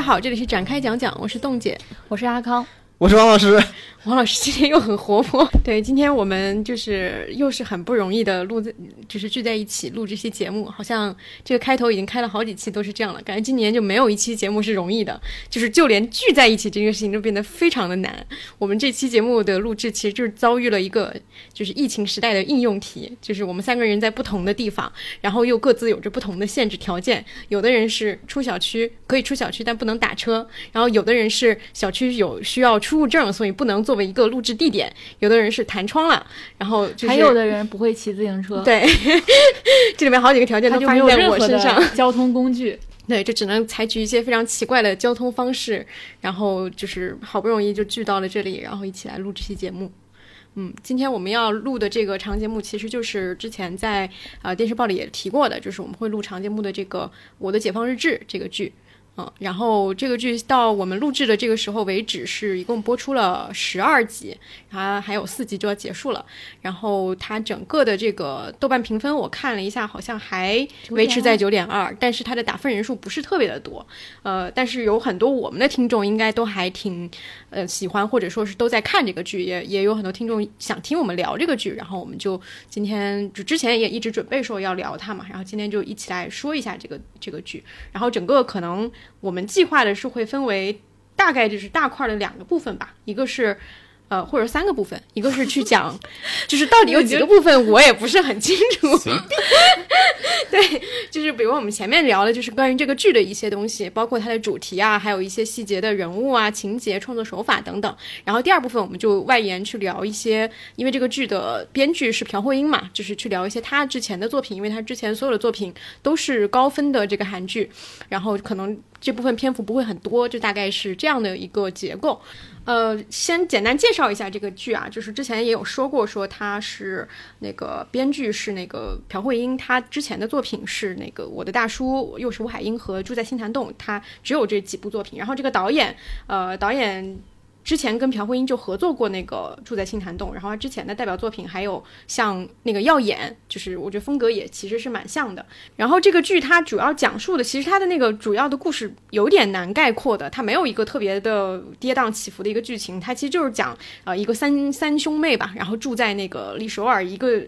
家好，这里是展开讲讲，我是冻姐。我是阿康，我是王老师，王老师今天又很活泼。对，今天我们就是又是很不容易的录在，就是聚在一起录这些节目。好像这个开头已经开了好几期都是这样了，感觉今年就没有一期节目是容易的，就是就连聚在一起这件事情都变得非常的难。我们这期节目的录制其实就是遭遇了一个就是疫情时代的应用题，就是我们三个人在不同的地方，然后又各自有着不同的限制条件。有的人是出小区可以出小区，但不能打车；然后有的人是小区有需要出入证，所以不能作为一个录制地点；有的人是弹窗了，然后就是还有的人不会骑自行车，对，这里面好几个条件它就都发生在我身上。交通工具。对，就只能采取一些非常奇怪的交通方式，然后就是好不容易就聚到了这里，然后一起来录这期节目。嗯，今天我们要录的这个长节目，其实就是之前在呃电视报里也提过的，就是我们会录长节目的这个《我的解放日志》这个剧。嗯，然后这个剧到我们录制的这个时候为止，是一共播出了十二集，它还有四集就要结束了。然后它整个的这个豆瓣评分我看了一下，好像还维持在九点二，但是它的打分人数不是特别的多。呃，但是有很多我们的听众应该都还挺呃喜欢，或者说是都在看这个剧，也也有很多听众想听我们聊这个剧，然后我们就今天就之前也一直准备说要聊它嘛，然后今天就一起来说一下这个这个剧，然后整个可能我们计划的是会分为大概就是大块的两个部分吧，一个是。呃，或者三个部分，一个是去讲，就是到底有几个部分，我也不是很清楚。对，就是比如我们前面聊的，就是关于这个剧的一些东西，包括它的主题啊，还有一些细节的人物啊、情节、创作手法等等。然后第二部分我们就外延去聊一些，因为这个剧的编剧是朴慧英嘛，就是去聊一些他之前的作品，因为他之前所有的作品都是高分的这个韩剧，然后可能这部分篇幅不会很多，就大概是这样的一个结构。呃，先简单介绍一下这个剧啊，就是之前也有说过，说他是那个编剧是那个朴慧英，他之前的作品是那个《我的大叔》，又是吴海英和《住在新潭洞》，他只有这几部作品。然后这个导演，呃，导演。之前跟朴慧英就合作过那个《住在青潭洞》，然后他之前的代表作品还有像那个《耀眼》，就是我觉得风格也其实是蛮像的。然后这个剧它主要讲述的，其实它的那个主要的故事有点难概括的，它没有一个特别的跌宕起伏的一个剧情，它其实就是讲呃一个三三兄妹吧，然后住在那个利首尔一个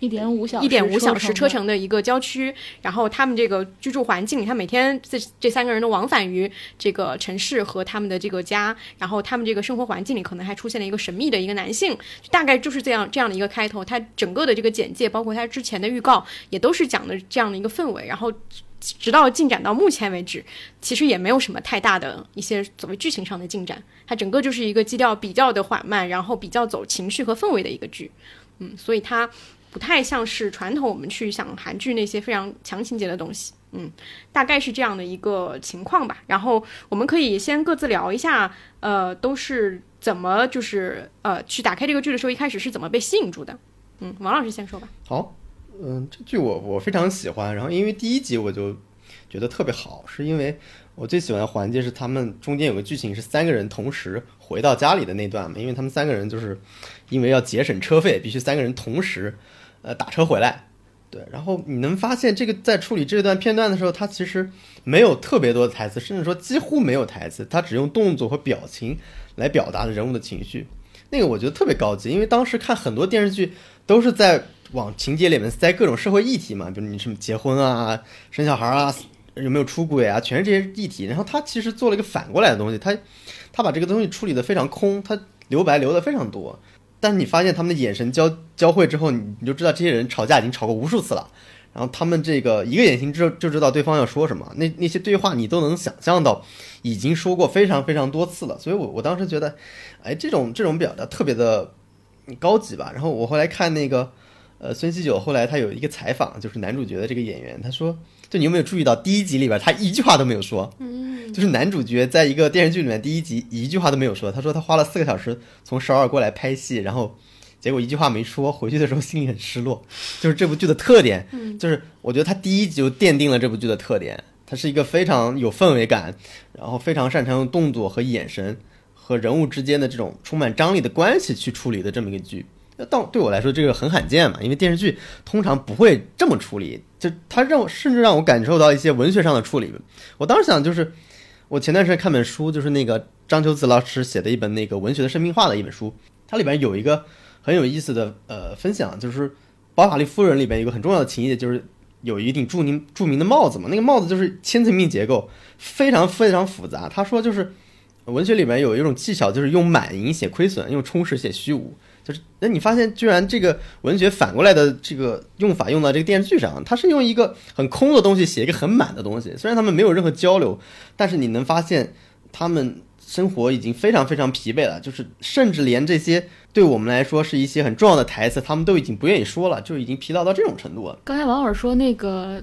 一点五小时一点五小时车车程的一个郊区，然后他们这个居住环境里，他每天这这三个人都往返于这个城市和他们的这个家，然后他们这个生活环境里可能还出现了一个神秘的一个男性，大概就是这样这样的一个开头。他整个的这个简介，包括他之前的预告，也都是讲的这样的一个氛围，然后。直到进展到目前为止，其实也没有什么太大的一些所谓剧情上的进展，它整个就是一个基调比较的缓慢，然后比较走情绪和氛围的一个剧，嗯，所以它不太像是传统我们去想韩剧那些非常强情节的东西，嗯，大概是这样的一个情况吧。然后我们可以先各自聊一下，呃，都是怎么就是呃去打开这个剧的时候，一开始是怎么被吸引住的？嗯，王老师先说吧。好，嗯，这剧我我非常喜欢，然后因为第一集我就觉得特别好，是因为我最喜欢的环节是他们中间有个剧情是三个人同时回到家里的那段嘛，因为他们三个人就是因为要节省车费，必须三个人同时呃打车回来。对，然后你能发现这个在处理这段片段的时候，他其实没有特别多的台词，甚至说几乎没有台词，他只用动作和表情来表达人物的情绪。那个我觉得特别高级，因为当时看很多电视剧都是在往情节里面塞各种社会议题嘛，比如你什么结婚啊、生小孩啊、有没有出轨啊，全是这些议题。然后他其实做了一个反过来的东西，他他把这个东西处理得非常空，他留白留的非常多。但是你发现他们的眼神交交汇之后，你你就知道这些人吵架已经吵过无数次了。然后他们这个一个眼神就就知道对方要说什么，那那些对话你都能想象到，已经说过非常非常多次了。所以我我当时觉得，哎，这种这种表达特别的高级吧。然后我后来看那个，呃，孙锡九后来他有一个采访，就是男主角的这个演员，他说，就你有没有注意到第一集里边他一句话都没有说，嗯，就是男主角在一个电视剧里面第一集一句话都没有说，他说他花了四个小时从首尔过来拍戏，然后结果一句话没说，回去的时候心里很失落，就是这部剧的特点，就是我觉得他第一集就奠定了这部剧的特点，它是一个非常有氛围感，然后非常擅长用动作和眼神和人物之间的这种充满张力的关系去处理的这么一个剧。那到对我来说，这个很罕见嘛，因为电视剧通常不会这么处理，就它让我甚至让我感受到一些文学上的处理。我当时想就是，我前段时间看本书，就是那个张秋子老师写的一本那个文学的生命化的一本书，它里边有一个很有意思的呃分享，就是《包法利夫人》里边一个很重要的情节，就是有一顶著名著名的帽子嘛，那个帽子就是千层面结构，非常非常复杂。他说就是文学里面有一种技巧，就是用满盈写亏损，用充实写虚无。就是，那你发现居然这个文学反过来的这个用法用到这个电视剧上，它是用一个很空的东西写一个很满的东西。虽然他们没有任何交流，但是你能发现他们生活已经非常非常疲惫了。就是甚至连这些对我们来说是一些很重要的台词，他们都已经不愿意说了，就已经疲劳到这种程度了。刚才王老师说那个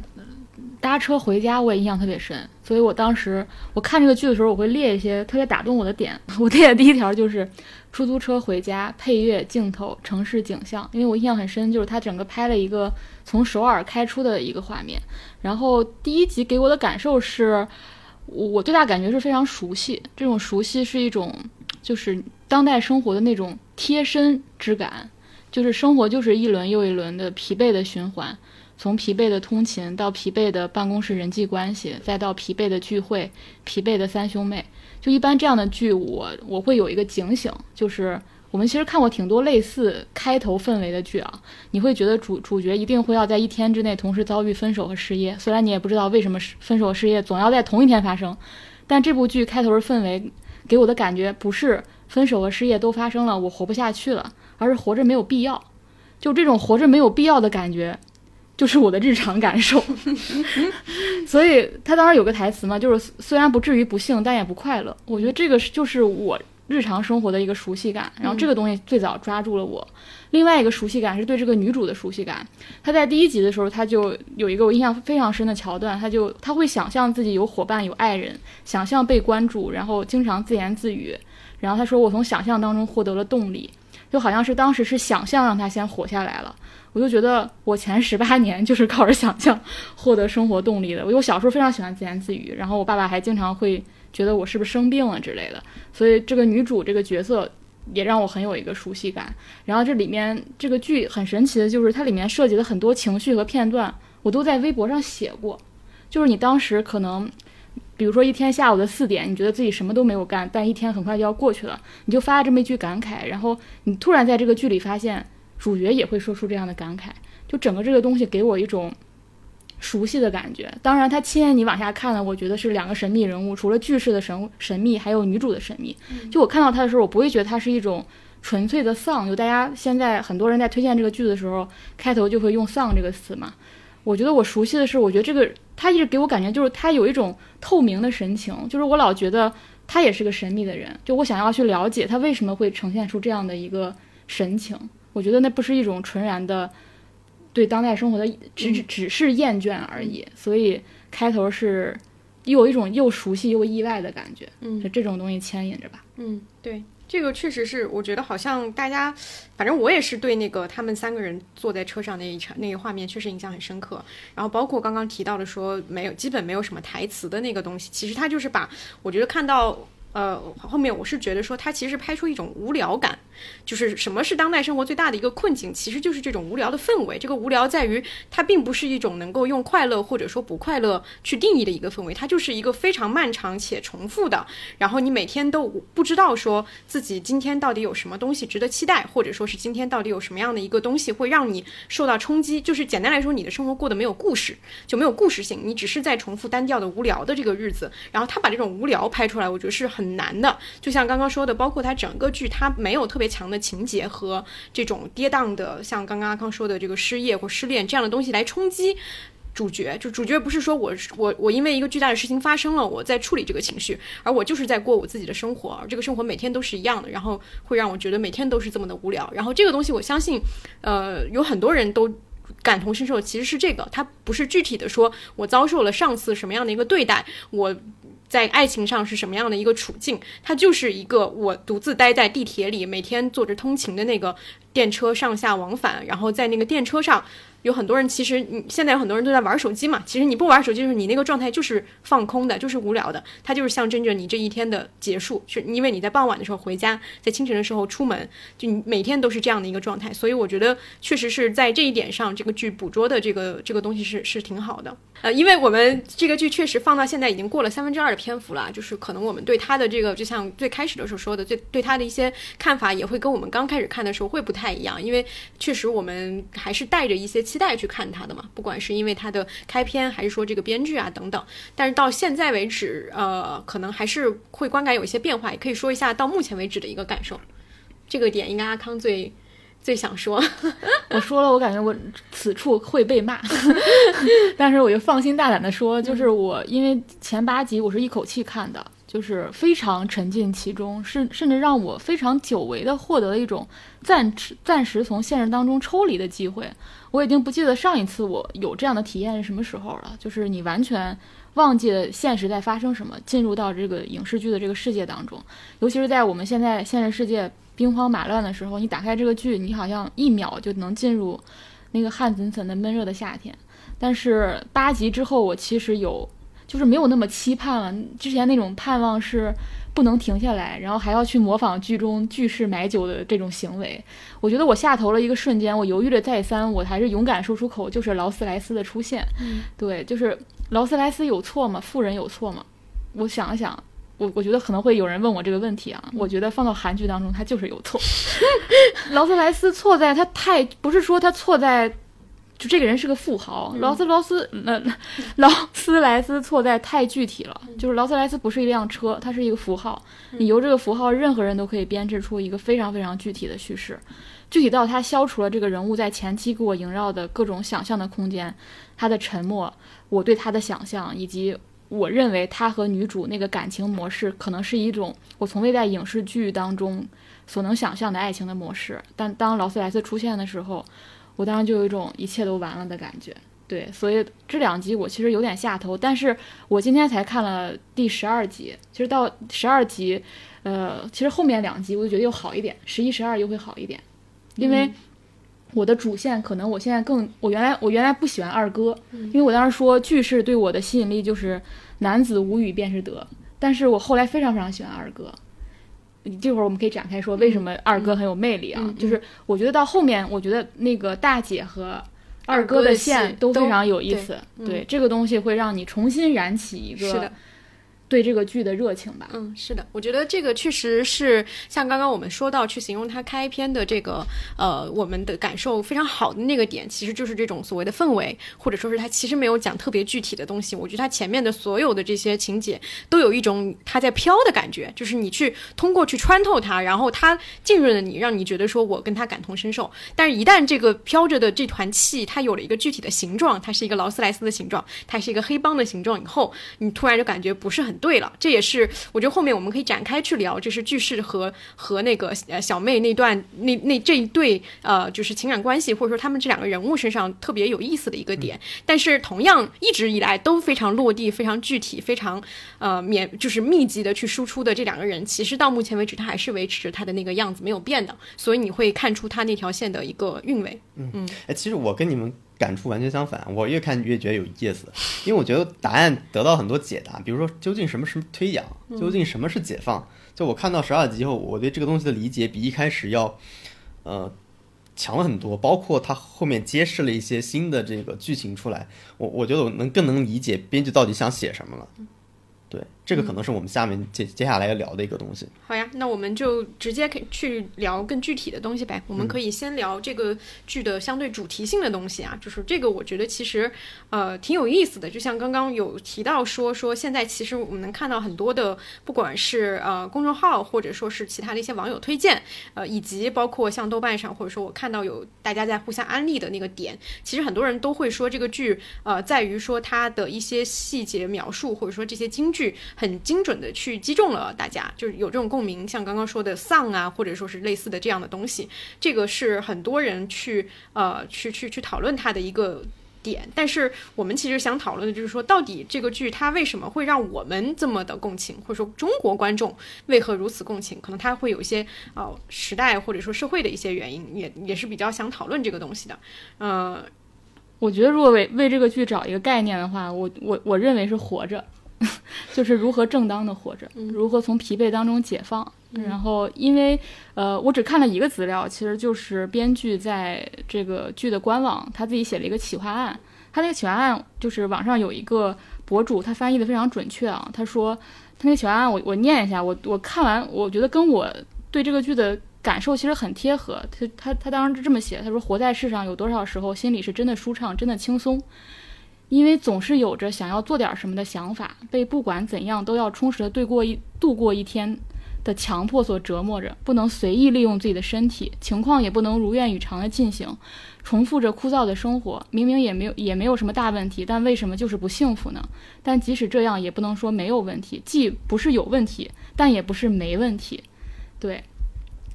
搭车回家，我也印象特别深，所以我当时我看这个剧的时候，我会列一些特别打动我的点。我列的第一条就是出租车回家，配乐、镜头、城市景象，因为我印象很深，就是他整个拍了一个从首尔开出的一个画面。然后第一集给我的感受是，我我最大感觉是非常熟悉，这种熟悉是一种就是当代生活的那种贴身之感，就是生活就是一轮又一轮的疲惫的循环。从疲惫的通勤到疲惫的办公室人际关系，再到疲惫的聚会、疲惫的三兄妹，就一般这样的剧，我我会有一个警醒，就是我们其实看过挺多类似开头氛围的剧啊，你会觉得主主角一定会要在一天之内同时遭遇分手和失业，虽然你也不知道为什么分手和失业总要在同一天发生，但这部剧开头的氛围给我的感觉不是分手和失业都发生了，我活不下去了，而是活着没有必要，就这种活着没有必要的感觉。就是我的日常感受，所以他当时有个台词嘛，就是虽然不至于不幸，但也不快乐。我觉得这个是就是我日常生活的一个熟悉感，然后这个东西最早抓住了我。另外一个熟悉感是对这个女主的熟悉感。她在第一集的时候，她就有一个我印象非常深的桥段，她就她会想象自己有伙伴、有爱人，想象被关注，然后经常自言自语。然后她说：“我从想象当中获得了动力，就好像是当时是想象让她先活下来了。”我就觉得我前十八年就是 靠着想象获得生活动力的。我小时候非常喜欢自言自语，然后我爸爸还经常会觉得我是不是生病了之类的。所以这个女主这个角色也让我很有一个熟悉感。然后这里面这个剧很神奇的就是它里面涉及的很多情绪和片段，我都在微博上写过。就是你当时可能，比如说一天下午的四点，你觉得自己什么都没有干，但一天很快就要过去了，你就发了这么一句感慨，然后你突然在这个剧里发现。主角也会说出这样的感慨，就整个这个东西给我一种熟悉的感觉。当然，他牵引你往下看呢，我觉得是两个神秘人物，除了句式的神神秘，还有女主的神秘。就我看到他的时候，我不会觉得他是一种纯粹的丧。就大家现在很多人在推荐这个剧的时候，开头就会用“丧”这个词嘛。我觉得我熟悉的是，我觉得这个他一直给我感觉就是他有一种透明的神情，就是我老觉得他也是个神秘的人，就我想要去了解他为什么会呈现出这样的一个神情。我觉得那不是一种纯然的对当代生活的只只只是厌倦而已，所以开头是又有一种又熟悉又意外的感觉，嗯，就这种东西牵引着吧。嗯，对，这个确实是，我觉得好像大家，反正我也是对那个他们三个人坐在车上那一场那个画面确实印象很深刻。然后包括刚刚提到的说没有基本没有什么台词的那个东西，其实他就是把我觉得看到。呃，后面我是觉得说，他其实拍出一种无聊感，就是什么是当代生活最大的一个困境，其实就是这种无聊的氛围。这个无聊在于，它并不是一种能够用快乐或者说不快乐去定义的一个氛围，它就是一个非常漫长且重复的。然后你每天都不知道说自己今天到底有什么东西值得期待，或者说是今天到底有什么样的一个东西会让你受到冲击。就是简单来说，你的生活过得没有故事，就没有故事性，你只是在重复单调的无聊的这个日子。然后他把这种无聊拍出来，我觉得是很。难的，就像刚刚说的，包括它整个剧，它没有特别强的情节和这种跌宕的，像刚刚阿康说的这个失业或失恋这样的东西来冲击主角，就主角不是说我我我因为一个巨大的事情发生了，我在处理这个情绪，而我就是在过我自己的生活，而这个生活每天都是一样的，然后会让我觉得每天都是这么的无聊。然后这个东西，我相信，呃，有很多人都感同身受，其实是这个，它不是具体的说我遭受了上司什么样的一个对待，我。在爱情上是什么样的一个处境？他就是一个我独自待在地铁里，每天坐着通勤的那个电车上下往返，然后在那个电车上。有很多人其实你现在有很多人都在玩手机嘛，其实你不玩手机，就是你那个状态就是放空的，就是无聊的，它就是象征着你这一天的结束，是因为你在傍晚的时候回家，在清晨的时候出门，就你每天都是这样的一个状态，所以我觉得确实是在这一点上，这个剧捕捉的这个这个东西是是挺好的。呃，因为我们这个剧确实放到现在已经过了三分之二的篇幅了，就是可能我们对它的这个，就像最开始的时候说的，对对它的一些看法也会跟我们刚开始看的时候会不太一样，因为确实我们还是带着一些期待去看它的嘛，不管是因为它的开篇，还是说这个编剧啊等等。但是到现在为止，呃，可能还是会观感有一些变化，也可以说一下到目前为止的一个感受。这个点应该阿康最最想说。我说了，我感觉我此处会被骂，但是我就放心大胆的说，就是我因为前八集我是一口气看的，就是非常沉浸其中，甚甚至让我非常久违的获得了一种暂时暂时从现实当中抽离的机会。我已经不记得上一次我有这样的体验是什么时候了，就是你完全忘记了现实在发生什么，进入到这个影视剧的这个世界当中，尤其是在我们现在现实世界。兵荒马乱的时候，你打开这个剧，你好像一秒就能进入那个汗涔涔的闷热的夏天。但是八集之后，我其实有就是没有那么期盼了。之前那种盼望是不能停下来，然后还要去模仿剧中巨士买酒的这种行为。我觉得我下头了一个瞬间，我犹豫了再三，我还是勇敢说出口，就是劳斯莱斯的出现。对，就是劳斯莱斯有错吗？富人有错吗？我想了想。我我觉得可能会有人问我这个问题啊，我觉得放到韩剧当中，他就是有错。劳斯莱斯错在他太不是说他错在，就这个人是个富豪。劳斯劳斯呃劳斯莱斯错在太具体了，就是劳斯莱斯不是一辆车，它是一个符号。你由这个符号，任何人都可以编织出一个非常非常具体的叙事，具体到他消除了这个人物在前期给我萦绕的各种想象的空间，他的沉默，我对他的想象以及。我认为他和女主那个感情模式可能是一种我从未在影视剧当中所能想象的爱情的模式，但当劳斯莱斯出现的时候，我当时就有一种一切都完了的感觉。对，所以这两集我其实有点下头，但是我今天才看了第十二集，其实到十二集，呃，其实后面两集我就觉得又好一点，十一、十二又会好一点，因为。我的主线可能我现在更，我原来我原来不喜欢二哥，因为我当时说句式对我的吸引力就是男子无语便是德，但是我后来非常非常喜欢二哥，这会儿我们可以展开说为什么二哥很有魅力啊，就是我觉得到后面，我觉得那个大姐和二哥的线都非常有意思，对这个东西会让你重新燃起一个。对这个剧的热情吧，嗯，是的，我觉得这个确实是像刚刚我们说到去形容它开篇的这个，呃，我们的感受非常好的那个点，其实就是这种所谓的氛围，或者说是它其实没有讲特别具体的东西。我觉得它前面的所有的这些情节都有一种它在飘的感觉，就是你去通过去穿透它，然后它浸润了你，让你觉得说我跟它感同身受。但是，一旦这个飘着的这团气它有了一个具体的形状，它是一个劳斯莱斯的形状，它是一个黑帮的形状以后，你突然就感觉不是很。对了，这也是我觉得后面我们可以展开去聊，就是句式和和那个呃小妹那段那那这一对呃就是情感关系，或者说他们这两个人物身上特别有意思的一个点。但是同样一直以来都非常落地、非常具体、非常呃免就是密集的去输出的这两个人，其实到目前为止他还是维持着他的那个样子没有变的，所以你会看出他那条线的一个韵味。嗯嗯，哎，其实我跟你们。感触完全相反，我越看越觉得有意思，因为我觉得答案得到很多解答。比如说，究竟什么是推仰？究竟什么是解放？就我看到十二集后，我对这个东西的理解比一开始要，呃，强了很多。包括他后面揭示了一些新的这个剧情出来，我我觉得我能更能理解编剧到底想写什么了。对，这个可能是我们下面接接下来要聊的一个东西。好呀，那我们就直接可以去聊更具体的东西呗。我们可以先聊这个剧的相对主题性的东西啊，就是这个我觉得其实呃挺有意思的。就像刚刚有提到说说现在其实我们能看到很多的，不管是呃公众号或者说是其他的一些网友推荐，呃以及包括像豆瓣上或者说我看到有大家在互相安利的那个点，其实很多人都会说这个剧呃在于说它的一些细节描述或者说这些金句很精准的去击中了大家，就是有这种共鸣，像刚刚说的丧啊，或者说是类似的这样的东西，这个是很多人去呃去去去讨论它的一个。点，但是我们其实想讨论的就是说，到底这个剧它为什么会让我们这么的共情，或者说中国观众为何如此共情？可能它会有一些呃时代或者说社会的一些原因，也也是比较想讨论这个东西的。呃，我觉得如果为为这个剧找一个概念的话，我我我认为是活着，就是如何正当的活着，如何从疲惫当中解放。然后，因为呃，我只看了一个资料，其实就是编剧在这个剧的官网他自己写了一个企划案。他那个企划案就是网上有一个博主，他翻译的非常准确啊。他说他那个企划案，我我念一下，我我看完，我觉得跟我对这个剧的感受其实很贴合。他他他当时是这么写，他说活在世上有多少时候心里是真的舒畅，真的轻松。因为总是有着想要做点什么的想法，被不管怎样都要充实的对过一度过一天。的强迫所折磨着，不能随意利用自己的身体，情况也不能如愿以偿的进行，重复着枯燥的生活。明明也没有也没有什么大问题，但为什么就是不幸福呢？但即使这样，也不能说没有问题，既不是有问题，但也不是没问题。对，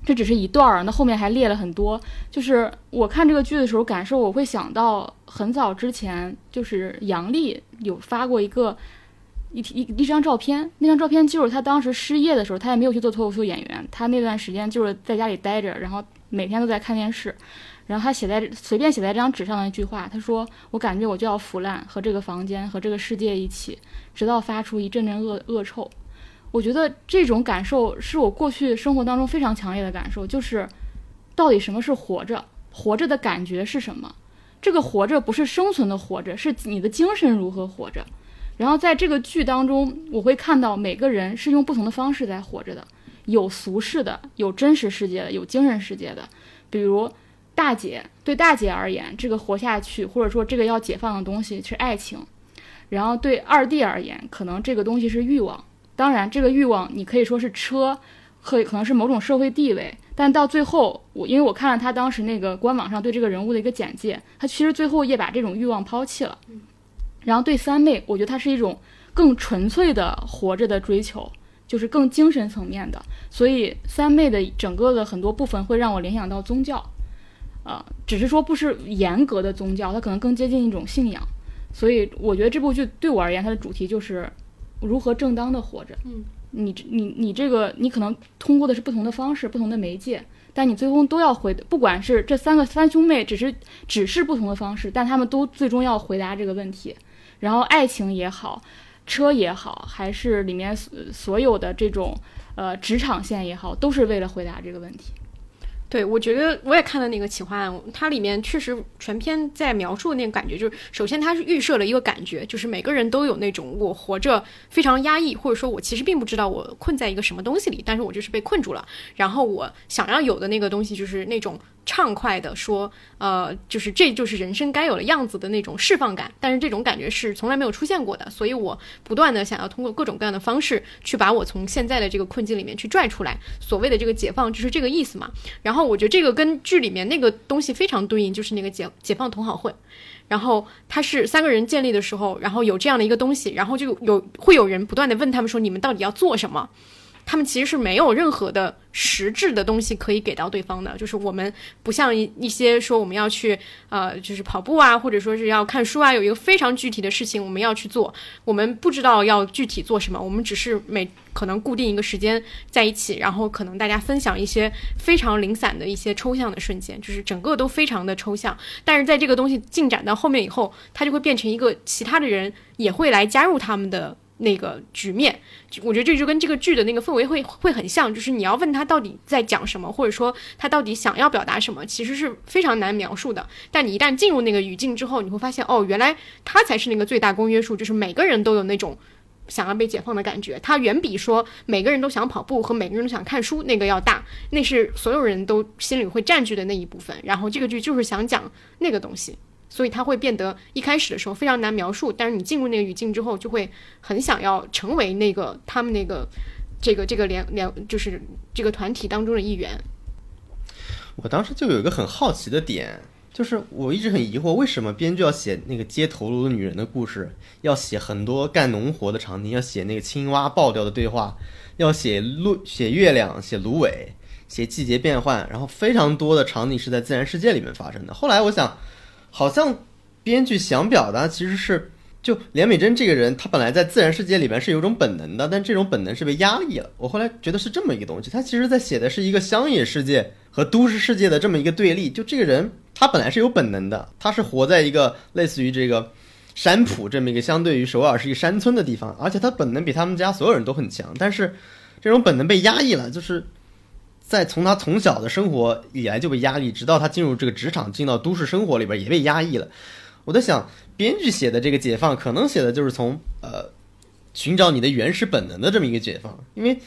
这只是一段儿，那后面还列了很多。就是我看这个剧的时候，感受我会想到很早之前，就是杨笠有发过一个。一一一张照片，那张照片就是他当时失业的时候，他也没有去做脱口秀演员，他那段时间就是在家里待着，然后每天都在看电视，然后他写在随便写在这张纸上的一句话，他说：“我感觉我就要腐烂，和这个房间和这个世界一起，直到发出一阵阵恶恶臭。”我觉得这种感受是我过去生活当中非常强烈的感受，就是到底什么是活着？活着的感觉是什么？这个活着不是生存的活着，是你的精神如何活着？然后在这个剧当中，我会看到每个人是用不同的方式在活着的，有俗世的，有真实世界的，有精神世界的。比如大姐，对大姐而言，这个活下去或者说这个要解放的东西是爱情；然后对二弟而言，可能这个东西是欲望。当然，这个欲望你可以说是车，可可能是某种社会地位。但到最后，我因为我看了他当时那个官网上对这个人物的一个简介，他其实最后也把这种欲望抛弃了。然后对三妹，我觉得它是一种更纯粹的活着的追求，就是更精神层面的。所以三妹的整个的很多部分会让我联想到宗教，呃，只是说不是严格的宗教，它可能更接近一种信仰。所以我觉得这部剧对我而言，它的主题就是如何正当的活着。嗯，你你你这个你可能通过的是不同的方式、不同的媒介，但你最终都要回，不管是这三个三兄妹，只是只是不同的方式，但他们都最终要回答这个问题。然后爱情也好，车也好，还是里面所所有的这种呃职场线也好，都是为了回答这个问题。对，我觉得我也看了那个企划案，它里面确实全篇在描述的那个感觉，就是首先它是预设了一个感觉，就是每个人都有那种我活着非常压抑，或者说我其实并不知道我困在一个什么东西里，但是我就是被困住了，然后我想要有的那个东西就是那种。畅快的说，呃，就是这就是人生该有的样子的那种释放感，但是这种感觉是从来没有出现过的，所以我不断的想要通过各种各样的方式去把我从现在的这个困境里面去拽出来。所谓的这个解放就是这个意思嘛。然后我觉得这个跟剧里面那个东西非常对应，就是那个解解放同好会。然后他是三个人建立的时候，然后有这样的一个东西，然后就有会有人不断的问他们说，你们到底要做什么？他们其实是没有任何的实质的东西可以给到对方的，就是我们不像一一些说我们要去呃，就是跑步啊，或者说是要看书啊，有一个非常具体的事情我们要去做，我们不知道要具体做什么，我们只是每可能固定一个时间在一起，然后可能大家分享一些非常零散的一些抽象的瞬间，就是整个都非常的抽象。但是在这个东西进展到后面以后，它就会变成一个其他的人也会来加入他们的。那个局面，我觉得这就跟这个剧的那个氛围会会很像，就是你要问他到底在讲什么，或者说他到底想要表达什么，其实是非常难描述的。但你一旦进入那个语境之后，你会发现，哦，原来他才是那个最大公约数，就是每个人都有那种想要被解放的感觉，它远比说每个人都想跑步和每个人都想看书那个要大，那是所有人都心里会占据的那一部分。然后这个剧就是想讲那个东西，所以它会变得一开始的时候非常难描述，但是你进入那个语境之后，就会很想要成为那个他们那个这个这个联联就是这个团体当中的一员。我当时就有一个很好奇的点，就是我一直很疑惑，为什么编剧要写那个街头颅的女人的故事，要写很多干农活的场景，要写那个青蛙爆掉的对话，要写芦写月亮，写芦苇，写季节变换，然后非常多的场景是在自然世界里面发生的。后来我想，好像编剧想表达其实是。就连美珍这个人，她本来在自然世界里边是有种本能的，但这种本能是被压抑了。我后来觉得是这么一个东西，她其实在写的是一个乡野世界和都市世界的这么一个对立。就这个人，他本来是有本能的，他是活在一个类似于这个山浦这么一个相对于首尔是一个山村的地方，而且他本能比他们家所有人都很强。但是这种本能被压抑了，就是在从他从小的生活以来就被压抑，直到他进入这个职场，进到都市生活里边也被压抑了。我在想。编剧写的这个解放，可能写的就是从呃寻找你的原始本能的这么一个解放。因为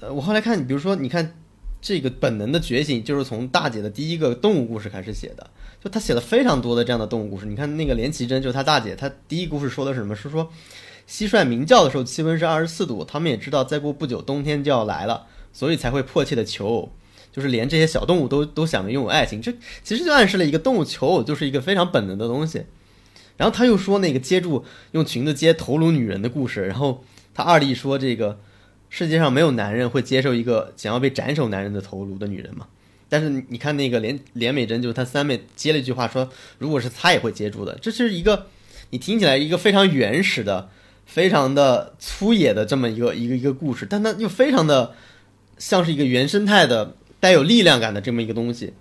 呃，我后来看，比如说，你看这个本能的觉醒，就是从大姐的第一个动物故事开始写的。就他写了非常多的这样的动物故事。你看那个连奇珍，就是他大姐，她第一故事说的是什么？是说蟋蟀鸣叫的时候气温是二十四度，他们也知道再过不久冬天就要来了，所以才会迫切的求偶。就是连这些小动物都都想着拥有爱情，这其实就暗示了一个动物求偶就是一个非常本能的东西。然后他又说那个接住用裙子接头颅女人的故事，然后他二弟说这个世界上没有男人会接受一个想要被斩首男人的头颅的女人嘛？但是你看那个连连美珍就是他三妹接了一句话说，如果是他也会接住的，这是一个你听起来一个非常原始的、非常的粗野的这么一个一个一个故事，但他又非常的像是一个原生态的带有力量感的这么一个东西。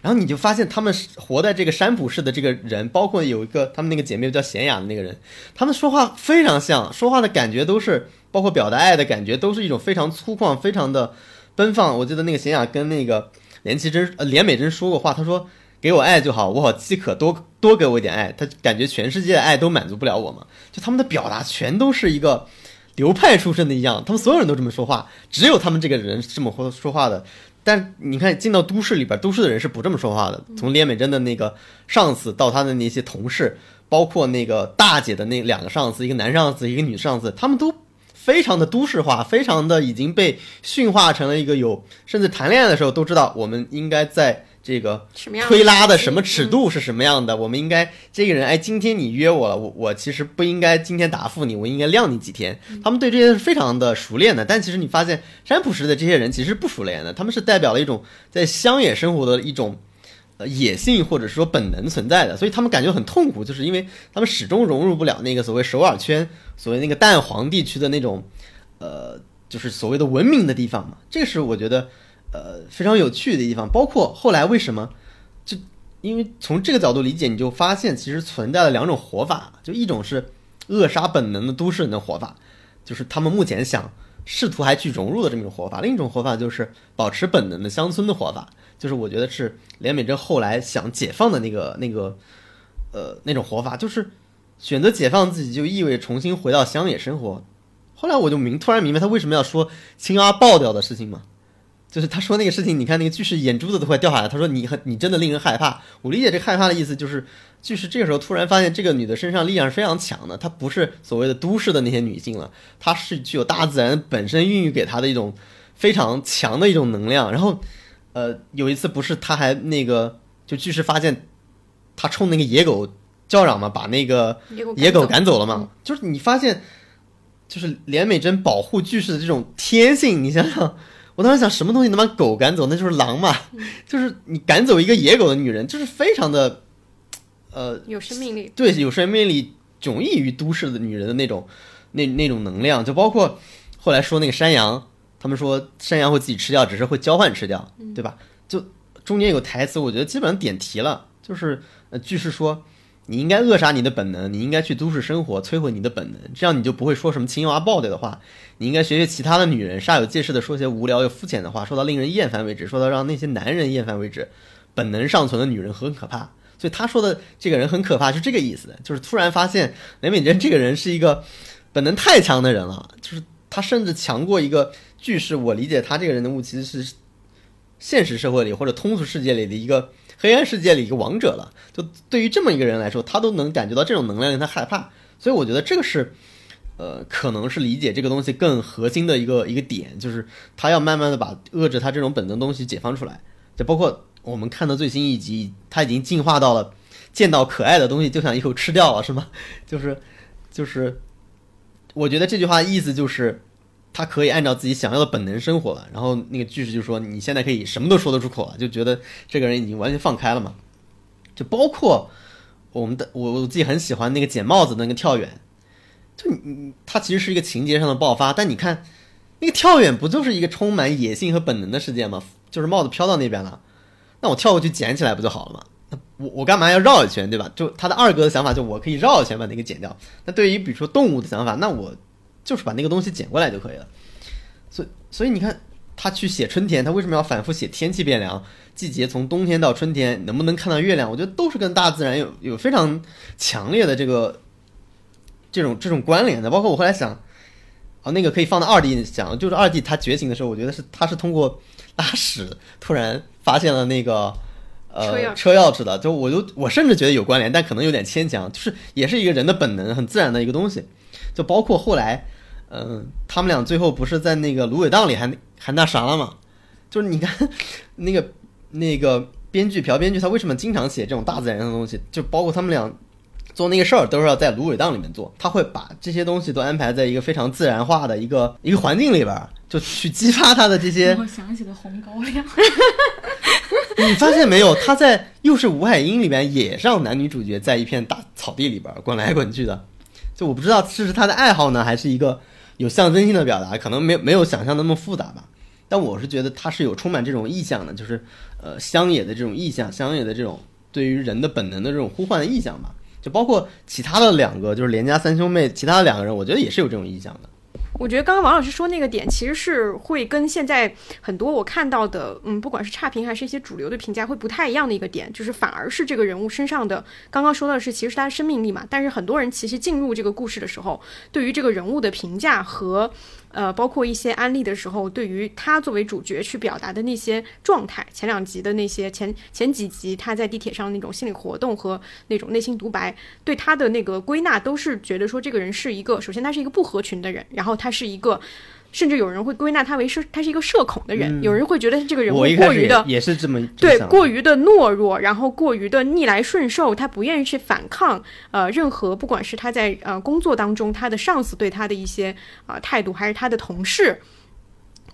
然后你就发现，他们活在这个山普市的这个人，包括有一个他们那个姐妹叫贤雅的那个人，他们说话非常像，说话的感觉都是，包括表达爱的感觉，都是一种非常粗犷、非常的奔放。我记得那个贤雅跟那个连其真、呃连美珍说过话，他说：“给我爱就好，我好饥渴，多多给我一点爱。”他感觉全世界的爱都满足不了我嘛。就他们的表达全都是一个流派出身的一样，他们所有人都这么说话，只有他们这个人是这么说说话的。但你看，进到都市里边，都市的人是不这么说话的。从连美珍的那个上司到他的那些同事，包括那个大姐的那两个上司，一个男上司，一个女上司，他们都非常的都市化，非常的已经被驯化成了一个有，甚至谈恋爱的时候都知道我们应该在。这个推拉的什么尺度是什么样的？我们应该这个人哎，今天你约我了，我我其实不应该今天答复你，我应该晾你几天。他们对这些是非常的熟练的，但其实你发现山普市的这些人其实不熟练的，他们是代表了一种在乡野生活的一种呃野性或者说本能存在的，所以他们感觉很痛苦，就是因为他们始终融入不了那个所谓首尔圈，所谓那个蛋黄地区的那种呃，就是所谓的文明的地方嘛。这个是我觉得。呃，非常有趣的地方，包括后来为什么，就因为从这个角度理解，你就发现其实存在了两种活法，就一种是扼杀本能的都市人的活法，就是他们目前想试图还去融入的这么一种活法；另一种活法就是保持本能的乡村的活法，就是我觉得是连美珍后来想解放的那个那个呃那种活法，就是选择解放自己就意味着重新回到乡野生活。后来我就明突然明白他为什么要说青蛙爆掉的事情嘛。就是他说那个事情，你看那个巨石眼珠子都快掉下来。他说你很你真的令人害怕。我理解这害怕的意思就是，巨石这个时候突然发现这个女的身上力量是非常强的，她不是所谓的都市的那些女性了，她是具有大自然本身孕育给她的一种非常强的一种能量。然后，呃，有一次不是他还那个就巨石发现他冲那个野狗叫嚷嘛，把那个野狗赶走了嘛。就是你发现，就是连美珍保护巨石的这种天性，你想想。我当时想，什么东西能把狗赶走？那就是狼嘛，就是你赶走一个野狗的女人，就是非常的，呃，有生命力。对，有生命力，迥异于都市的女人的那种，那那种能量。就包括后来说那个山羊，他们说山羊会自己吃掉，只是会交换吃掉，对吧？就中间有台词，我觉得基本上点题了，就是呃，句式说。你应该扼杀你的本能，你应该去都市生活，摧毁你的本能，这样你就不会说什么青蛙爆掉的话。你应该学学其他的女人，煞有介事的说些无聊又肤浅的话，说到令人厌烦为止，说到让那些男人厌烦为止。本能尚存的女人很可怕，所以他说的这个人很可怕，是这个意思。就是突然发现雷美珍这个人是一个，本能太强的人了，就是他甚至强过一个句式。我理解他这个人物其实是现实社会里或者通俗世界里的一个黑暗世界里一个王者了。就对于这么一个人来说，他都能感觉到这种能量令他害怕，所以我觉得这个是。呃，可能是理解这个东西更核心的一个一个点，就是他要慢慢的把遏制他这种本能东西解放出来。就包括我们看的最新一集，他已经进化到了见到可爱的东西就想一口吃掉了，是吗？就 是就是，我觉得这句话意思就是他可以按照自己想要的本能生活了。然后那个句式就说你现在可以什么都说得出口了，就觉得这个人已经完全放开了嘛。就包括我们的我我自己很喜欢那个捡帽子的那个跳远。就你你，它其实是一个情节上的爆发，但你看，那个跳远不就是一个充满野性和本能的世界吗？就是帽子飘到那边了，那我跳过去捡起来不就好了吗？那我我干嘛要绕一圈，对吧？就他的二哥的想法，就我可以绕一圈把那个剪掉。那对于比如说动物的想法，那我就是把那个东西捡过来就可以了。所以所以你看，他去写春天，他为什么要反复写天气变凉，季节从冬天到春天，能不能看到月亮？我觉得都是跟大自然有有非常强烈的这个。这种这种关联的，包括我后来想，哦，那个可以放到二弟讲，就是二弟他觉醒的时候，我觉得是他是通过拉屎突然发现了那个呃车钥匙的，就我就我甚至觉得有关联，但可能有点牵强，就是也是一个人的本能，很自然的一个东西。就包括后来，嗯，他们俩最后不是在那个芦苇荡里还还那啥了吗？就是你看 那个那个编剧朴编剧，他为什么经常写这种大自然的东西？就包括他们俩。做那个事儿都是要在芦苇荡里面做，他会把这些东西都安排在一个非常自然化的一个一个环境里边，就去激发他的这些。我想起了红高粱。你发现没有？他在《又是吴海英》里边也让男女主角在一片大草地里边滚来滚去的。就我不知道这是他的爱好呢，还是一个有象征性的表达，可能没没有想象那么复杂吧。但我是觉得他是有充满这种意象的，就是呃乡野的这种意象，乡野的这种对于人的本能的这种呼唤的意象吧。就包括其他的两个，就是连家三兄妹，其他的两个人，我觉得也是有这种意向的。我觉得刚刚王老师说那个点，其实是会跟现在很多我看到的，嗯，不管是差评还是一些主流的评价，会不太一样的一个点，就是反而是这个人物身上的，刚刚说到的是其实是他的生命力嘛，但是很多人其实进入这个故事的时候，对于这个人物的评价和。呃，包括一些安利的时候，对于他作为主角去表达的那些状态，前两集的那些前前几集他在地铁上那种心理活动和那种内心独白，对他的那个归纳都是觉得说这个人是一个，首先他是一个不合群的人，然后他是一个。甚至有人会归纳他为社，他是一个社恐的人。有人会觉得这个人物过于的也是这么对，过于的懦弱，然后过于的逆来顺受，他不愿意去反抗呃任何，不管是他在呃工作当中他的上司对他的一些啊态度，还是他的同事。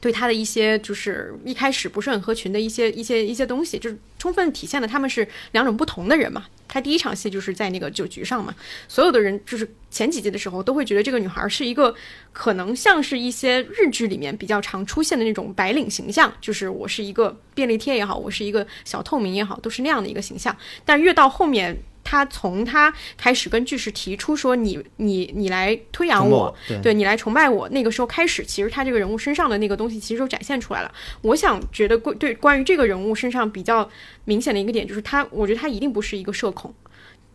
对他的一些就是一开始不是很合群的一些一些一些东西，就是充分体现了他们是两种不同的人嘛。他第一场戏就是在那个酒局上嘛，所有的人就是前几集的时候都会觉得这个女孩是一个可能像是一些日剧里面比较常出现的那种白领形象，就是我是一个便利贴也好，我是一个小透明也好，都是那样的一个形象。但越到后面。他从他开始跟巨石提出说你你你来推扬我，对你来崇拜我，那个时候开始，其实他这个人物身上的那个东西其实就展现出来了。我想觉得关对关于这个人物身上比较明显的一个点就是他，我觉得他一定不是一个社恐，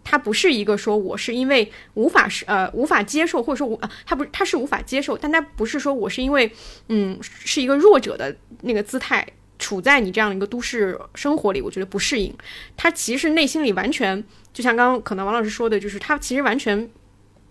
他不是一个说我是因为无法是呃无法接受或者说无啊他不他是无法接受，但他不是说我是因为嗯是一个弱者的那个姿态。处在你这样的一个都市生活里，我觉得不适应。他其实内心里完全就像刚刚可能王老师说的，就是他其实完全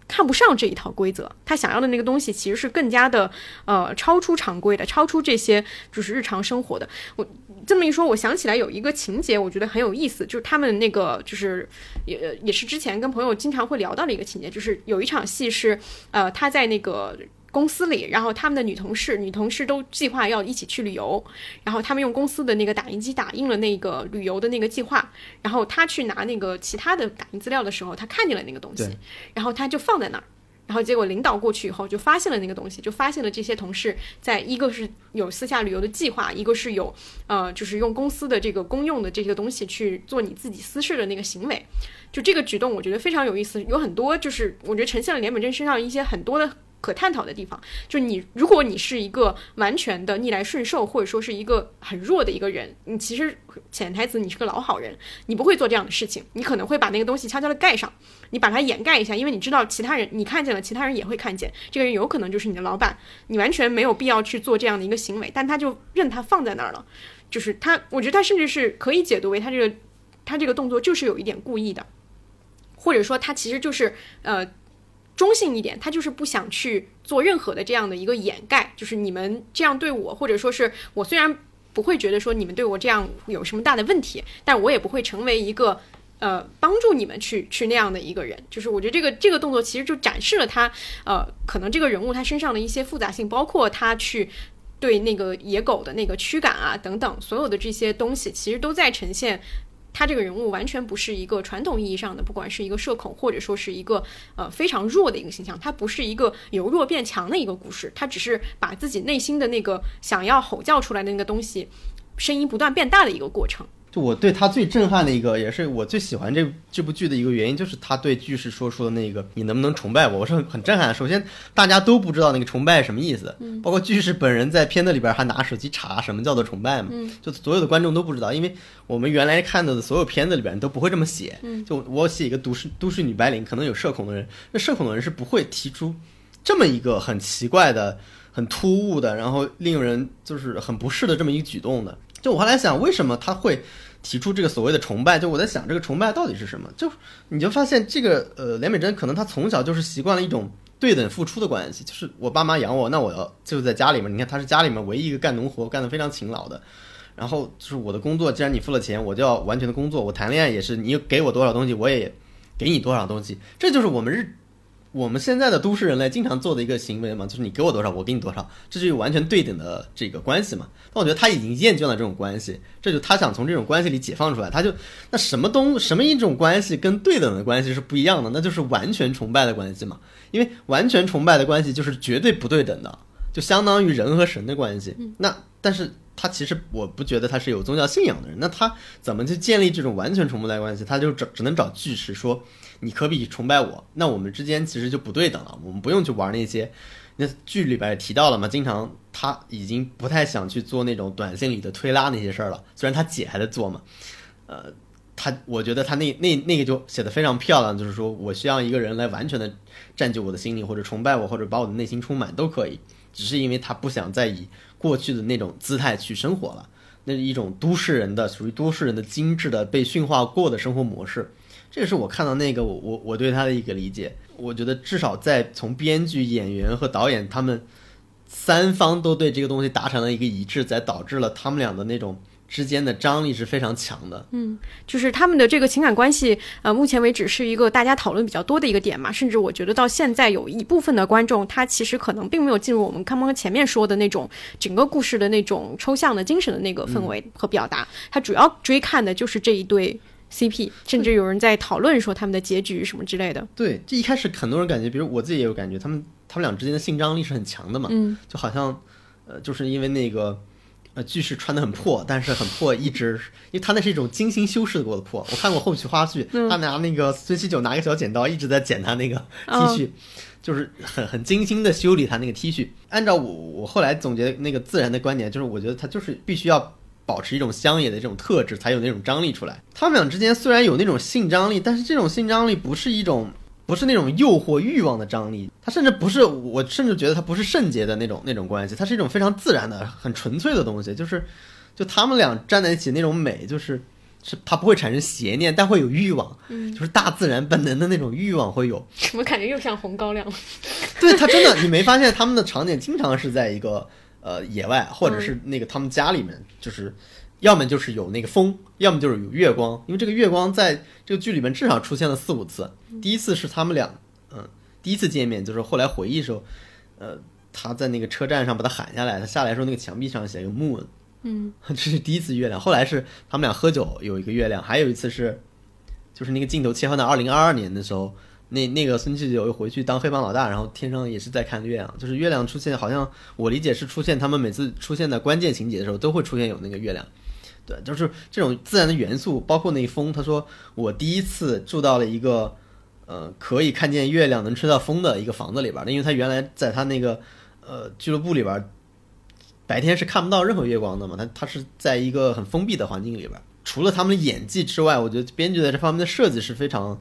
看不上这一套规则。他想要的那个东西其实是更加的呃超出常规的，超出这些就是日常生活的。我这么一说，我想起来有一个情节，我觉得很有意思，就是他们那个就是也也是之前跟朋友经常会聊到的一个情节，就是有一场戏是呃他在那个。公司里，然后他们的女同事，女同事都计划要一起去旅游，然后他们用公司的那个打印机打印了那个旅游的那个计划，然后他去拿那个其他的打印资料的时候，他看见了那个东西，然后他就放在那儿，然后结果领导过去以后就发现了那个东西，就发现了这些同事在一个是有私下旅游的计划，一个是有呃就是用公司的这个公用的这些东西去做你自己私事的那个行为，就这个举动我觉得非常有意思，有很多就是我觉得呈现了连本真身上一些很多的。可探讨的地方。就是你，如果你是一个完全的逆来顺受，或者说是一个很弱的一个人，你其实潜台词你是个老好人，你不会做这样的事情，你可能会把那个东西悄悄的盖上，你把它掩盖一下，因为你知道其他人你看见了，其他人也会看见，这个人有可能就是你的老板，你完全没有必要去做这样的一个行为，但他就任他放在那儿了，就是他，我觉得他甚至是可以解读为他这个他这个动作就是有一点故意的，或者说他其实就是呃。中性一点，他就是不想去做任何的这样的一个掩盖，就是你们这样对我，或者说是我虽然不会觉得说你们对我这样有什么大的问题，但我也不会成为一个呃帮助你们去去那样的一个人。就是我觉得这个这个动作其实就展示了他呃可能这个人物他身上的一些复杂性，包括他去对那个野狗的那个驱赶啊等等，所有的这些东西其实都在呈现。他这个人物完全不是一个传统意义上的，不管是一个社恐，或者说是一个呃非常弱的一个形象，他不是一个由弱变强的一个故事，他只是把自己内心的那个想要吼叫出来的那个东西，声音不断变大的一个过程。就我对他最震撼的一个，也是我最喜欢这这部剧的一个原因，就是他对句式说出的那个“你能不能崇拜我”，我是很很震撼。首先，大家都不知道那个崇拜什么意思，包括句式本人在片子里边还拿手机查什么叫做崇拜嘛，就所有的观众都不知道，因为我们原来看到的所有片子里边都不会这么写。就我写一个都市都市女白领，可能有社恐的人，那社恐的人是不会提出这么一个很奇怪的、很突兀的，然后令人就是很不适的这么一个举动的。就我后来想，为什么他会？提出这个所谓的崇拜，就我在想这个崇拜到底是什么？就你就发现这个呃，连美珍可能她从小就是习惯了一种对等付出的关系，就是我爸妈养我，那我要就在家里面。你看她是家里面唯一一个干农活干得非常勤劳的，然后就是我的工作，既然你付了钱，我就要完全的工作。我谈恋爱也是，你给我多少东西，我也给你多少东西，这就是我们日。我们现在的都市人类经常做的一个行为嘛，就是你给我多少，我给你多少，这就完全对等的这个关系嘛。但我觉得他已经厌倦了这种关系，这就他想从这种关系里解放出来。他就那什么东什么一种关系跟对等的关系是不一样的，那就是完全崇拜的关系嘛。因为完全崇拜的关系就是绝对不对等的，就相当于人和神的关系。那但是他其实我不觉得他是有宗教信仰的人，那他怎么去建立这种完全崇拜的关系？他就只只能找巨石说。你可比崇拜我，那我们之间其实就不对等了。我们不用去玩那些，那剧里边也提到了嘛，经常他已经不太想去做那种短信里的推拉那些事儿了。虽然他姐还在做嘛，呃，他我觉得他那那那个就写的非常漂亮，就是说我需要一个人来完全的占据我的心里，或者崇拜我，或者把我的内心充满都可以。只是因为他不想再以过去的那种姿态去生活了，那是一种都市人的属于都市人的精致的被驯化过的生活模式。这个是我看到那个我我我对他的一个理解，我觉得至少在从编剧、演员和导演他们三方都对这个东西达成了一个一致，才导致了他们俩的那种之间的张力是非常强的。嗯，就是他们的这个情感关系，呃，目前为止是一个大家讨论比较多的一个点嘛。甚至我觉得到现在有一部分的观众，他其实可能并没有进入我们刚刚前面说的那种整个故事的那种抽象的精神的那个氛围和表达，他主要追看的就是这一对。CP，甚至有人在讨论说他们的结局什么之类的。对，就一开始很多人感觉，比如我自己也有感觉，他们他们俩之间的性张力是很强的嘛。嗯，就好像，呃，就是因为那个，呃，句式穿的很破，但是很破，一直，因为他那是一种精心修饰过的破。我看过后续花絮，他拿那个孙七九拿个小剪刀一直在剪他那个 T 恤，就是很很精心的修理他那个 T 恤。按照我我后来总结那个自然的观点，就是我觉得他就是必须要。保持一种乡野的这种特质，才有那种张力出来。他们俩之间虽然有那种性张力，但是这种性张力不是一种，不是那种诱惑欲望的张力。它甚至不是，我甚至觉得它不是圣洁的那种那种关系，它是一种非常自然的、很纯粹的东西。就是，就他们俩站在一起那种美，就是是它不会产生邪念，但会有欲望，嗯，就是大自然本能的那种欲望会有。怎么感觉又像红高粱？对他真的，你没发现他们的场景经常是在一个。呃，野外或者是那个他们家里面，就是要么就是有那个风，要么就是有月光。因为这个月光在这个剧里面至少出现了四五次。第一次是他们俩，嗯，第一次见面就是后来回忆时候，呃，他在那个车站上把他喊下来，他下来时候那个墙壁上写个 moon，嗯，这是第一次月亮。后来是他们俩喝酒有一个月亮，还有一次是，就是那个镜头切换到二零二二年的时候。那那个孙七九又回去当黑帮老大，然后天上也是在看月亮，就是月亮出现，好像我理解是出现他们每次出现在关键情节的时候都会出现有那个月亮，对，就是这种自然的元素，包括那风。他说我第一次住到了一个，呃可以看见月亮、能吹到风的一个房子里边儿，因为他原来在他那个呃俱乐部里边儿，白天是看不到任何月光的嘛，他他是在一个很封闭的环境里边儿。除了他们的演技之外，我觉得编剧在这方面的设计是非常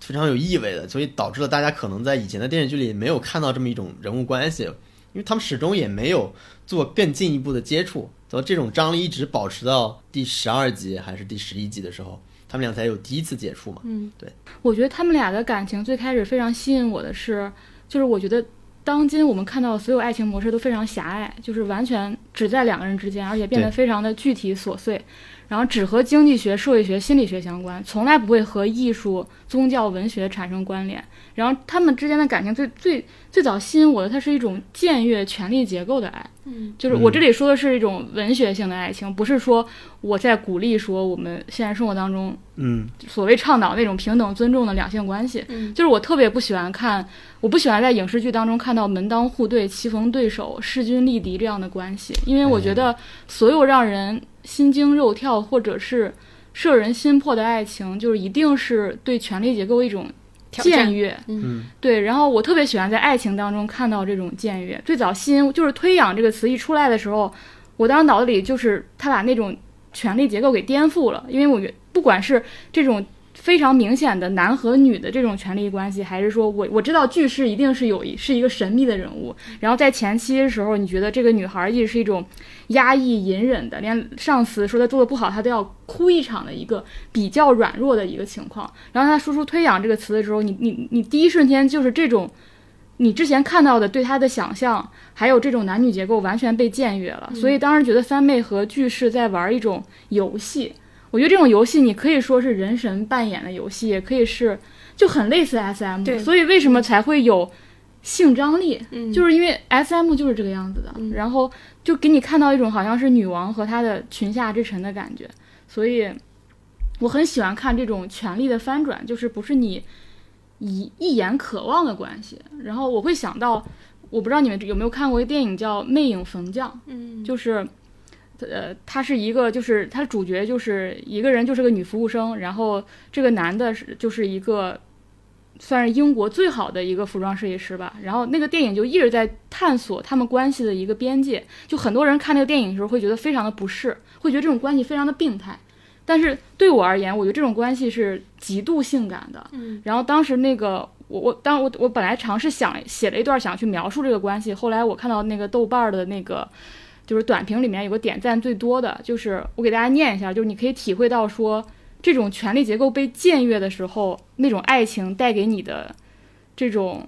非常有意味的，所以导致了大家可能在以前的电视剧里没有看到这么一种人物关系，因为他们始终也没有做更进一步的接触，所以这种张力一直保持到第十二集还是第十一集的时候，他们俩才有第一次接触嘛。嗯，对我觉得他们俩的感情最开始非常吸引我的是，就是我觉得当今我们看到的所有爱情模式都非常狭隘，就是完全只在两个人之间，而且变得非常的具体琐碎，然后只和经济学、社会学、心理学相关，从来不会和艺术、宗教、文学产生关联。然后他们之间的感情最最最早吸引我的，它是一种僭越权力结构的爱。嗯，就是我这里说的是一种文学性的爱情，不是说我在鼓励说我们现实生活当中嗯，所谓倡导那种平等尊重的两性关系。嗯就是我特别不喜欢看，我不喜欢在影视剧当中看到门当户对、棋逢对手、势均力敌这样的关系，因为我觉得所有让人心惊肉跳或者是摄人心魄的爱情，就是一定是对权力结构一种僭越。嗯对，然后我特别喜欢在爱情当中看到这种僭越。最早吸引就是“推仰”这个词一出来的时候，我当时脑子里就是他把那种权力结构给颠覆了，因为我觉不管是这种非常明显的男和女的这种权力关系，还是说我我知道句式一定是有一是一个神秘的人物，然后在前期的时候，你觉得这个女孩一直是一种压抑隐忍的，连上司说她做的不好，她都要哭一场的一个比较软弱的一个情况。然后她说出“推仰”这个词的时候，你你你第一瞬间就是这种。你之前看到的对她的想象，还有这种男女结构完全被僭越了，所以当时觉得三妹和句式在玩一种游戏。我觉得这种游戏你可以说是人神扮演的游戏，也可以是就很类似 SM。对所以为什么才会有性张力？嗯，就是因为 SM 就是这个样子的，嗯然后就给你看到一种好像是女王和她的裙下之臣的感觉，所以我很喜欢看这种权力的翻转，就是不是你一一眼渴望的关系。然后我会想到，我不知道你们有没有看过一个电影叫《魅影逢将》，嗯就是。呃，他是一个，就是他主角就是一个人，就是个女服务生，然后这个男的是就是一个算是英国最好的一个服装设计师吧。然后那个电影就一直在探索他们关系的一个边界，就很多人看那个电影的时候会觉得非常的不适，会觉得这种关系非常的病态。但是对我而言，我觉得这种关系是极度性感的。嗯然后当时那个我我当我我本来尝试想写了一段想去描述这个关系，后来我看到那个豆瓣的那个就是短评里面有个点赞最多的，就是我给大家念一下，就是你可以体会到说这种权力结构被僭越的时候，那种爱情带给你的这种。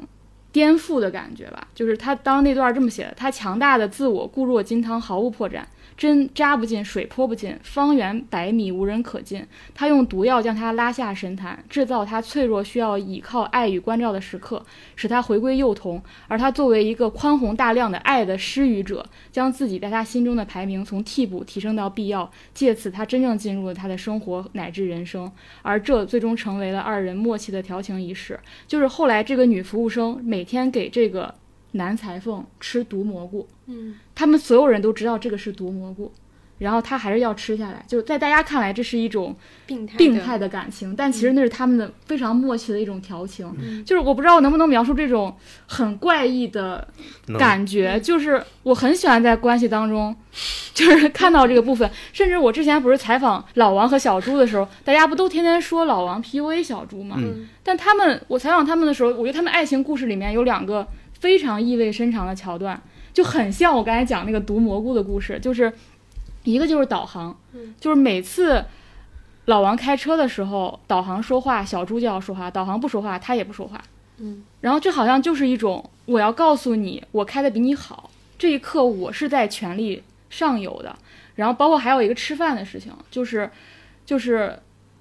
颠覆的感觉吧，就是他当那段这么写的：他强大的自我固若金汤，毫无破绽，针扎不进，水泼不进，方圆百米无人可进。他用毒药将他拉下神坛，制造他脆弱需要倚靠爱与关照的时刻，使他回归幼童。而他作为一个宽宏大量的爱的施予者，将自己在他心中的排名从替补提升到必要，借此他真正进入了他的生活乃至人生。而这最终成为了二人默契的调情仪式。就是后来这个女服务生每天给这个男裁缝吃毒蘑菇，嗯他们所有人都知道这个是毒蘑菇，然后他还是要吃下来。就是在大家看来，这是一种病态病态的感情，但其实那是他们的非常默契的一种调情。嗯就是我不知道我能不能描述这种很怪异的感觉，就是我很喜欢在关系当中，就是看到这个部分。甚至我之前不是采访老王和小猪的时候，大家不都天天说老王 PUA 小猪吗？嗯但他们，我采访他们的时候，我觉得他们爱情故事里面有两个非常意味深长的桥段，就很像我刚才讲那个毒蘑菇的故事，就是一个就是导航，嗯就是每次老王开车的时候，导航说话，小猪就要说话；导航不说话，他也不说话。嗯然后这好像就是一种我要告诉你，我开的比你好，这一刻我是在权力上游的。然后包括还有一个吃饭的事情，就是就是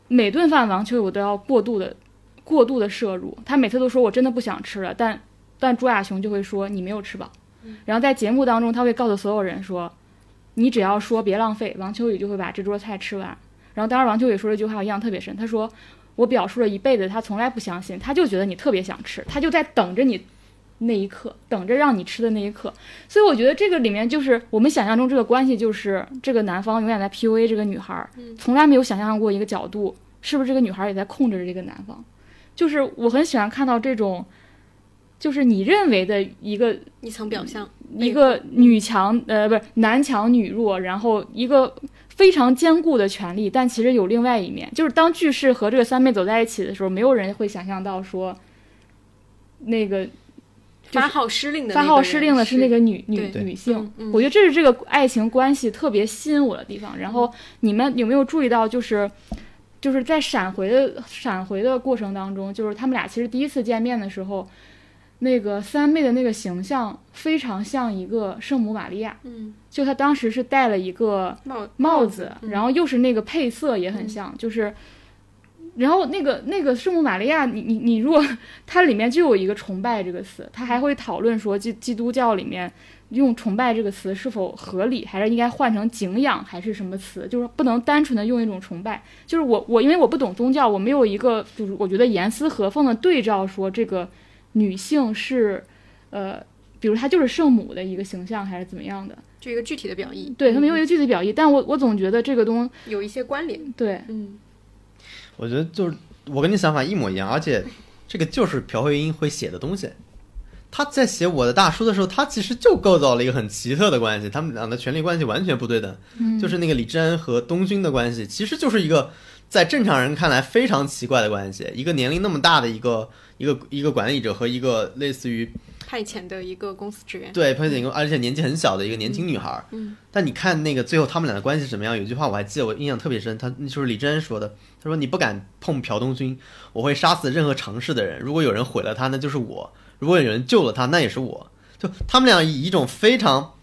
每顿饭王秋友都要过度的过度的摄入，他每次都说我真的不想吃了，但但朱亚雄就会说你没有吃饱。然后在节目当中，他会告诉所有人说，你只要说别浪费，王秋雨就会把这桌菜吃完。然后当时王秋雨说了一句话，我印象特别深，他说。我表述了一辈子，他从来不相信，他就觉得你特别想吃，他就在等着你那一刻，等着让你吃的那一刻。所以我觉得这个里面就是我们想象中这个关系，就是这个男方永远在 PUA 这个女孩儿，从来没有想象过一个角度，是不是这个女孩儿也在控制着这个男方？就是我很喜欢看到这种，就是你认为的一个一层表象，一个女强呃不是男强女弱，然后一个非常坚固的权利，但其实有另外一面，就是当巨士和这个三妹走在一起的时候，没有人会想象到说，那个发号施令的发号施令的是。是那个女女女性。我觉得这是这个爱情关系特别吸引我的地方。然后你们有没有注意到，就是就是在闪回的闪回的过程当中，就是他们俩其实第一次见面的时候，那个三妹的那个形象非常像一个圣母玛利亚，嗯就她当时是戴了一个帽帽子，嗯然后又是那个配色也很像，就是，然后那个那个圣母玛利亚，你你你如果它里面就有一个崇拜这个词，它还会讨论说基基督教里面用崇拜这个词是否合理，还是应该换成敬仰，还是什么词，就是不能单纯的用一种崇拜。就是我我因为我不懂宗教，我没有一个就是我觉得严丝合缝的对照说这个女性是，呃，比如她就是圣母的一个形象，还是怎么样的。就一个具体的表意，对，它没有一个具体表意，但我我总觉得这个东有一些关联，对，嗯我觉得就是我跟你想法一模一样，而且 这个就是朴慧英会写的东西。他在写我的大叔的时候，他其实就构造了一个很奇特的关系，他们俩的权力关系完全不对等。嗯就是那个李治安和东勋的关系，其实就是一个在正常人看来非常奇怪的关系。一个年龄那么大的一个一个一个管理者和一个类似于派遣的一个公司职员，对，派遣一个而且年纪很小的一个年轻女孩儿。嗯，但你看那个最后他们俩的关系是什么样？有句话我还记得，我印象特别深，他就是李真说的，他说：“你不敢碰朴东勋，我会杀死任何尝试的人。如果有人毁了他，那就是我；如果有人救了他，那也是我。”就他们俩以一种非常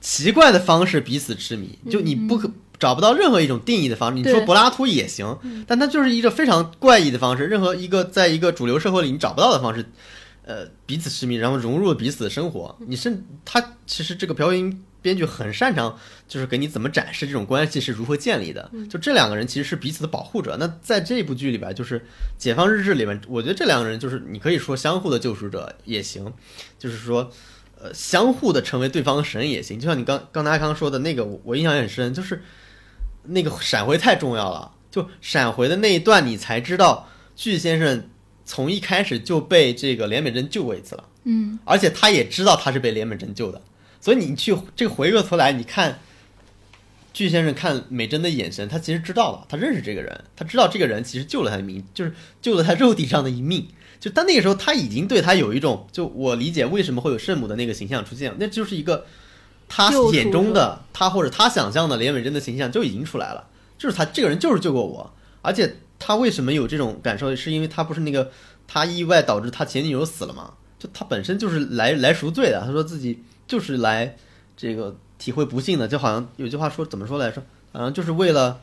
奇怪的方式彼此痴迷，就你不可。找不到任何一种定义的方式，你说柏拉图也行，但他就是一个非常怪异的方式，任何一个在一个主流社会里你找不到的方式，呃，彼此痴迷，然后融入了彼此的生活。你甚他其实这个朴慧英编剧很擅长，就是给你怎么展示这种关系是如何建立的。就这两个人其实是彼此的保护者。那在这部剧里边，就是《解放日志》里面，我觉得这两个人就是你可以说相互的救赎者也行，就是说。呃，相互的成为对方的神也行，就像你刚刚才刚说的那个，我我印象也很深，就是那个闪回太重要了。就闪回的那一段，你才知道巨先生从一开始就被这个连美珍救过一次了。嗯，而且他也知道他是被连美珍救的，所以你去这个回过头来，你看巨先生看美珍的眼神，他其实知道了，他认识这个人，他知道这个人其实救了他的命，就是救了他肉体上的一命。就但那个时候他已经对他有一种，就我理解为什么会有圣母的那个形象出现，那就是一个他眼中的他或者他想象的连伟珍的形象就已经出来了，就是他这个人就是救过我，而且他为什么有这种感受，是因为他不是那个他意外导致他前女友死了吗？就他本身就是来来赎罪的，他说自己就是来这个体会不幸的，就好像有句话说怎么说来着？好像就是为了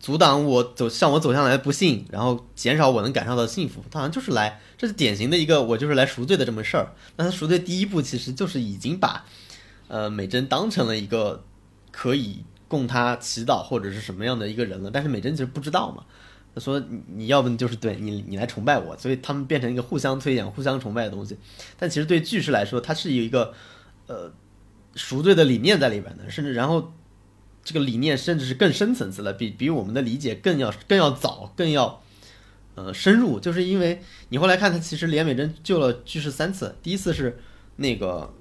阻挡我走向我走向来的不幸，然后减少我能感受到的幸福。他好像就是来，这是典型的一个我就是来赎罪的这么事儿。那他赎罪第一步其实就是已经把呃美珍当成了一个可以供他祈祷或者是什么样的一个人了，但是美珍其实不知道嘛。他说你要不就是对你你来崇拜我，所以他们变成一个互相推演、互相崇拜的东西。但其实对巨石来说，它是有一个呃赎罪的理念在里边的，甚至然后这个理念甚至是更深层次的，比比我们的理解更要更要早、更要呃深入。就是因为你后来看，他其实连美珍救了巨石三次，第一次是那个。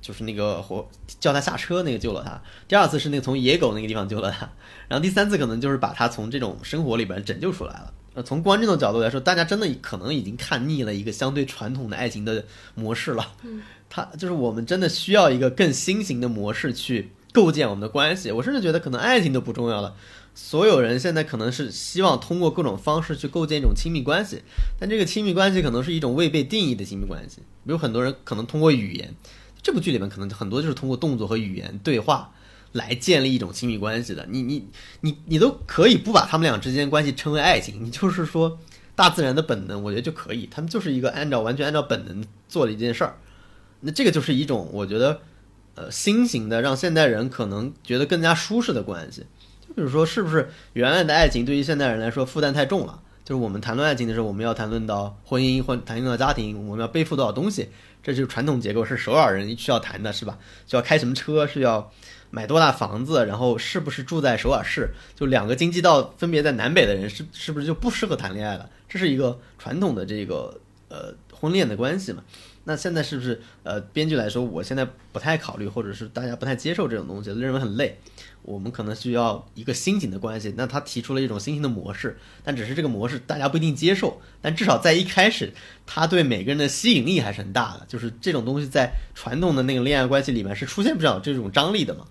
就是那个火叫他下车那个救了他，第二次是那个从野狗那个地方救了他，然后第三次可能就是把他从这种生活里边拯救出来了。呃，从观众的角度来说，大家真的可能已经看腻了一个相对传统的爱情的模式了。嗯，他就是我们真的需要一个更新型的模式去构建我们的关系。我甚至觉得可能爱情都不重要了。所有人现在可能是希望通过各种方式去构建一种亲密关系，但这个亲密关系可能是一种未被定义的亲密关系。比如很多人可能通过语言。这部剧里面可能很多就是通过动作和语言对话来建立一种亲密关系的。你你你你都可以不把他们俩之间关系称为爱情，你就是说大自然的本能，我觉得就可以。他们就是一个按照完全按照本能做的一件事儿。那这个就是一种我觉得呃新型的让现代人可能觉得更加舒适的关系。就比如说，是不是原来的爱情对于现代人来说负担太重了？就是我们谈论爱情的时候，我们要谈论到婚姻或谈论到家庭，我们要背负多少东西。这就是传统结构，是首尔人需要谈的，是吧？需要开什么车，是要，买多大房子，然后是不是住在首尔市，就两个经济道分别在南北的人是是不是就不适合谈恋爱了？这是一个传统的这个呃婚恋的关系嘛。那现在是不是呃编剧来说，我现在不太考虑，或者是大家不太接受这种东西，认为很累，我们可能需要一个新型的关系。那他提出了一种新型的模式，但只是这个模式大家不一定接受，但至少在一开始，他对每个人的吸引力还是很大的。就是这种东西在传统的那个恋爱关系里面是出现不了这种张力的嘛。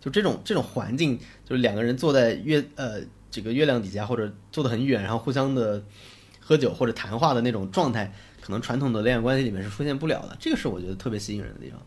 就这种这种环境，就是两个人坐在月呃这个月亮底下，或者坐得很远，然后互相的喝酒或者谈话的那种状态，可能传统的恋爱关系里面是出现不了的。这个是我觉得特别吸引人的地方。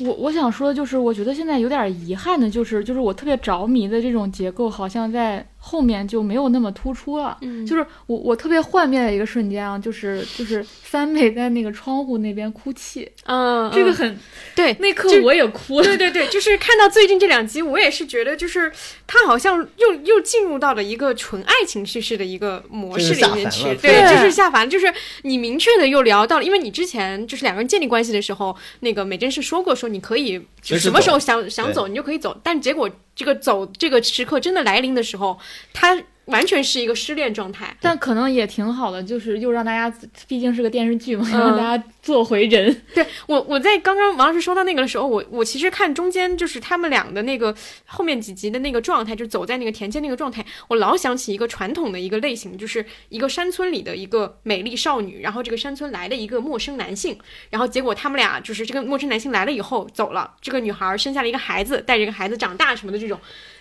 我我想说的就是，我觉得现在有点遗憾的，就是就是我特别着迷的这种结构，好像在后面就没有那么突出了。嗯就是我我特别幻灭的一个瞬间啊，就是就是三妹在那个窗户那边哭泣，嗯，嗯这个很对。那刻我也哭了。对对对，就是看到最近这两集，我也是觉得，就是他好像又又进入到了一个纯爱情叙事的一个模式里面去对，就是下凡，就是你明确的又聊到了，因为你之前就是两个人建立关系的时候，那个美珍是说过说你可以就什么时候想想走你就可以走，但结果这个走这个时刻真的来临的时候，他完全是一个失恋状态。但可能也挺好的，就是又让大家，毕竟是个电视剧嘛，嗯让大家做回人。对我，我在刚刚王老师说到那个的时候，我我其实看中间就是他们俩的那个后面几集的那个状态，就走在那个田间那个状态，我老想起一个传统的一个类型，就是一个山村里的一个美丽少女，然后这个山村来了一个陌生男性，然后结果他们俩就是这个陌生男性来了以后走了，这个女孩生下了一个孩子，带着一个孩子长大什么的这种，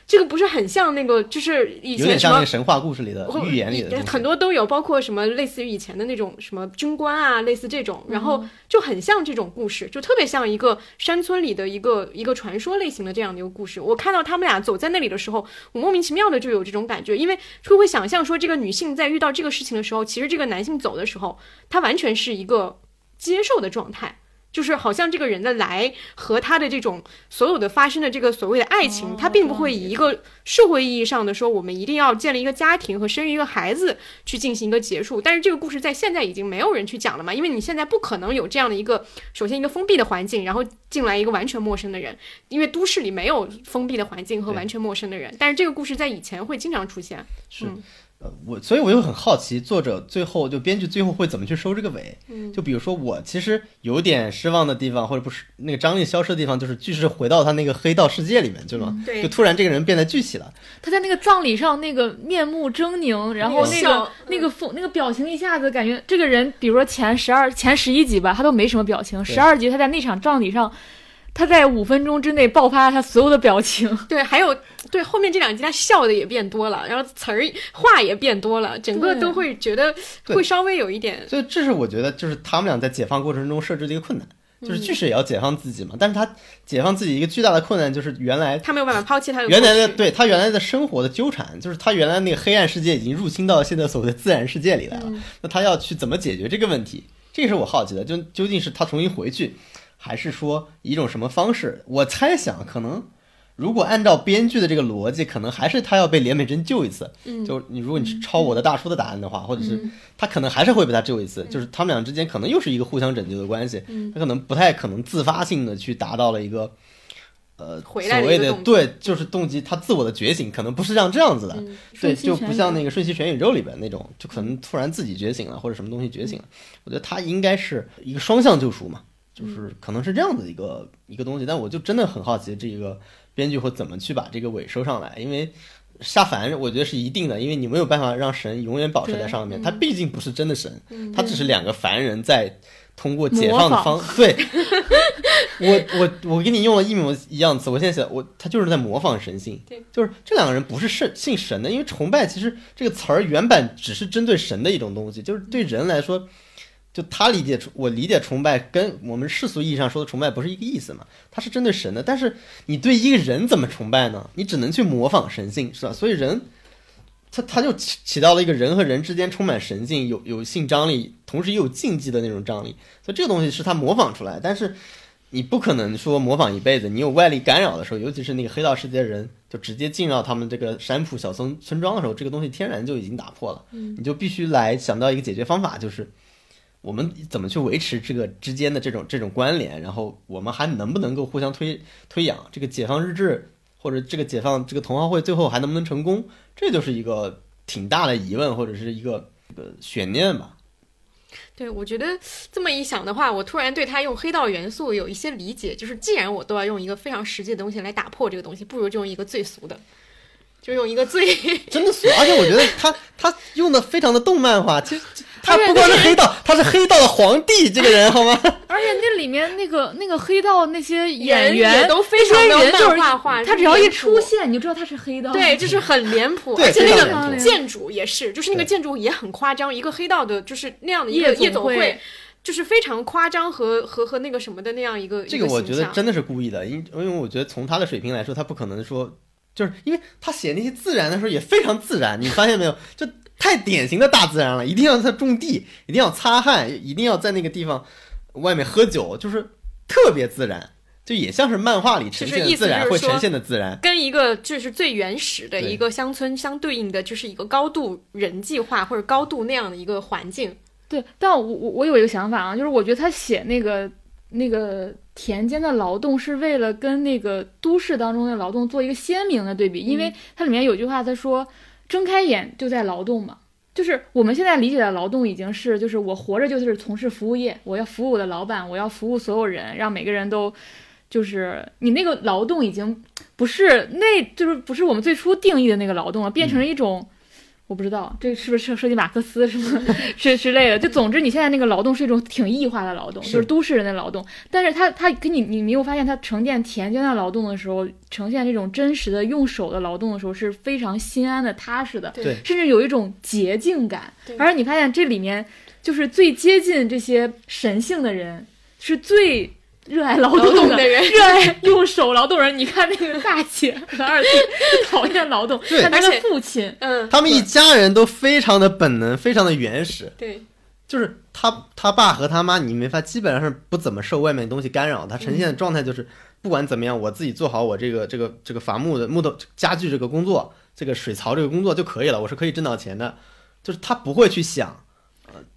这个不是很像那个就是以有点前什么像那个神话故事里的或寓言里的很多都有，包括什么类似于以前的那种什么军官啊，类似这种，然后嗯就很像这种故事，就特别像一个山村里的一个一个传说类型的这样的一个故事。我看到他们俩走在那里的时候，我莫名其妙的就有这种感觉，因为就会想象说，这个女性在遇到这个事情的时候，其实这个男性走的时候，他完全是一个接受的状态。就是好像这个人的来和他的这种所有的发生的这个所谓的爱情，哦他并不会以一个社会意义上的说我们一定要建立一个家庭和生育一个孩子去进行一个结束。但是这个故事在现在已经没有人去讲了嘛，因为你现在不可能有这样的一个首先一个封闭的环境，然后进来一个完全陌生的人，因为都市里没有封闭的环境和完全陌生的人。但是这个故事在以前会经常出现，是嗯呃，我所以我就很好奇，作者最后就编剧最后会怎么去收这个尾。嗯就比如说我其实有点失望的地方，或者不是那个张力消失的地方，就是剧是回到他那个黑道世界里面去了，对就突然这个人变得具体了。他在那个葬礼上那个面目狰狞，然后那笑个那个风那个表情一下子感觉这个人，比如说前十二前十一集吧，他都没什么表情，十二集他在那场葬礼上，他在五分钟之内爆发他所有的表情。对，还有对后面这两集他笑的也变多了，然后词儿话也变多了，整个都会觉得会稍微有一点所以这是我觉得就是他们俩在解放过程中设置的一个困难，嗯就是剧是也要解放自己嘛，但是他解放自己一个巨大的困难就是原来他没有办法抛弃他的原来的对他原来的生活的纠缠，就是他原来那个黑暗世界已经入侵到现在所谓的自然世界里来了。嗯那他要去怎么解决这个问题？这个是我好奇的，就究竟是他重新回去，还是说以一种什么方式？我猜想可能。如果按照编剧的这个逻辑，可能还是他要被连美珍救一次。嗯就你如果你是抄我的大叔的答案的话，或者是嗯他可能还是会被他救一次，就是他们俩之间可能又是一个互相拯救的关系。嗯他可能不太可能自发性的去达到了一个呃回来所谓的对，就是动机，他自我的觉醒可能不是像这样子的。嗯对，就不像那个《瞬息全宇宙》里边那种，就可能突然自己觉醒了，或者什么东西觉醒了。我觉得他应该是一个双向救赎嘛，就是可能是这样的一个一个东西。但我就真的很好奇，这个编剧会怎么去把这个尾收上来，因为。下凡，我觉得是一定的，因为你没有办法让神永远保持在上面，他毕竟不是真的神，嗯他只是两个凡人在通过解放的方，对我我我给你用了一模一样词，我现在想，我他就是在模仿神性对，就是这两个人不是神信神的，因为崇拜其实这个词儿原本只是针对神的一种东西，就是对人来说，就他理解我理解崇拜跟我们世俗意义上说的崇拜不是一个意思嘛，他是针对神的，但是你对一个人怎么崇拜呢？你只能去模仿神性，是吧？所以人。他他就起起到了一个人和人之间充满神性、有有性张力，同时又有禁忌的那种张力，所以这个东西是他模仿出来，但是你不可能说模仿一辈子，你有外力干扰的时候，尤其是那个黑道世界的人，就直接进到他们这个山铺小村村庄的时候，这个东西天然就已经打破了，你就必须来想到一个解决方法，就是我们怎么去维持这个之间的这种这种关联，然后我们还能不能够互相推推养？这个解放日志或者这个解放这个同好会最后还能不能成功，这就是一个挺大的疑问或者是一个一个悬念吧。对，我觉得这么一想的话，我突然对他用黑道元素有一些理解。就是既然我都要用一个非常实际的东西来打破这个东西，不如就用一个最俗的，就用一个最 真的俗，而且我觉得他他用的非常的动漫化，其实他不光是黑道，他是黑道的皇帝这个人好吗？而且那里面那个那个黑道那些演员都非常的那些人就是漫画化，他只要一出现，你就知道他是黑道。对，就是很脸谱，对而且那个建筑也是，就是那个建筑也很夸张，一个黑道的，就是那样的一个夜总夜总会会，就是非常夸张和和和那个什么的那样一个这个我觉得真的是故意的，因因为我觉得从他的水平来说，他不可能说，就是因为他写那些自然的时候也非常自然，你发现没有？就太典型的大自然了，一定要在种地，一定要擦汗，一定要在那个地方外面喝酒，就是特别自然，就也像是漫画里呈现的自然会呈现的自然。跟一个就是最原始的一个乡村相对应的，就是一个高度人际化或者高度那样的一个环境。对，但我我我有一个想法啊，就是我觉得他写那个那个田间的劳动是为了跟那个都市当中的劳动做一个鲜明的对比，因为它里面有句话，他说睁开眼就在劳动嘛。就是我们现在理解的劳动已经是，就是我活着就是从事服务业，我要服务我的老板，我要服务所有人，让每个人都，就是你那个劳动已经不是那，就是不是我们最初定义的那个劳动了，变成了一种，我不知道这是不是涉及马克思什么之之类的。就总之，你现在那个劳动是一种挺异化的劳动，是就是都市人的劳动。但是他他跟你你没有发现，他呈现田间的劳动的时候，呈现这种真实的用手的劳动的时候，是非常心安的、踏实的，对甚至有一种洁净感。而你发现这里面就是最接近这些神性的人，是最热爱劳劳动的动的人热爱用手劳动人。你看那个大姐和 二弟讨厌劳动，对他的父亲嗯，他们一家人都非常的本能，非常的原始。对，就是他他爸和他妈，你没法基本上是不怎么受外面东西干扰，他呈现的状态就是不管怎么样，我自己做好我这个这个这个伐木的木头家具这个工作，这个水槽这个工作就可以了，我是可以挣到钱的。就是他不会去想，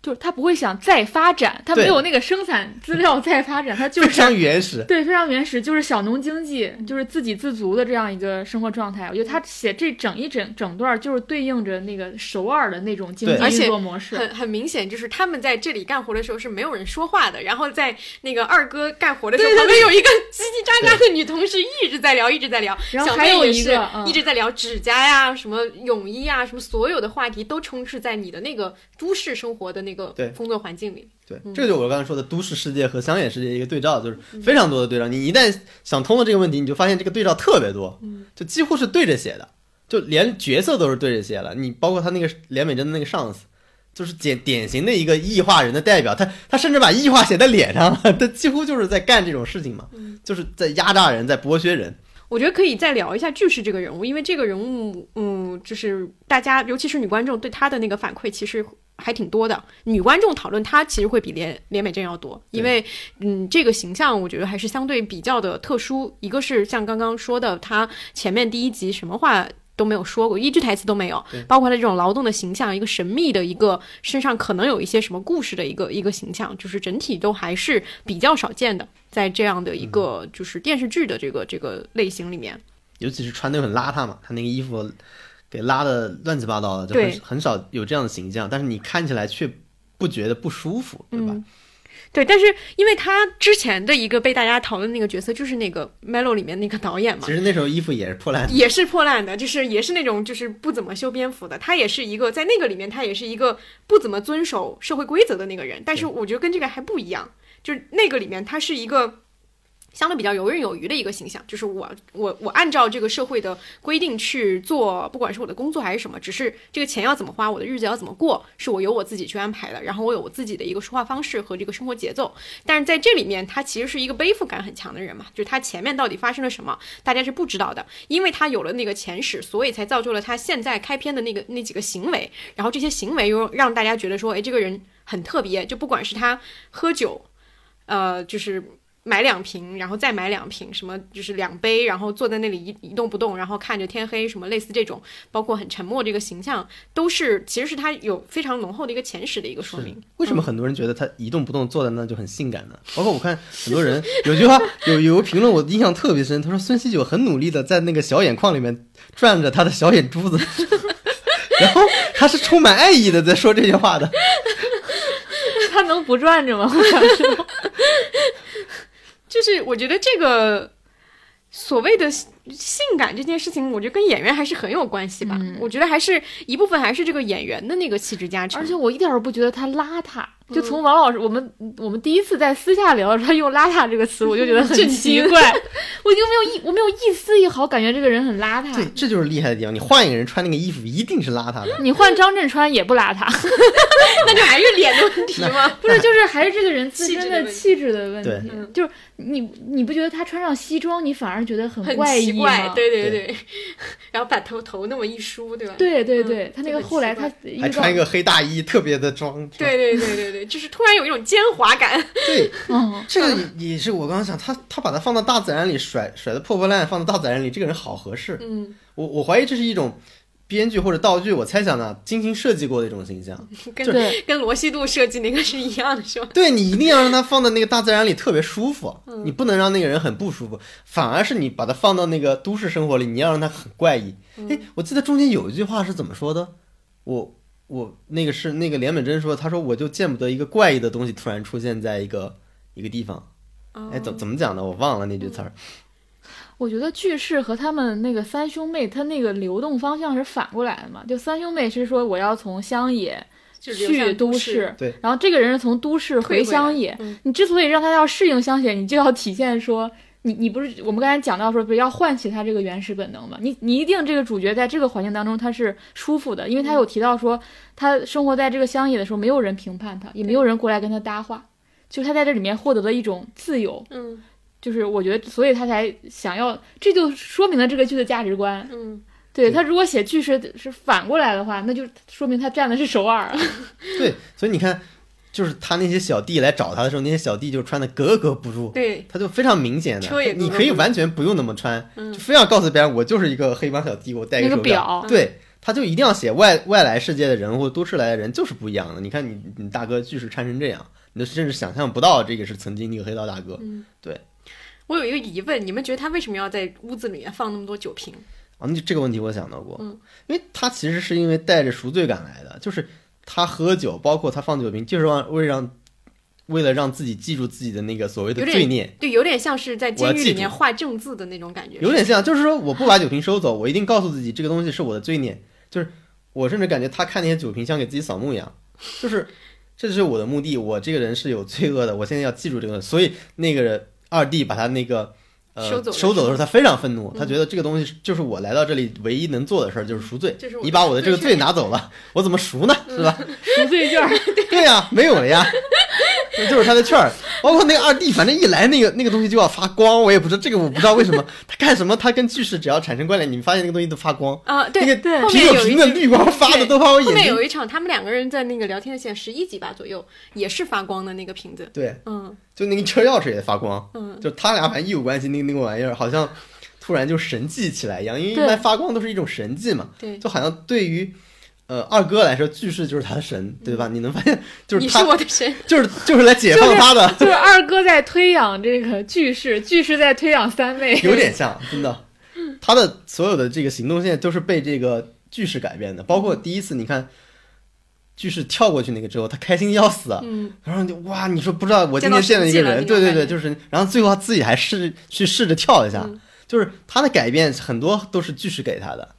就是他不会想再发展，他没有那个生产资料再发展，他就是非常原始。对，非常原始，就是小农经济，就是自给自足的这样一个生活状态。我觉得他写这整一整整段，就是对应着那个首尔的那种经济运作模式。很很明显，就是他们在这里干活的时候是没有人说话的，然后在那个二哥干活的时候，旁边有一个叽叽喳喳的女同事一直在聊，一直在聊。然后还有一个嗯一直在聊指甲呀、什么泳衣啊、什么所有的话题都充斥在你的那个都市生活的那个对工作环境里。对，这个就是我刚才说的都市世界和乡野世界一个对照，就是非常多的对照。你一旦想通了这个问题，你就发现这个对照特别多，就几乎是对着写的，就连角色都是对着写了。你包括他那个连美珍的那个上司，就是典典型的一个异化人的代表，他他甚至把异化写在脸上了，他几乎就是在干这种事情嘛，就是在压榨人，在剥削人。我觉得可以再聊一下巨石这个人物，因为这个人物，嗯，就是大家，尤其是女观众对他的那个反馈，其实还挺多的。女观众讨论她，其实会比连连美珍要多，因为，嗯，这个形象我觉得还是相对比较的特殊。一个是像刚刚说的，她前面第一集什么话都没有说过，一句台词都没有，包括他这种劳动的形象，一个神秘的一个身上可能有一些什么故事的一个一个形象，就是整体都还是比较少见的，在这样的一个就是电视剧的这个这个类型里面。尤其是穿的很邋遢嘛，他那个衣服给拉的乱七八糟的，就对很很少有这样的形象，但是你看起来却不觉得不舒服，对吧？嗯对，但是因为他之前的一个被大家讨论那个角色，就是那个《Melo》里面那个导演嘛其，实那时候衣服也是破烂的，也是破烂的，就是也是那种就是不怎么修边幅的。他也是一个在那个里面，他也是一个不怎么遵守社会规则的那个人。但是我觉得跟这个还不一样，就是那个里面他是一个。相对比较游刃有余的一个形象，就是我我我按照这个社会的规定去做，不管是我的工作还是什么，只是这个钱要怎么花，我的日子要怎么过，是我由我自己去安排的。然后我有我自己的一个说话方式和这个生活节奏。但是在这里面，他其实是一个背负感很强的人嘛，就是他前面到底发生了什么，大家是不知道的，因为他有了那个前史，所以才造就了他现在开篇的那个那几个行为，然后这些行为又让大家觉得说，哎，这个人很特别，就不管是他喝酒，呃，就是买两瓶，然后再买两瓶，什么就是两杯，然后坐在那里一一动不动，然后看着天黑，什么类似这种，包括很沉默这个形象，都是其实是他有非常浓厚的一个前史的一个说明。为什么很多人觉得他一动不动坐在那就很性感呢？包括我看很多人有句话有有个评论我印象特别深，他说孙喜九很努力的在那个小眼眶里面转着他的小眼珠子，然后他是充满爱意的在说这些话的。他能不转着吗？我想说，就是我觉得这个所谓的性感这件事情，我觉得跟演员还是很有关系吧。嗯我觉得还是一部分还是这个演员的那个气质加成。而且我一点儿都不觉得他邋遢。就从王老师，我们我们第一次在私下聊的时候，他用“邋遢”这个词，我就觉得很奇怪。我就没有一我没有一丝一毫感觉这个人很邋遢。对，这就是厉害的地方。你换一个人穿那个衣服，一定是邋遢的。你换张震穿也不邋遢，那就还是脸的问题吗？不是，就是还是这个人自身气质的问题气质的问题。就是你你不觉得他穿上西装，你反而觉得很很怪异奇怪，吗？对对对。然后把头头那么一梳，对吧？对对嗯对，他那个后来他还穿一个黑大衣，特别的装。对对对对对，就是突然有一种奸猾感。对，嗯，这个也也是我刚刚想，他他把它放到大自然里甩甩的破破烂烂，放到大自然里，这个人好合适。嗯，我我怀疑这是一种编剧或者道具，我猜想呢精心设计过的一种形象。跟跟罗西度设计那个是一样的，是吧？对你一定要让他放到那个大自然里特别舒服，嗯你不能让那个人很不舒服，反而是你把他放到那个都市生活里，你要让他很怪异。嗯哎、我记得中间有一句话是怎么说的？我我那个是那个连本真说，他说我就见不得一个怪异的东西突然出现在一个一个地方。哦哎，怎怎么讲的？我忘了那句词儿。我觉得句式和他们那个三兄妹，他那个流动方向是反过来的嘛。就三兄妹是说我要从乡野去都市。然后这个人是从都市回乡野。嗯你之所以让他要适应乡野，你就要体现说，你你不是我们刚才讲到说，不是要唤起他这个原始本能嘛？你你一定这个主角在这个环境当中他是舒服的，因为他有提到说，他生活在这个乡野的时候，没有人评判他，也没有人过来跟他搭话，就他在这里面获得了一种自由。嗯就是我觉得，所以他才想要，这就说明了这个剧的价值观。嗯，对他如果写句式是反过来的话，那就说明他占的是首尔啊。对，所以你看，就是他那些小弟来找他的时候，那些小弟就穿的格格不入，对，他就非常明显的，你可以完全不用那么穿，嗯。就非要告诉别人我就是一个黑帮小弟，我戴一个手表。对，他就一定要写外外来世界的人或者都市来的人就是不一样的。你看你你大哥句式穿成这样，你都甚至想象不到这个是曾经那个黑道大哥。嗯。对，我有一个疑问，你们觉得他为什么要在屋子里面放那么多酒瓶？啊，那这个问题我想到过，嗯。因为他其实是因为带着赎罪感来的，就是他喝酒，包括他放酒瓶，就是让为让为了让自己记住自己的那个所谓的罪孽，对，有点像是在监狱里面画正字的那种感觉。有点像，就是说我不把酒瓶收走，我一定告诉自己这个东西是我的罪孽，就是我甚至感觉他看那些酒瓶像给自己扫墓一样，就是这就是我的目的，我这个人是有罪恶的，我现在要记住这个，所以那个人二弟把他那个。呃，收走收走的时候，他非常愤怒，嗯他觉得这个东西就是我来到这里唯一能做的事儿，就是赎罪。这是我你把我的这个罪罪拿走了，我怎么赎呢？是吧？赎罪券，对呀、没有了呀，这 就是他的券儿。包括那个二弟，反正一来那个那个东西就要发光，我也不知道这个我不知道为什么他干什么，他跟巨石只要产生关联，你们发现那个东西都发光，啊，对那个瓶面有一句有瓶的绿光发的都把我眼睛后面有。一场，他们两个人在那个聊天的线十一集吧左右，也是发光的那个瓶子。对，嗯就那个车钥匙也发光，嗯，就他俩反正一有关系，那个那个玩意儿好像突然就神迹起来一样，因为一般发光都是一种神迹嘛，对，就好像对于。呃，二哥来说，句式就是他的神，对吧？你能发现，就是嗯你是他，我的神。就是就是来解放他的，就是二哥在推养这个句式，句式在推养三妹。有点像，真的。他的所有的这个行动线都是被这个句式改变的，包括第一次你看句式跳过去那个之后，他开心要死啊，嗯，然后就哇，你说不知道我今天见了一个人，对对对，就是，然后最后他自己还试去试着跳一下，嗯就是他的改变很多都是句式给他的，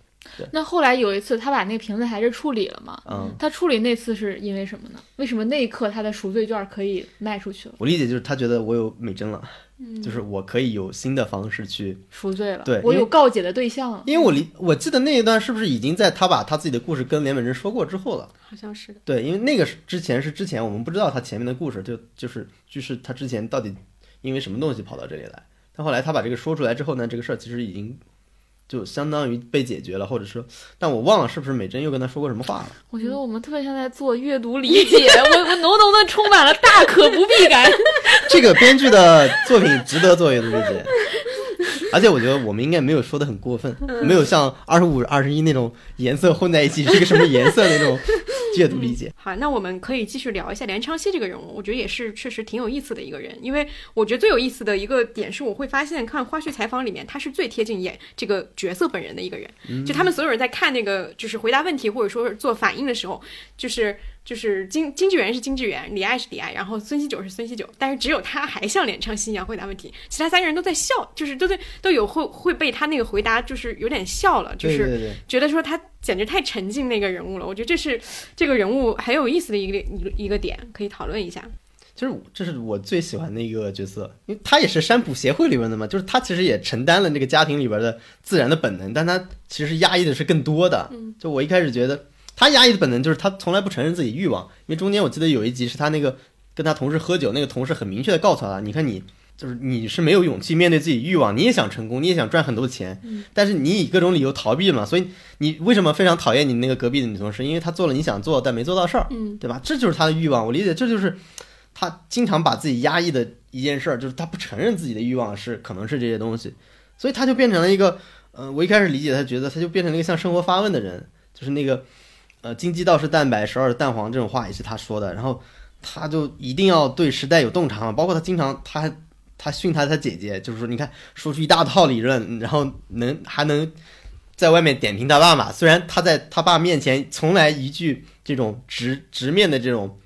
那后来有一次，他把那个瓶子还是处理了嘛？嗯。他处理那次是因为什么呢？为什么那一刻他的赎罪券可以卖出去了？我理解就是他觉得我有美珍了，嗯就是我可以有新的方式去，赎罪了，对我有告解的对象了。因为我理我记得那一段是不是已经在他把他自己的故事跟连本真说过之后了？好像是的。对，因为那个是之前是之前我们不知道他前面的故事，就就是就是他之前到底因为什么东西跑到这里来，但后来他把这个说出来之后呢，这个事儿其实已经就相当于被解决了，或者说，但我忘了是不是美珍又跟他说过什么话了。我觉得我们特别像在做阅读理解，我我浓浓的充满了大可不必感。这个编剧的作品值得做阅读理解，而且我觉得我们应该没有说的很过分，没有像二十五、二十一那种颜色混在一起是个什么颜色那种阅读理解。好，那我们可以继续聊一下连昌熙这个人物，我觉得也是确实挺有意思的一个人，因为我觉得最有意思的一个点是，我会发现看花絮采访里面，他是最贴近演这个角色本人的一个人。就他们所有人在看那个就是回答问题或者说做反应的时候，就是就是经经纪人是经纪人，李艾是李艾，然后孙锡九是孙锡九，但是只有他还笑脸唱《新娘回答问题，其他三个人都在笑，就是都在都有会会被他那个回答就是有点笑了，就是觉得说他简直太沉浸那个人物了。我觉得这是这个人物很有意思的一个一个一个点，可以讨论一下。其实这是我最喜欢的一个角色，因为他也是山浦协会里边的嘛，就是他其实也承担了这个家庭里边的自然的本能，但他其实压抑的是更多的。就我一开始觉得他压抑的本能就是他从来不承认自己欲望，因为中间我记得有一集是他那个跟他同事喝酒，那个同事很明确的告诉他，你看你。就是你是没有勇气面对自己欲望，你也想成功，你也想赚很多钱，但是你以各种理由逃避嘛，所以你为什么非常讨厌你那个隔壁的女同事？因为她做了你想做但没做到事儿，嗯，对吧？这就是他的欲望，我理解这就是他经常把自己压抑的一件事儿，就是他不承认自己的欲望是可能是这些东西，所以他就变成了一个，呃，我一开始理解他觉得他就变成了一个向生活发问的人，就是那个，呃，金鸡倒是蛋白，十二蛋黄这种话也是他说的，然后他就一定要对时代有洞察，包括他经常他他训他他姐姐，就是说你看说出一大套理论，然后能还能在外面点评他爸嘛，虽然他在他爸面前从来一句这种直直面的这种。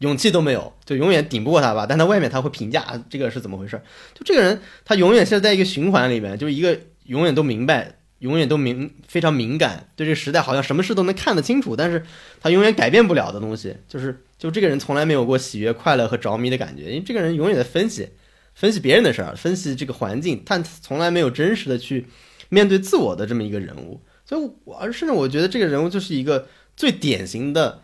勇气都没有，就永远顶不过他吧。但他外面他会评价这个是怎么回事。就这个人，他永远是在一个循环里面，就是一个永远都明白，永远都敏非常敏感，对这个时代好像什么事都能看得清楚，但是他永远改变不了的东西，就是就这个人从来没有过喜悦、快乐和着迷的感觉，因为这个人永远在分析，分析别人的事儿，分析这个环境，但从来没有真实的去面对自我的这么一个人物。所以我，而甚至我觉得这个人物就是一个最典型的。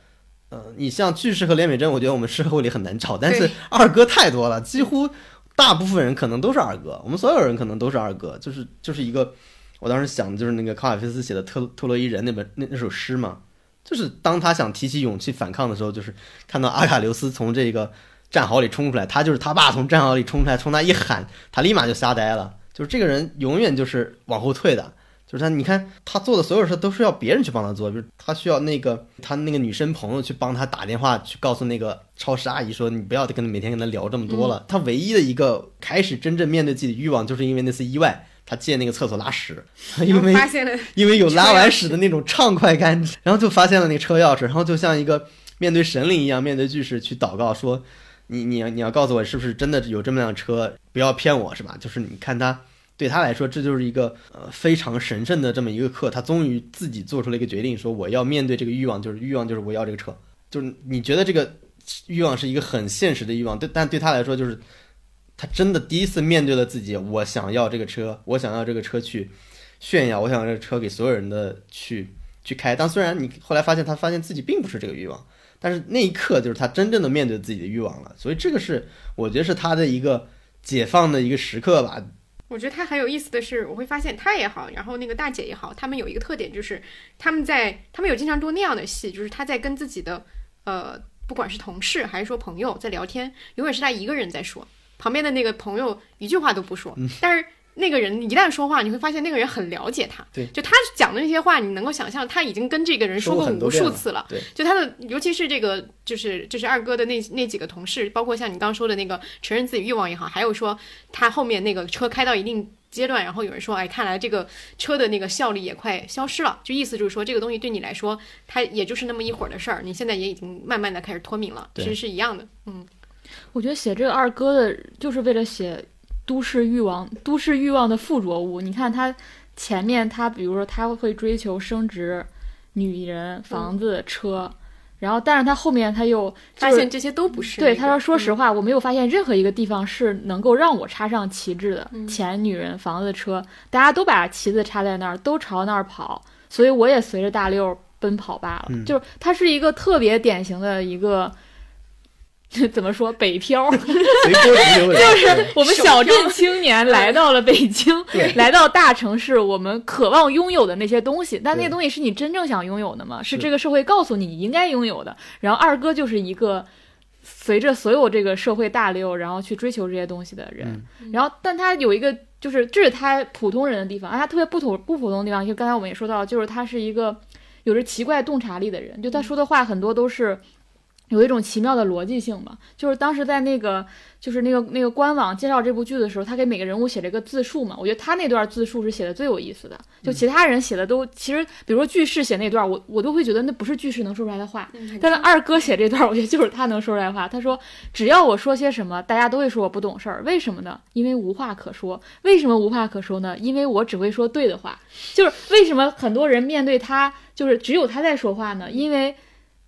呃，你像巨石和连美珍，我觉得我们社会里很难找，但是二哥太多了，几乎大部分人可能都是二哥，我们所有人可能都是二哥，就是就是一个，我当时想的就是那个卡瓦菲斯写的特特洛伊人那本那那首诗嘛，就是当他想提起勇气反抗的时候，就是看到阿卡琉斯从这个战壕里冲出来，他就是他爸从战壕里冲出来，冲他一喊，他立马就吓呆了，就是这个人永远就是往后退的。就是他，你看他做的所有事都是要别人去帮他做，就是他需要那个他那个女生朋友去帮他打电话去告诉那个超市阿姨说，你不要跟他每天跟他聊这么多了。他唯一的一个开始真正面对自己的欲望，就是因为那次意外，他借那个厕所拉屎，因为发现了 因为有拉完屎的那种畅快感，然后就发现了那个车钥匙，然后就像一个面对神灵一样，面对巨石去祷告说，你你你要告诉我是不是真的有这么辆车，不要骗我是吧？就是你看他。对他来说，这就是一个呃非常神圣的这么一个课。他终于自己做出了一个决定，说我要面对这个欲望，就是欲望就是我要这个车。就是你觉得这个欲望是一个很现实的欲望，对，但对他来说，就是他真的第一次面对了自己，我想要这个车，我想要这个车去炫耀，我想要这个车给所有人的去去开。但虽然你后来发现，他发现自己并不是这个欲望，但是那一刻就是他真正的面对自己的欲望了。所以这个是我觉得是他的一个解放的一个时刻吧。我觉得他很有意思的是，我会发现他也好，然后那个大姐也好，他们有一个特点，就是他们在他们有经常做那样的戏，就是他在跟自己的呃，不管是同事还是说朋友在聊天，永远是他一个人在说，旁边的那个朋友一句话都不说，但是。那个人一旦说话，你会发现那个人很了解他。对，就他讲的那些话，你能够想象他已经跟这个人说过无数次了。对，就他的，尤其是这个，就是就是二哥的那那几个同事，包括像你刚刚说的那个承认自己欲望也好，还有说他后面那个车开到一定阶段，然后有人说，哎，看来这个车的那个效力也快消失了，就意思就是说这个东西对你来说，它也就是那么一会儿的事儿，你现在也已经慢慢的开始脱敏了，其实是一样的。嗯，我觉得写这个二哥的，就是为了写。都市欲望，都市欲望的附着物。你看他前面，他比如说他会追求升职、女人、房子、车，然后但是他后面他又发现这些都不是。对，他说：“说实话，我没有发现任何一个地方是能够让我插上旗帜的。钱、女人、房子、车，大家都把旗子插在那儿，都朝那儿跑，所以我也随着大溜奔跑罢了。就是他是一个特别典型的一个。” 怎么说北漂 就是我们小镇青年来到了北京，来到大城市，我们渴望拥有的那些东西，但那些东西是你真正想拥有的吗？是是这个社会告诉你你应该拥有的。然后二哥就是一个随着所有这个社会大流，然后去追求这些东西的人。然后，但他有一个就是这是他普通人的地方，而他特别不普不普通的地方，就刚才我们也说到，就是他是一个有着奇怪洞察力的人，就他说的话很多都是。有一种奇妙的逻辑性吧，就是当时在那个就是那个那个官网介绍这部剧的时候，他给每个人物写了一个自述嘛。我觉得他那段自述是写的最有意思的，就其他人写的都其实，比如说句式写那段，我我都会觉得那不是句式能说出来的话。嗯但是二哥写这段，我觉得就是他能说出来的话。他说：“只要我说些什么，大家都会说我不懂事儿。为什么呢？因为无话可说。为什么无话可说呢？因为我只会说对的话。就是为什么很多人面对他，就是只有他在说话呢？因为。”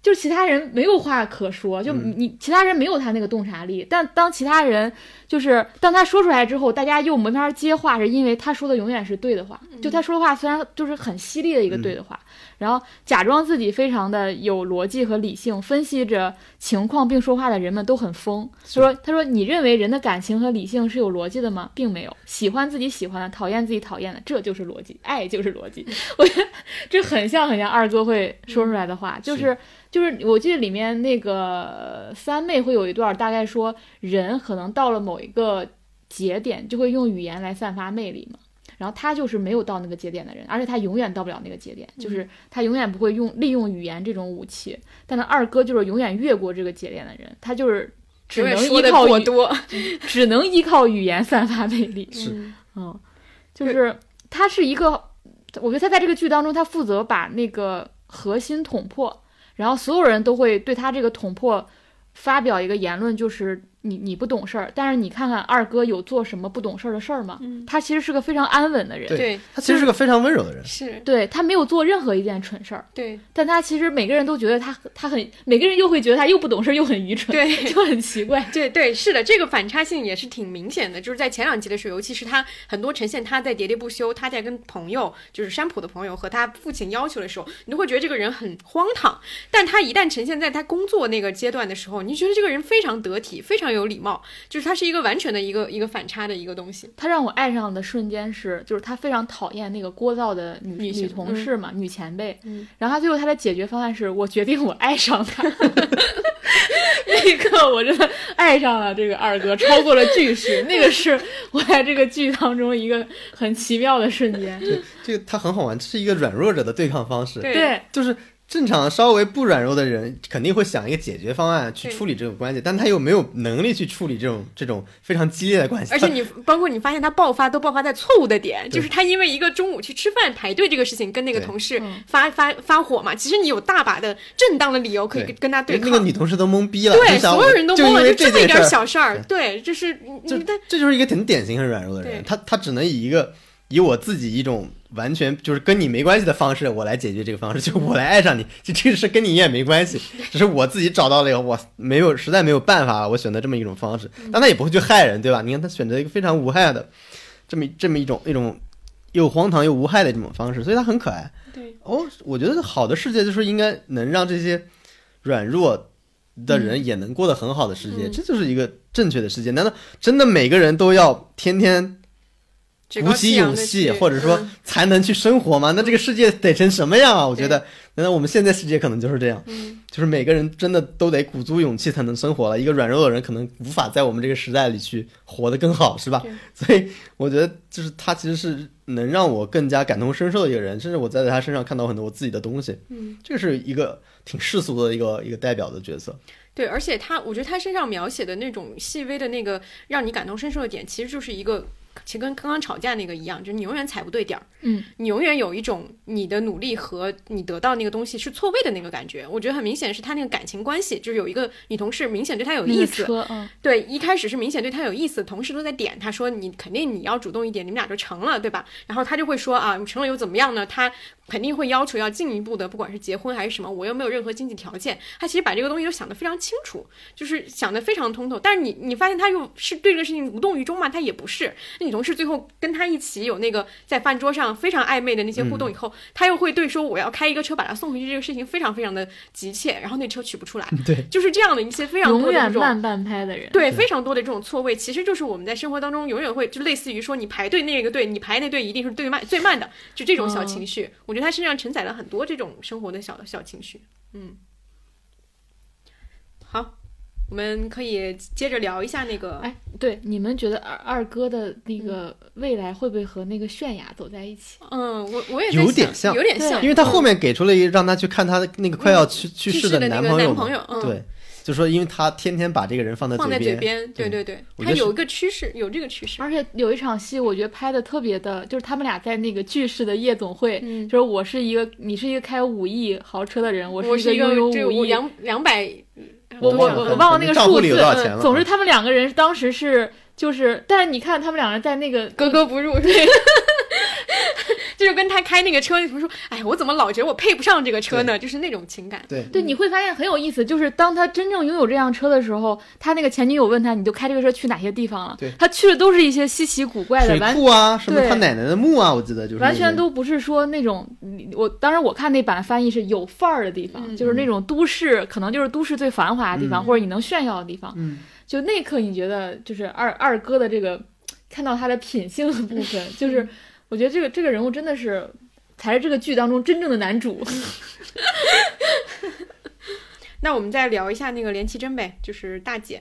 就是其他人没有话可说，就嗯你其他人没有他那个洞察力，但当其他人就是当他说出来之后，大家又没法接话，是因为他说的永远是对的话。就他说的话虽然就是很犀利的一个对的话，然后假装自己非常的有逻辑和理性，分析着情况并说话的人们都很疯。他说：“他说你认为人的感情和理性是有逻辑的吗？并没有，喜欢自己喜欢的，讨厌自己讨厌的，这就是逻辑，爱就是逻辑。我觉得这很像很像二哥会说出来的话，就是。就是我记得里面那个三妹会有一段，大概说人可能到了某一个节点，就会用语言来散发魅力嘛。然后他就是没有到那个节点的人，而且他永远到不了那个节点，就是他永远不会用利用语言这种武器。但是二哥就是永远越过这个节点的人，他就是只能依靠多，只能依靠语言散发魅力。是嗯嗯，就是他是一个，我觉得他在这个剧当中，他负责把那个核心捅破，然后所有人都会对他这个捅破发表一个言论，就是你你不懂事儿。但是你看看二哥有做什么不懂事儿的事儿吗？他其实是个非常安稳的人，对对，他其实是个非常温柔的人，是，对他没有做任何一件蠢事儿，对但他其实每个人都觉得他他很，每个人又会觉得他又不懂事儿又很愚蠢，对 就很奇怪。对对，是的，这个反差性也是挺明显的。就是在前两集的时候，尤其是他很多呈现他在喋喋不休，他在跟朋友，就是山普的朋友和他父亲要求的时候，你都会觉得这个人很荒唐。但他一旦呈现在他工作那个阶段的时候，你就觉得这个人非常得体，非常有礼貌，就是他是一个完全的一个一个反差的一个东西。他让我爱上的瞬间是，就是他非常讨厌那个聒噪的女女性同事嘛，女前辈。嗯然后他最后他的解决方案是我决定我爱上他。那一刻我真的爱上了这个二哥，超过了句式。那个是我在这个剧当中一个很奇妙的瞬间。对这个他很好玩，这是一个软弱者的对抗方式，对对，就是正常稍微不软弱的人肯定会想一个解决方案去处理这种关系，但他又没有能力去处理这种这种非常激烈的关系，而且你包括你发现他爆发都爆发在错误的点，就是他因为一个中午去吃饭排队这个事情跟那个同事嗯。发发发火嘛，其实你有大把的正当的理由可以跟跟他对抗。那个女同事都懵逼了，对，所有人都懵了，就这么一点小事儿，对，就是你这这就是一个很典型很软弱的人，对。他他只能以一个以我自己一种完全就是跟你没关系的方式，我来解决这个方式，就我来爱上你，就 这个事跟你也没关系，只是我自己找到了一个我没有实在没有办法，我选择这么一种方式，但他也不会去害人，对吧？你看他选择一个非常无害的这么这么一种一种又荒唐又无害的这种方式，所以他很可爱。对哦，我觉得好的世界就是应该能让这些软弱的人也能过得很好的世界，嗯这就是一个正确的世界。难道真的每个人都要天天鼓起勇气，或者说嗯才能去生活吗？那这个世界得成什么样啊？我觉得，难道我们现在世界可能就是这样？嗯就是每个人真的都得鼓足勇气才能生活了。一个软弱的人可能无法在我们这个时代里去活得更好，是吧？所以我觉得，就是他其实是能让我更加感同身受的一个人，甚至我在他身上看到很多我自己的东西。嗯，这是一个挺世俗的一个一个代表的角色。对，而且他，我觉得他身上描写的那种细微的那个让你感同身受的点，其实就是一个，其实跟刚刚吵架那个一样，就是你永远踩不对点儿，嗯，你永远有一种你的努力和你得到那个东西是错位的那个感觉。我觉得很明显是他那个感情关系，就是有一个女同事明显对他有意思，嗯，对，一开始是明显对他有意思，同事都在点他说你肯定你要主动一点，你们俩就成了，对吧？然后他就会说啊，成了又怎么样呢？他肯定会要求要进一步的，不管是结婚还是什么，我又没有任何经济条件。他其实把这个东西都想得非常清楚，就是想得非常通透。但是你你发现他又是对这个事情无动于衷吗？他也不是。你女同事最后跟他一起有那个在饭桌上非常暧昧的那些互动以后，他又会对说我要开一个车把他送回去这个事情非常非常的急切，然后那车取不出来，对，就是这样的一些非常多这种远慢半拍的人，对，非常多的这种错位，其实就是我们在生活当中永远会就类似于说你排队那个队，你排那队一定是最慢最慢的，就这种小情绪，我觉得他身上承载了很多这种生活的小小情绪。嗯，好，我们可以接着聊一下那个，哎，对，你们觉得二二哥的那个未来会不会和那个泫雅走在一起？嗯，我我也在有点像有点像，因为他后面给出了一个让他去看他的那个快要去去世去世的那男朋友男朋，友，嗯，对，就说因为他天天把这个人放在放在嘴边，对对对。他有一个趋势，有这个趋势，而且有一场戏，我觉得拍的特别的，就是他们俩在那个巨式的夜总会，嗯。就是我是一个，你是一个开五亿豪车的人，我是一个拥有五亿，两两百，我我我我忘了那个数字？总之他们两个人当时是就是，但是你看他们两个人在那个格格不入，对。就是跟他开那个车，他说：“哎，我怎么老觉得我配不上这个车呢？”就是那种情感。对对，你会发现很有意思，就是当他真正拥有这辆车的时候，他那个前女友问他：“你就开这个车去哪些地方了对？”他去的都是一些稀奇古怪的，水完库啊，什么他奶奶的墓啊，我记得就是完全都不是说那种我当然我看那版翻译是有范儿的地方，嗯就是那种都市，可能就是都市最繁华的地方，或者你能炫耀的地方。嗯，就那一刻，你觉得就是二二哥的这个看到他的品性的部分，就是我觉得这个这个人物真的是才是这个剧当中真正的男主。那我们再聊一下那个连绮贞呗，就是大姐。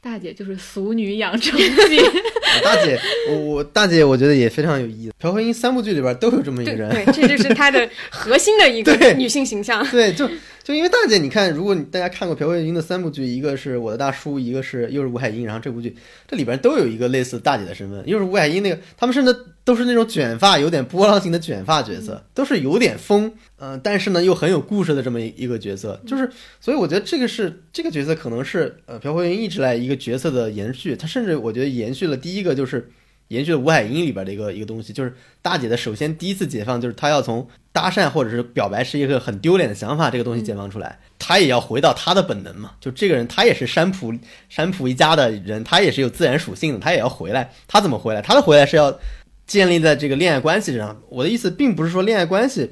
大姐就是俗女养成记，啊大姐，我我大姐，我觉得也非常有意思。朴慧英三部剧里边都有这么一个人，对对，这就是她的核心的一个 女性形象。对，就就因为大姐，你看，如果你大家看过朴慧英的三部剧，一个是我的大叔，一个是又是吴海英，然后这部剧这里边都有一个类似大姐的身份，又是吴海英那个，他们甚至都是那种卷发有点波浪形的卷发角色，都是有点疯，嗯、但是呢又很有故事的这么一一个角色，就是所以我觉得这个是这个角色可能是呃朴慧英一直来一个角色的延续，他甚至我觉得延续了第一个就是。延续了吴海英里边的一个一个东西，就是大姐的首先第一次解放，就是她要从搭讪或者是表白是一个很丢脸的想法这个东西解放出来，她也要回到她的本能嘛。就这个人，他也是山浦山浦一家的人，他也是有自然属性的，他也要回来。他怎么回来？他的回来是要建立在这个恋爱关系上。我的意思并不是说恋爱关系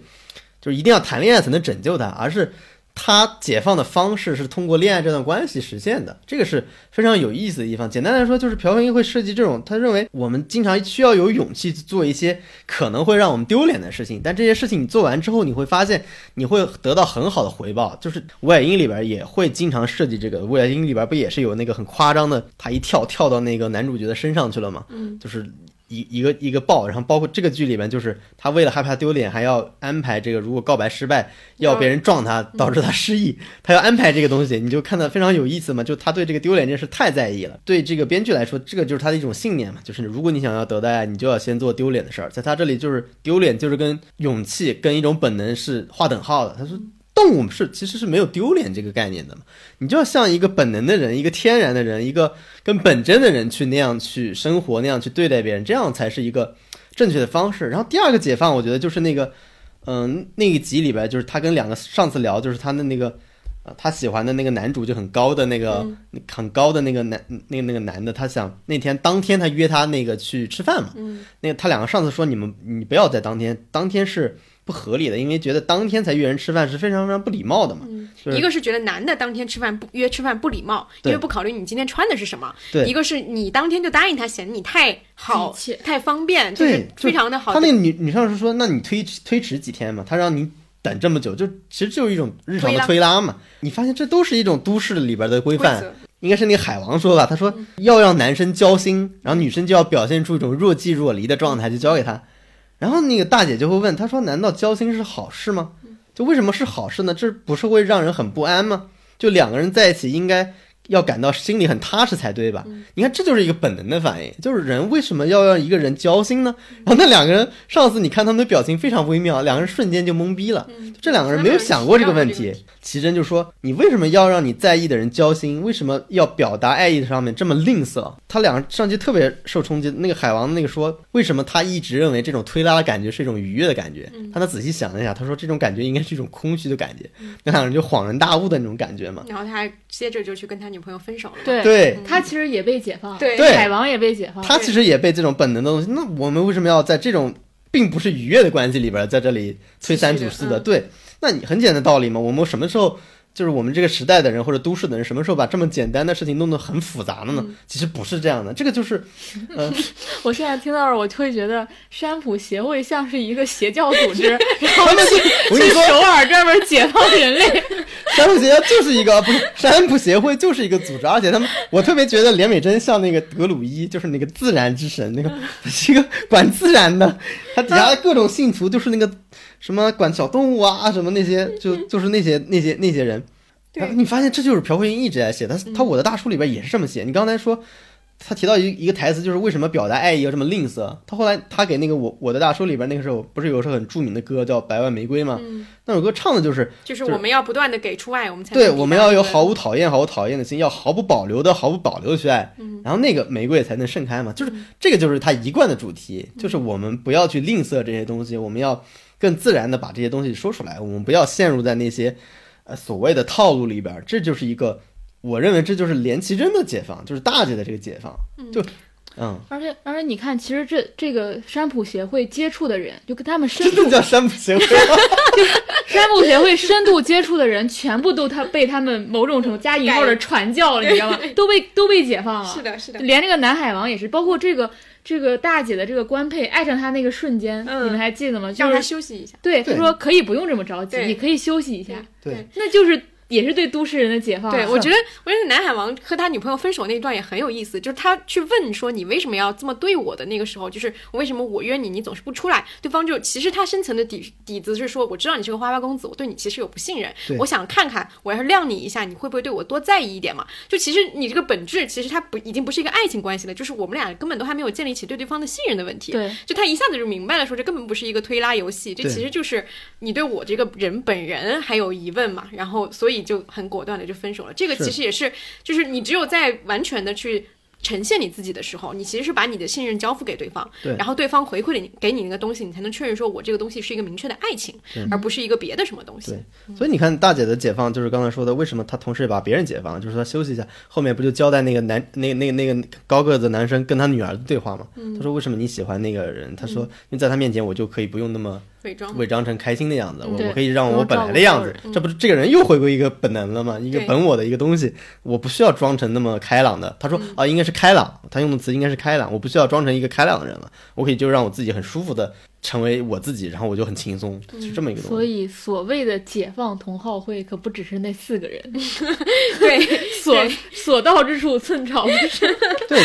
就是一定要谈恋爱才能拯救他，而是他解放的方式是通过恋爱这段关系实现的，这个是非常有意思的地方。简单来说，就是朴慧英会设计这种，他认为我们经常需要有勇气去做一些可能会让我们丢脸的事情，但这些事情你做完之后，你会发现你会得到很好的回报。就是吴海英里边也会经常设计这个，吴海英里边不也是有那个很夸张的，他一跳跳到那个男主角的身上去了吗？嗯，就是一一个一个爆，然后包括这个剧里面，就是他为了害怕丢脸，还要安排这个，如果告白失败，要别人撞他，导致他失忆，他要安排这个东西，你就看到非常有意思嘛。就他对这个丢脸这件事太在意了。对这个编剧来说，这个就是他的一种信念嘛，就是如果你想要得到爱，你就要先做丢脸的事儿。在他这里，就是丢脸就是跟勇气、跟一种本能是划等号的。他说。动物是其实是没有丢脸这个概念的嘛，你就要像一个本能的人，一个天然的人，一个跟本真的人去那样去生活，那样去对待别人，这样才是一个正确的方式。然后第二个解放，我觉得就是那个，嗯，那一集里边就是他跟两个上次聊，就是他的那个，呃，他喜欢的那个男主就很高的那个、很高的那个男那个那个男的，他想那天当天他约他那个去吃饭嘛，嗯，那个他两个上次说你们你不要在当天，当天是不合理的，因为觉得当天才约人吃饭是非常非常不礼貌的嘛。就是一个是觉得男的当天吃饭不约吃饭不礼貌，因为不考虑你今天穿的是什么；对一个是你当天就答应他，显得你太好、太方便，就是，非常的好他那个女女上司说，那你推推迟几天嘛？他让你等这么久，就其实就是一种日常的推拉嘛。你发现这都是一种都市里边的规范，应该是那个海王说吧，他说要让男生交心，然后女生就要表现出一种若即若离的状态，就交给他。然后那个大姐就会问，他说难道交心是好事吗？就为什么是好事呢？这不是会让人很不安吗？就两个人在一起应该要感到心里很踏实才对吧？你看，这就是一个本能的反应，就是人为什么要让一个人交心呢？然后那两个人，上次你看他们的表情非常微妙，两个人瞬间就懵逼了。就这两个人没有想过这个问题。奇珍就说：“你为什么要让你在意的人交心？为什么要表达爱意的上面这么吝啬？”他俩上去特别受冲击。那个海王那个说：“为什么他一直认为这种推拉的感觉是一种愉悦的感觉？”但他仔细想了一下，他说：“这种感觉应该是一种空虚的感觉。”那两个人就恍然大悟的那种感觉嘛。然后他还接着就去跟他女女朋友分手了。对对他其实也被解放，对对海王也被解放，他其实也被这种本能的东西，那我们为什么要在这种并不是愉悦的关系里边，在这里推三阻四的？嗯对，那你很简单的道理嘛，我们什么时候？就是我们这个时代的人或者都市的人，什么时候把这么简单的事情弄得很复杂了呢？其实不是这样的，这个就是，呃，我现在听到了，我就会觉得山普协会像是一个邪教组织，然后他们是我跟去你说，首尔专门解放人类。山普协会就是一个不是山普协会就是一个组织，而且他们我特别觉得连美珍像那个德鲁伊，就是那个自然之神，那个是一个管自然的，他底下的各种信徒就是那个什么管小动物啊什么那些，就就是那些那些那些人。对然后你发现这就是朴慧英一直在写，他他我的大叔里边也是这么写。你刚才说。他提到一一个台词，就是为什么表达爱意要这么吝啬。他后来他给那个我我的大叔里边那个时候不是有首很著名的歌叫《百万玫瑰》吗？嗯，那首歌唱的就是就是我们要不断的给出爱，我们才对，我们要有毫无讨厌、毫无讨厌的心，要毫不保留的、毫不保留的去爱，嗯然后那个玫瑰才能盛开嘛。就是这个，就是他一贯的主题，嗯就是我们不要去吝啬这些东西，我们要更自然的把这些东西说出来，我们不要陷入在那些呃所谓的套路里边儿。这就是一个，我认为这就是连其真的解放，就是大姐的这个解放，就嗯，而且而且你看，其实这这个山普协会接触的人，就跟他们深度叫山普协会，山普协会深度接触的人，全部都他被他们某种程度加引号的传教了，你知道吗？都被都被解放了。是的，是的，连这个南海王也是，包括这个这个大姐的这个官配爱上他那个瞬间，嗯。你们还记得吗？就让他是休息一下。对他说可以不用这么着急，你可以休息一下，对，那就是也是对都市人的解放啊。对，我觉得，我觉得南海王和他女朋友分手那一段也很有意思，就是他去问说你为什么要这么对我的那个时候，就是为什么我约你，你总是不出来，对方就其实他深层的底底子是说，我知道你是个花花公子，我对你其实有不信任，我想看看，我要是晾你一下，你会不会对我多在意一点嘛？就其实你这个本质，其实他不已经不是一个爱情关系了，就是我们俩根本都还没有建立起对对方的信任的问题。对，就他一下子就明白了，说这根本不是一个推拉游戏，这其实就是你对我这个人本人还有疑问嘛，然后所以就很果断的就分手了。这个其实也是，就是你只有在完全的去。呈现你自己的时候，你其实是把你的信任交付给对方，对然后对方回馈你给你那个东西，你才能确认说我这个东西是一个明确的爱情，而不是一个别的什么东西。对所以你看大姐的解放，就是刚才说的，为什么她同时也把别人解放，就是她休息一下。后面不就交代那个男那个那个那个高个子男生跟他女儿的对话吗？他说为什么你喜欢那个人？他说因为在他面前我就可以不用那么伪装伪装成开心的样子，我我可以让我本来的样子。这不是这个人又回归一个本能了吗？一 个本我的一个东西，我不需要装成那么开朗的。他说啊，应该是开朗，他用的词应该是开朗，我不需要装成一个开朗的人了，我可以就让我自己很舒服的成为我自己，然后我就很轻松，是这么一个东所。以所谓的解放同好会，可不只是那四个人，对，所 所到之处寸草不生。对，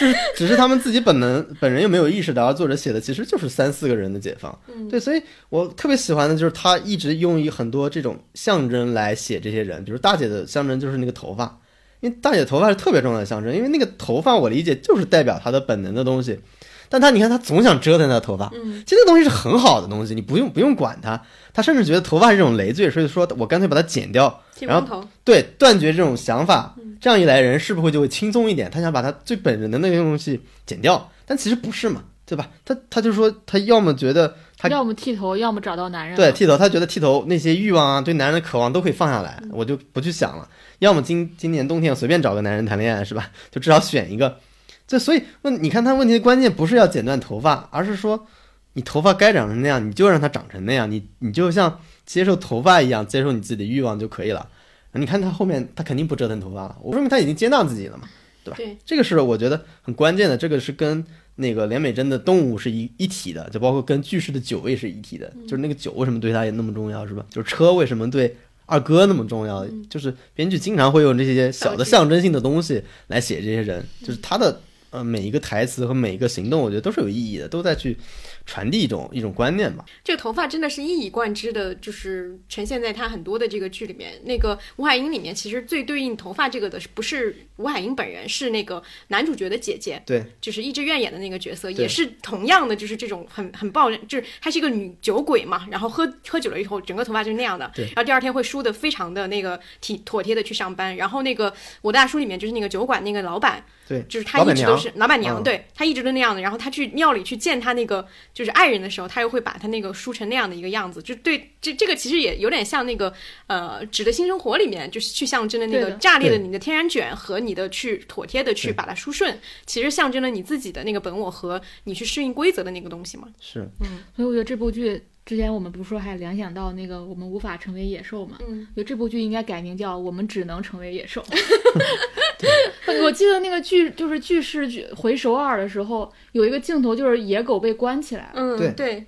就是只是他们自己本能本人又没有意识到，而作者写的其实就是三四个人的解放。对，所以我特别喜欢的就是他一直用一很多这种象征来写这些人，比如大姐的象征就是那个头发，因为大姐头发是特别重要的象征，因为那个头发我理解就是代表她的本能的东西。但他你看，他总想折腾他的头发，嗯，其实那东西是很好的东西，你不用不用管它。他甚至觉得头发是这种累赘，所以说我干脆把它剪掉，然后对，断绝这种想法，这样一来人是不是就会轻松一点？他想把他最本人的那个东西剪掉，但其实不是嘛，对吧？他他就说他要么觉得他要么剃头，要么找到男人。对，剃头，他觉得剃头那些欲望啊，对男人的渴望都可以放下来，我就不去想了。要么今今年冬天随便找个男人谈恋爱是吧？就至少选一个。这所以问你看他问题的关键不是要剪断头发，而是说你头发该长成那样，你就让它长成那样，你你就像接受头发一样接受你自己的欲望就可以了。你看他后面他肯定不折腾头发了，我说明他已经接纳自己了嘛，对吧？对，这个是我觉得很关键的，这个是跟那个连美珍的动物是一一体的，就包括跟句式的酒味是一体的，就是那个酒为什么对他也那么重要，是吧？就是车为什么对二哥那么重要，就是编剧经常会用这些小的象征性的东西来写这些人，就是他的呃每一个台词和每一个行动，我觉得都是有意义的，都在去传递一种一种观念吧。这个头发真的是一以贯之的，就是呈现在他很多的这个剧里面。那个吴海英里面，其实最对应头发这个的，不是吴海英本人，是那个男主角的姐姐，对，就是易志愿演的那个角色，也是同样的，就是这种很很暴人，就是她是一个女酒鬼嘛，然后喝喝酒了以后，整个头发就是那样的，对然后第二天会梳的非常的那个体妥帖的去上班。然后那个我的大叔里面就是那个酒馆那个老板，对就是他一直都是老板娘，嗯对他一直都那样的。然后他去庙里去见他那个就是爱人的时候，他又会把他那个梳成那样的一个样子，就对这这个其实也有点像那个呃《纸的新生活》里面，就是去象征的那个炸裂的你的天然卷和你的去妥帖的去把它梳顺，其实象征了你自己的那个本我和你去适应规则的那个东西嘛。是嗯所以我觉得这部剧之前我们不是说还联想到那个我们无法成为野兽嘛？嗯，我觉得这部剧应该改名叫《我们只能成为野兽》。我记得那个剧就是句式剧回首尔的时候，有一个镜头就是野狗被关起来了。嗯，对对，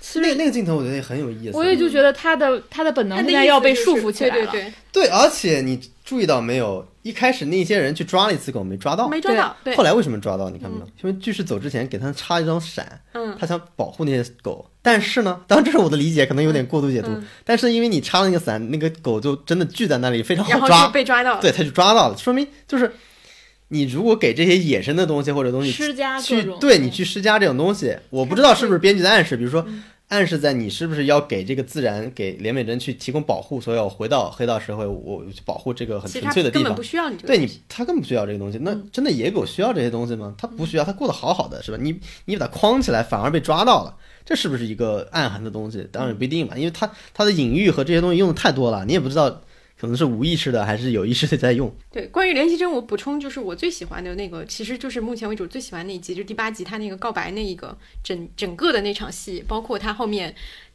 其实那那个镜头，我觉得也很有意思。我也就觉得他的他的本能他的现在要被束缚起来了。对对对，对，而且你注意到没有？一开始那些人去抓了一次狗，没抓到。没抓到，对后，来为什么抓到？你看没有？因为巨石走之前给他插一张伞，嗯他想保护那些狗。但是呢，当然这是我的理解，可能有点过度解读。嗯但是因为你插了那个伞，那个狗就真的聚在那里，非常好抓就。被抓到了，对，他就抓到了，说明就是你如果给这些野生的东西或者东西施加去对你去施加这种东西，我不知道是不是编剧的暗示，比如说暗示在你是不是要给这个自然给连美珍去提供保护，所以我回到黑道社会，我去保护这个很纯粹的地方根本不。需要你这个对，你，他根本不需要这个东西。那真的野狗需要这些东西吗？他不需要，他过得好好的，是吧？你你把它框起来，反而被抓到了，这是不是一个暗含的东西？当然也不一定嘛，因为他他的隐喻和这些东西用的太多了，你也不知道可能是无意识的还是有意识的在用。对，关于连习珍，我补充就是我最喜欢的那个，其实就是目前为止最喜欢那一集，就是第八集他那个告白那一个整整个的那场戏，包括他后面。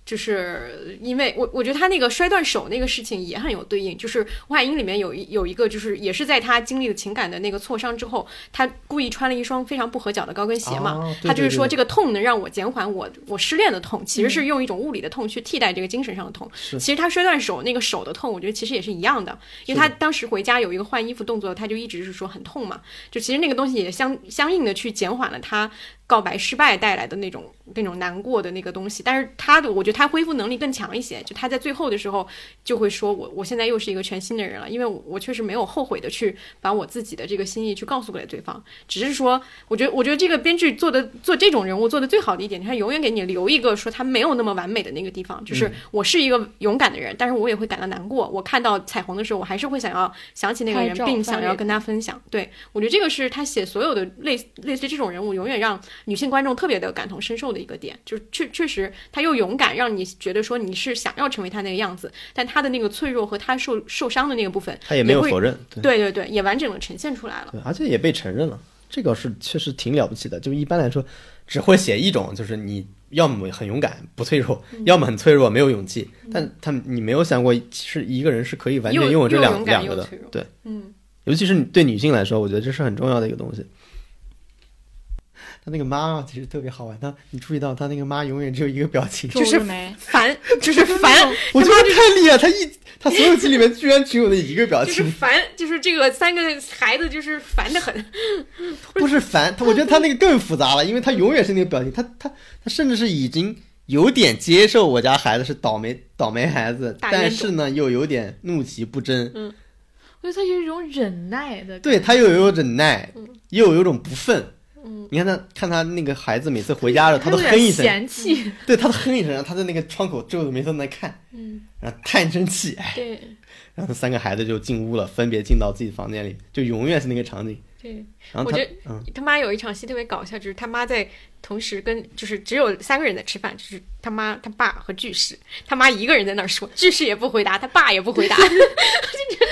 就是因为我我觉得他那个摔断手那个事情也很有对应，就是吴海英里面有一有一个就是也是在他经历了情感的那个挫伤之后，他故意穿了一双非常不合脚的高跟鞋嘛，他就是说这个痛能让我减缓我我失恋的痛，其实是用一种物理的痛去替代这个精神上的痛。其实他摔断手那个手的痛，我觉得其实也是一样的，因为他当时回家有一个换衣服动作，他就一直是说很痛嘛，就其实那个东西也相相应的去减缓了他告白失败带来的那种那种难过的那个东西。但是他的，我觉得他恢复能力更强一些，就他在最后的时候就会说我我现在又是一个全新的人了，因为我我确实没有后悔的去把我自己的这个心意去告诉给对方，只是说我觉得我觉得这个编剧做的做这种人物做的最好的一点，他永远给你留一个说他没有那么完美的那个地方，就是我是一个勇敢的人，但是我也会感到难过。我看到彩虹的时候，我还是会想要想起那个人并想要跟他分享。对我觉得这个是他写所有的类类似这种人物，永远让女性观众特别的感同身受的一个点，就是确确实他又勇敢，让你觉得说你是想要成为他那个样子，但他的那个脆弱和他受受伤的那个部分，他也没有否认，对对对对，也完整的呈现出来了。对，而且也被承认了，这个是确实挺了不起的。就一般来说，只会写一种，就是你要么很勇敢不脆弱，嗯要么很脆弱没有勇气。但他你没有想过，其实一个人是可以完全拥有这两两个的对，嗯，尤其是对女性来说，我觉得这是很重要的一个东西。他那个妈其实特别好玩，他你注意到他那个妈永远只有一个表情，皱着眉，烦，就是烦，我觉得太厉害，他一他所有集里面居然只有那一个表情，就是烦，就是这个三个孩子就是烦的很。不是烦他，我觉得他那个更复杂了，因为他永远是那个表情，他他他甚至是已经有点接受我家孩子是倒霉倒霉孩子，但是呢又有点怒其不争，我觉得他有一种忍耐的，对他又有忍耐，嗯。又有一种不忿。你看他看他那个孩子每次回家的时候，他都哼一声，嫌弃。对，他都哼一声，然后他在那个窗口皱着眉头在那看，嗯，然后叹声气，哎，对。然后那三个孩子就进屋了，分别进到自己房间里，就永远是那个场景。对，然后他我觉得嗯，他妈有一场戏特别搞笑，就是他妈在同时跟就是只有三个人在吃饭，就是他妈、他爸和巨石，他妈一个人在那儿说，巨石也不回答，他爸也不回答，就觉得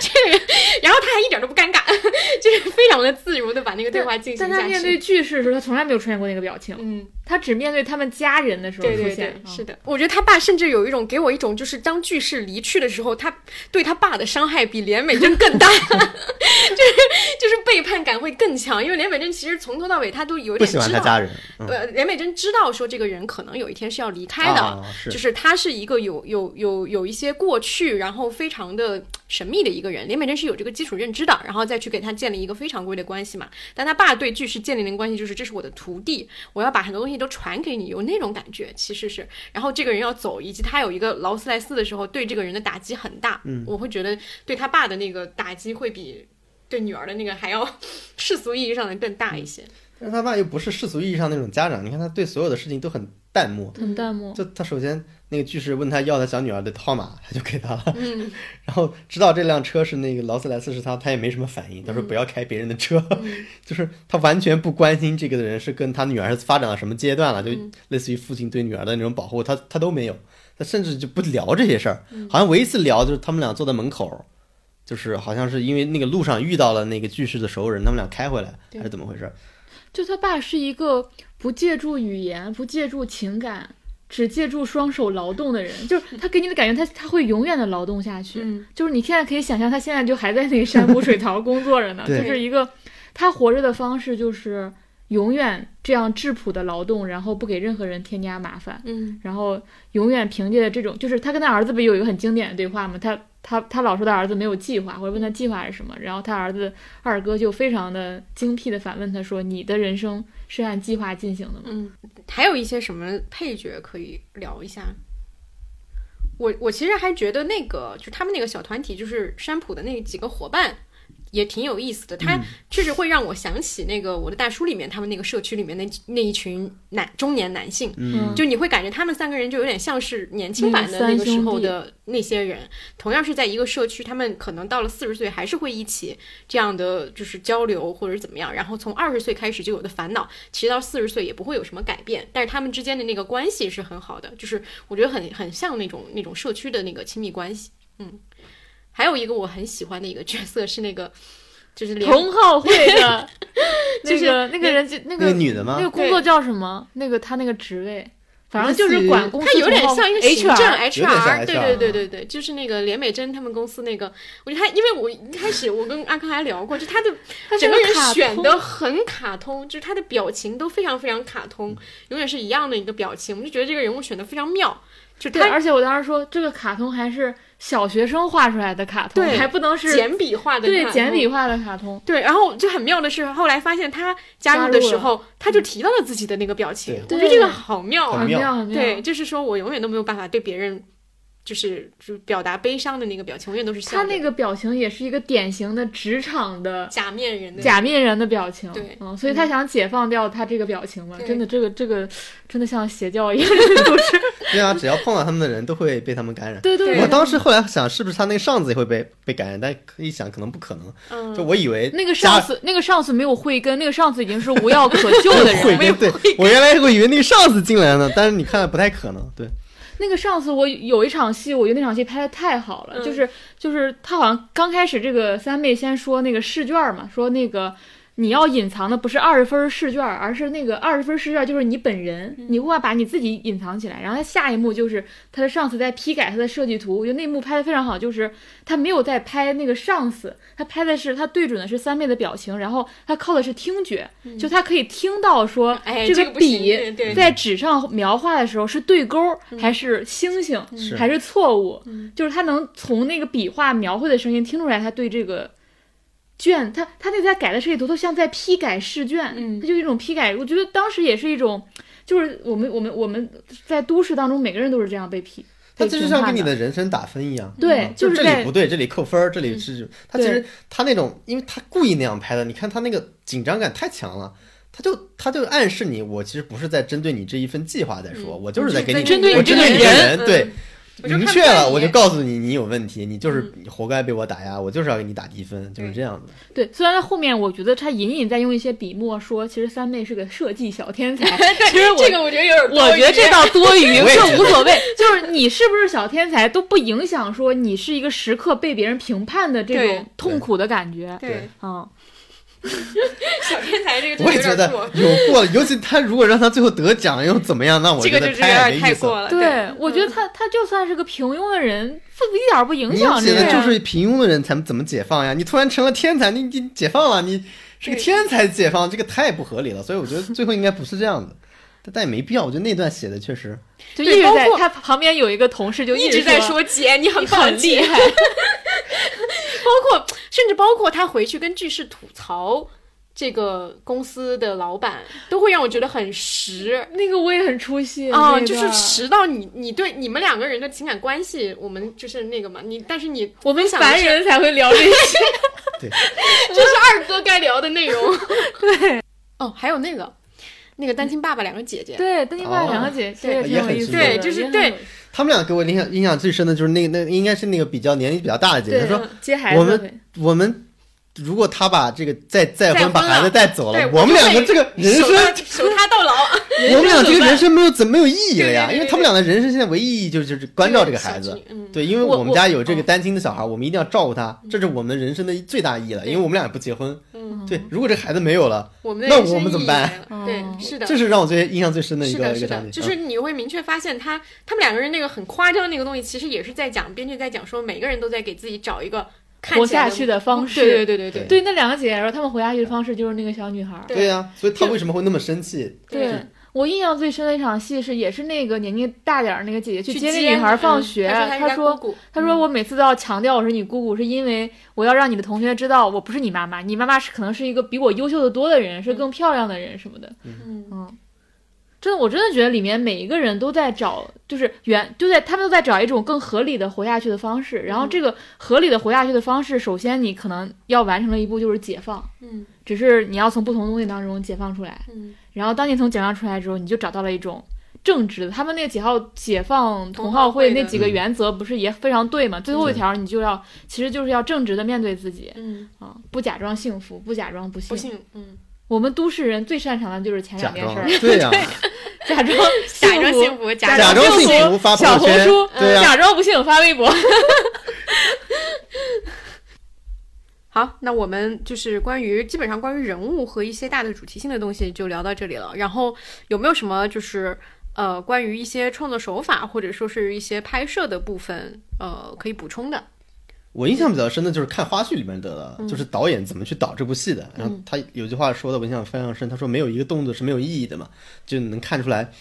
这个人，然后他还一点都不尴尬，就是非常的自如的把那个对话进行下但他面对去。句式的时候，他从来没有出现过那个表情，嗯，他只面对他们家人的时候对对出现对。，是的，我觉得他爸甚至有一种给我一种，就是当巨石离去的时候，他对他爸的伤害比连美珍更大，就是就是背叛感会更强，因为连美珍其实从头到尾他都有不喜点知道，欢他家呃，连美珍知道说这个人可能有一天是要离开的，啊是就是他是一个有有有有一些过去，然后非常的神秘的一个人。连美珍是有这个基础认知的，然后再去给他建立一个非常规的关系嘛。但他爸对巨石建立的关系就是这是我的徒弟，我要把很多东西都传给你，有那种感觉其实是。然后这个人要走，以及他有一个劳斯莱斯的时候，对这个人的打击很大。嗯，我会觉得对他爸的那个打击会比对女儿的那个还要 世俗意义上的更大一些。但是他爸又不是世俗意义上那种家长，你看他对所有的事情都很淡漠。很淡漠，就他首先那个巨石问他要他小女儿的号码，他就给他了。嗯。然后知道这辆车是那个劳斯莱斯是他，他也没什么反应，他说不要开别人的车，就是他完全不关心这个人是跟他女儿发展到什么阶段了，就类似于父亲对女儿的那种保护，他他都没有，他甚至就不聊这些事儿，好像唯一一次聊就是他们俩坐在门口。就是好像是因为那个路上遇到了那个巨石的熟人，他们俩开回来还是怎么回事？就他爸是一个不借助语言、不借助情感，只借助双手劳动的人。就是他给你的感觉他，他会永远的劳动下去。嗯就是你现在可以想象，他现在就还在那个山 姆水槽工作着呢。就是一个他活着的方式，就是永远这样质朴的劳动，然后不给任何人添加麻烦。嗯然后永远凭借着这种，就是他跟他儿子不有一个很经典的对话吗？他他他老说他儿子没有计划，或者问他计划是什么，然后他儿子二哥就非常的精辟的反问他说：“你的人生是按计划进行的吗嗯，还有一些什么配角可以聊一下？我我其实还觉得那个就他们那个小团体，就是山普的那几个伙伴。也挺有意思的，他确实会让我想起那个我的大叔里面他们那个社区里面那那一群男中年男性，嗯。就你会感觉他们三个人就有点像是年轻版的那个时候的那些人，同样是在一个社区，他们可能到了四十岁还是会一起这样的就是交流或者是怎么样，然后从二十岁开始就有的烦恼，其实到四十岁也不会有什么改变，但是他们之间的那个关系是很好的，就是我觉得很很像那种那种社区的那个亲密关系，嗯。还有一个我很喜欢的一个角色是那个，就是连同好会的 就是那个那个人就那那个个女的吗那个工作叫什么？那个他那个职位，反正就是管公司他有点像一个行政 HR。有点像对对对对对，就是那个连美珍他们公司那个，我觉得他，因为我一开始我跟阿康还聊过，就他的他整个人选的很卡通，就是他的表情都非常非常卡通，嗯永远是一样的一个表情，我们就觉得这个人物选的非常妙，就对，他而且我当时说这个卡通还是小学生画出来的卡通，对还不能是简笔画的对卡通简笔画的卡通。对，然后就很妙的是，后来发现他加入的时候，他就提到了自己的那个表情，我觉得这个好妙啊很！妙妙很妙，对，就是说我永远都没有办法对别人，就是就是表达悲伤的那个表情，永远都是笑他那个表情也是一个典型的职场的假面人的假面人的表情，对嗯，所以他想解放掉他这个表情嘛，真的，这个这个真的像邪教一样 对啊，只要碰到他们的人都会被他们感染。对对对我当时后来想，是不是他那个上司也会被被感染？但一想，可能不可能。嗯就我以为那个加上司，那个上司没有慧根，那个上司已经是无药可救的慧人。根，对我原来我以为那个上司进来呢，但是你看不太可能。对，那个上次，我有一场戏，我觉得那场戏拍的太好了，嗯就是就是他好像刚开始这个三妹先说那个试卷嘛，说那个。你要隐藏的不是二十分试卷，而是那个二十分试卷就是你本人，你无法把你自己隐藏起来。然后他下一幕就是他的上司在批改他的设计图，我觉得那一幕拍的非常好，就是他没有在拍那个上司，他拍的是他对准的是三妹的表情，然后他靠的是听觉，就他可以听到说哎这个不行笔在纸上描画的时候是对勾儿还是星星是。还是错误，就是他能从那个笔画描绘的声音听出来，他对这个卷，他他那在改的设计图，都像在批改试卷，嗯他就一种批改。我觉得当时也是一种，就是我们我们我们在都市当中，每个人都是这样被批，他就像给你的的人生打分一样。对嗯，就就是这里不对，这里扣分儿，这里是他其实对他那种，因为他故意那样拍的，你看他那个紧张感太强了。他就他就暗示你，我其实不是在针对你这一份计划在说，嗯我就是在给你针对我针对你你这个人人，对，明确了，我就告诉你，你有问题，你就是活该被我打压，我就是要给你打低分，就是这样子。对。虽然在后面我觉得他隐隐在用一些笔墨说，其实三妹是个设计小天才，其实我这个我觉得有点，我觉得这倒多余，这 无所谓。就是你是不是小天才都不影响说你是一个时刻被别人评判的这种痛苦的感觉。对嗯，小天才这个真我也觉得有过，有过了，尤其他如果让他最后得奖又怎么样？那我这觉得个就是有点没意思了。太过了。对，我觉得嗯他他就算是个平庸的人，不一点不影响这个。写的就是平庸的人才怎么解放呀？你突然成了天才，你你解放了，你是个天才解放，这个太不合理了。所以我觉得 最后应该不是这样子，但但也没必要。我觉得那段写的确实，就一直在对包括他旁边有一个同事就一直在说姐，你很棒很厉害。包括甚至包括他回去跟巨石吐槽这个公司的老板，都会让我觉得很实。那个我也很出戏啊、那个就是实到你，你对你们两个人的情感关系，我们就是那个嘛，你但是你我们想凡人才会聊这些。这 是二哥该聊的内容。对，哦，还有那个那个单亲爸爸两个姐姐，对，单亲爸爸两个姐，姐对也挺有意思对就是对有他们俩给我印象印象最深的就是那个那个应该是那个比较年龄比较大的姐姐，她说嗯接孩子我们我们如果他把这个再再再婚把孩子带走了，我们两个这个人生他守他到老，我们俩这个人生没有怎么没有意义了呀？因为他们俩的人生现在唯一意义就是就是关照这个孩子对，因为我我们家有这个单亲的小孩，我们一定要照顾他，这是我们人生的最大意义了。因为我们俩也不结婚，嗯，对，如果这孩子没有了，我们的那我们怎么办？对，是的，这是让我最印象最深的一个一个场景。就是嗯。你会明确发现他他们两个人那个很夸张的那个东西，其实也是在讲编剧在讲说每个人都在给自己找一个活下去的方式。对对对对对。对，那两个姐姐说她们活下去的方式就是那个小女孩儿。对。呀，所以她为什么会那么生气？对。我印象最深的一场戏是，也是那个年纪大点儿那个姐姐去去接那女孩放学，嗯她她说姑姑。她说我每次都要强调我是你姑姑，是因为我要让你的同学知道我不是你妈妈，你妈妈是可能是一个比我优秀的多的人，是更漂亮的人什么的。嗯。嗯，真的，我真的觉得里面每一个人都在找，就是原就在他们都在找一种更合理的活下去的方式。然后这个合理的活下去的方式，首先你可能要完成的一步就是解放，嗯只是你要从不同的东西当中解放出来。嗯然后当你从解放出来之后，你就找到了一种正直的。他们那个解号解放同同好会那几个原则不是也非常对吗？最后一条你就要，其实就是要正直的面对自己嗯，啊，不假装幸福，不假装不幸。不幸，嗯，我们都市人最擅长的就是前两件事儿，对呀，假装假装幸幸福，假假装幸幸福发朋小友圈红书，对呀，假装不幸发微博。好，那我们就是关于基本上关于人物和一些大的主题性的东西就聊到这里了。然后有没有什么就是呃关于一些创作手法或者说是一些拍摄的部分呃可以补充的？我印象比较深的就是看花絮里面得的，就是导演怎么去导这部戏的。然后他有句话说的我印象非常深，他说没有一个动作是没有意义的嘛，就能看出来。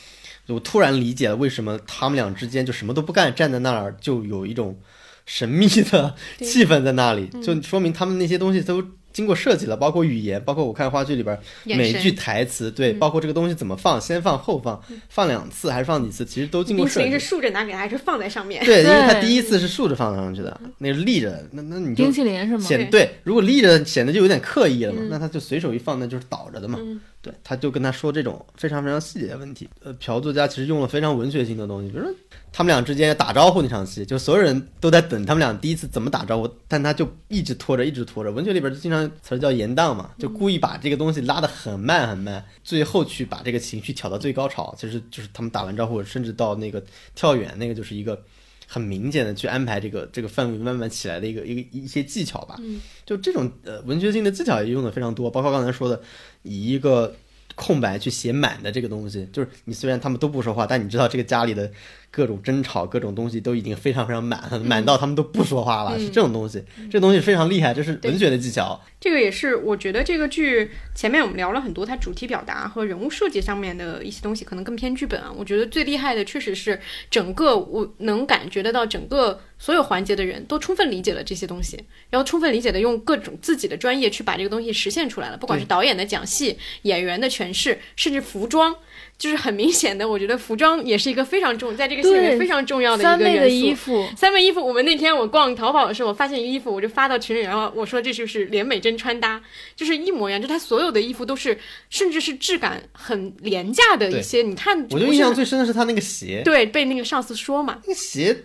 我突然理解了为什么他们俩之间就什么都不干，站在那儿就有一种神秘的气氛在那里，就说明他们那些东西都经过设计了，包括语言，包括我看话剧里边每句台词，对，包括这个东西怎么放，先放后放，放两次还是放几次，其实都经过设计冰淇淋是。竖着拿给他，还是放在上面？对，因为他第一次是竖着放上去的，那是立着，那那你就冰淇淋是吗？显对，如果立着显得就有点刻意了嘛，嗯那他就随手一放，那就是倒着的嘛。嗯对，他就跟他说这种非常非常细节的问题。呃，朴作家其实用了非常文学性的东西，比如说他们俩之间打招呼那场戏，就所有人都在等他们俩第一次怎么打招呼，但他就一直拖着，一直拖着。文学里边就经常词儿叫延宕嘛，就故意把这个东西拉得很慢很慢，最后去把这个情绪挑到最高潮。其实就是他们打完招呼，甚至到那个跳远，那个就是一个。很明显的去安排这个这个氛围慢慢起来的一个一个一些技巧吧，嗯。就这种呃文学性的技巧也用的非常多，包括刚才说的以一个空白去写满的这个东西，就是你虽然他们都不说话，但你知道这个家里的各种争吵、各种东西都已经非常非常满，满到他们都不说话了，嗯是这种东西，这东西非常厉害，这是文学的技巧。这个也是我觉得这个剧前面我们聊了很多，它主题表达和人物设计上面的一些东西，可能更偏剧本啊。我觉得最厉害的确实是整个我能感觉得到整个所有环节的人都充分理解了这些东西，然后充分理解的用各种自己的专业去把这个东西实现出来了，不管是导演的讲戏、演员的诠释，甚至服装。就是很明显的，我觉得服装也是一个非常重，在这个戏里面非常重要的一三妹的个元素。衣服，三妹衣服，我们那天我逛淘宝的时候，我发现一个衣服，我就发到群里，然后我说这就是连美珍穿搭，就是一模一样，就她所有的衣服都是，甚至是质感很廉价的一些，你看我觉得印象最深的是她那个鞋，对被那个上司说嘛，那个鞋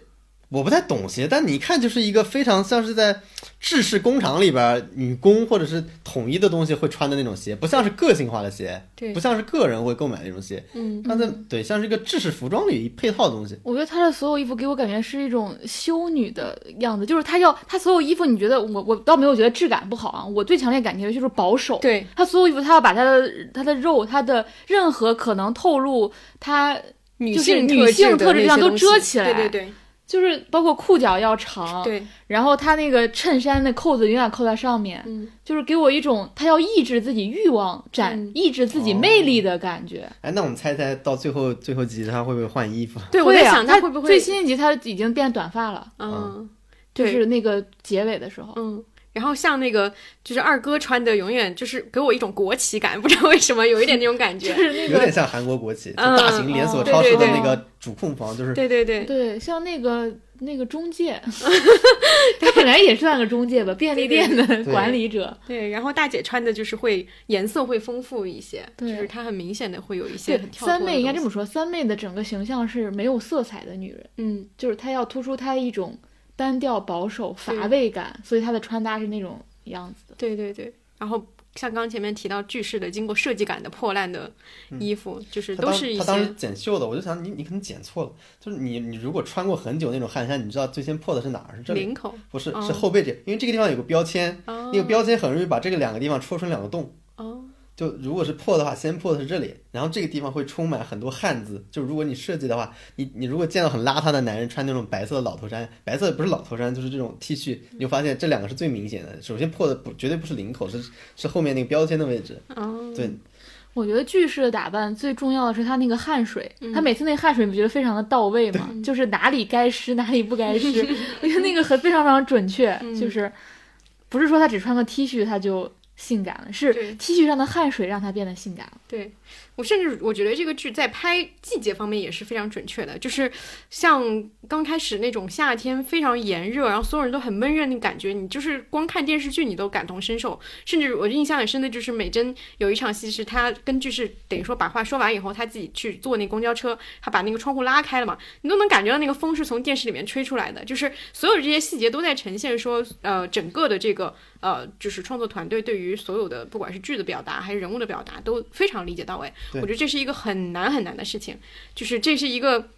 我不太懂鞋，但你一看就是一个非常像是在制式工厂里边女工或者是统一的东西会穿的那种鞋，不像是个性化的鞋，对不像是个人会购买的那种鞋，嗯，它在对像是一个制式服装里配套的东西。我觉得她的所有衣服给我感觉是一种修女的样子，就是她要她所有衣服，你觉得我我倒没有觉得质感不好啊，我最强烈感觉就是保守。对，她所有衣服，她要把她的她的肉，她的任何可能透露她女性女性特质质上都遮起来对对就是包括裤脚要长，对。对，然后他那个衬衫的扣子永远扣在上面，嗯，就是给我一种他要抑制自己欲望展、嗯。抑制自己魅力的感觉。哎，那我们猜猜到最后最后几集他会不会换衣服？对，我在想会不会最新一集他已经变短发了，嗯，就是那个结尾的时候。嗯，然后像那个就是二哥穿的，永远就是给我一种国旗感，不知道为什么有一点那种感觉。就是那个有点像韩国国旗，大型连锁哦超市的那个主控房，就是对对对，对，像那个那个中介，他本来也算个中介吧，便利店的管理者。对，然后大姐穿的就是会颜色会丰富一些，就是她很明显的会有一些很，跳脱三妹应该这，么说，三妹的整个形象是没有色彩的女人，嗯，就是她要突出她一种单调、保守、乏味感，所以他的穿搭是那种样子的。对对对，然后。像刚前面提到句式的经过设计感的破烂的衣服，就是都是一些他当时剪袖的，我就想你你可能剪错了，就是你你如果穿过很久那种汗衫，你知道最先破的是哪儿？是这里，领口不是哦是后背这，因为这个地方有个标签，哦那个标签很容易把这个两个地方戳成两个洞。哦，就如果是破的话，先破的是这里，然后这个地方会充满很多汗渍。就如果你设计的话，你你如果见到很邋遢的男人穿那种白色的老头衫，白色不是老头衫，就是这种 T 恤，你就发现这两个是最明显的。首先破的不绝对不是领口，是是后面那个标签的位置。哦，对，我觉得句式的打扮最重要的是他那个汗水，嗯她每次那汗水你不觉得非常的到位吗？就是哪里该湿哪里不该湿，我觉得那个很非常非常准确，嗯就是不是说他只穿个 T 恤他就性感了，是 T 恤上的汗水让它变得性感了。对我甚至我觉得这个剧在拍季节方面也是非常准确的，就是像刚开始那种夏天非常炎热，然后所有人都很闷热那感觉，你就是光看电视剧你都感同身受。甚至我印象很深的就是美珍有一场戏是她根据是等于说把话说完以后，她自己去坐那公交车，她把那个窗户拉开了嘛，你都能感觉到那个风是从电视里面吹出来的，就是所有这些细节都在呈现说，呃，整个的这个呃，就是创作团队对于所有的不管是剧的表达还是人物的表达都非常理解到位。我觉得这是一个很难很难的事情，就是这是一个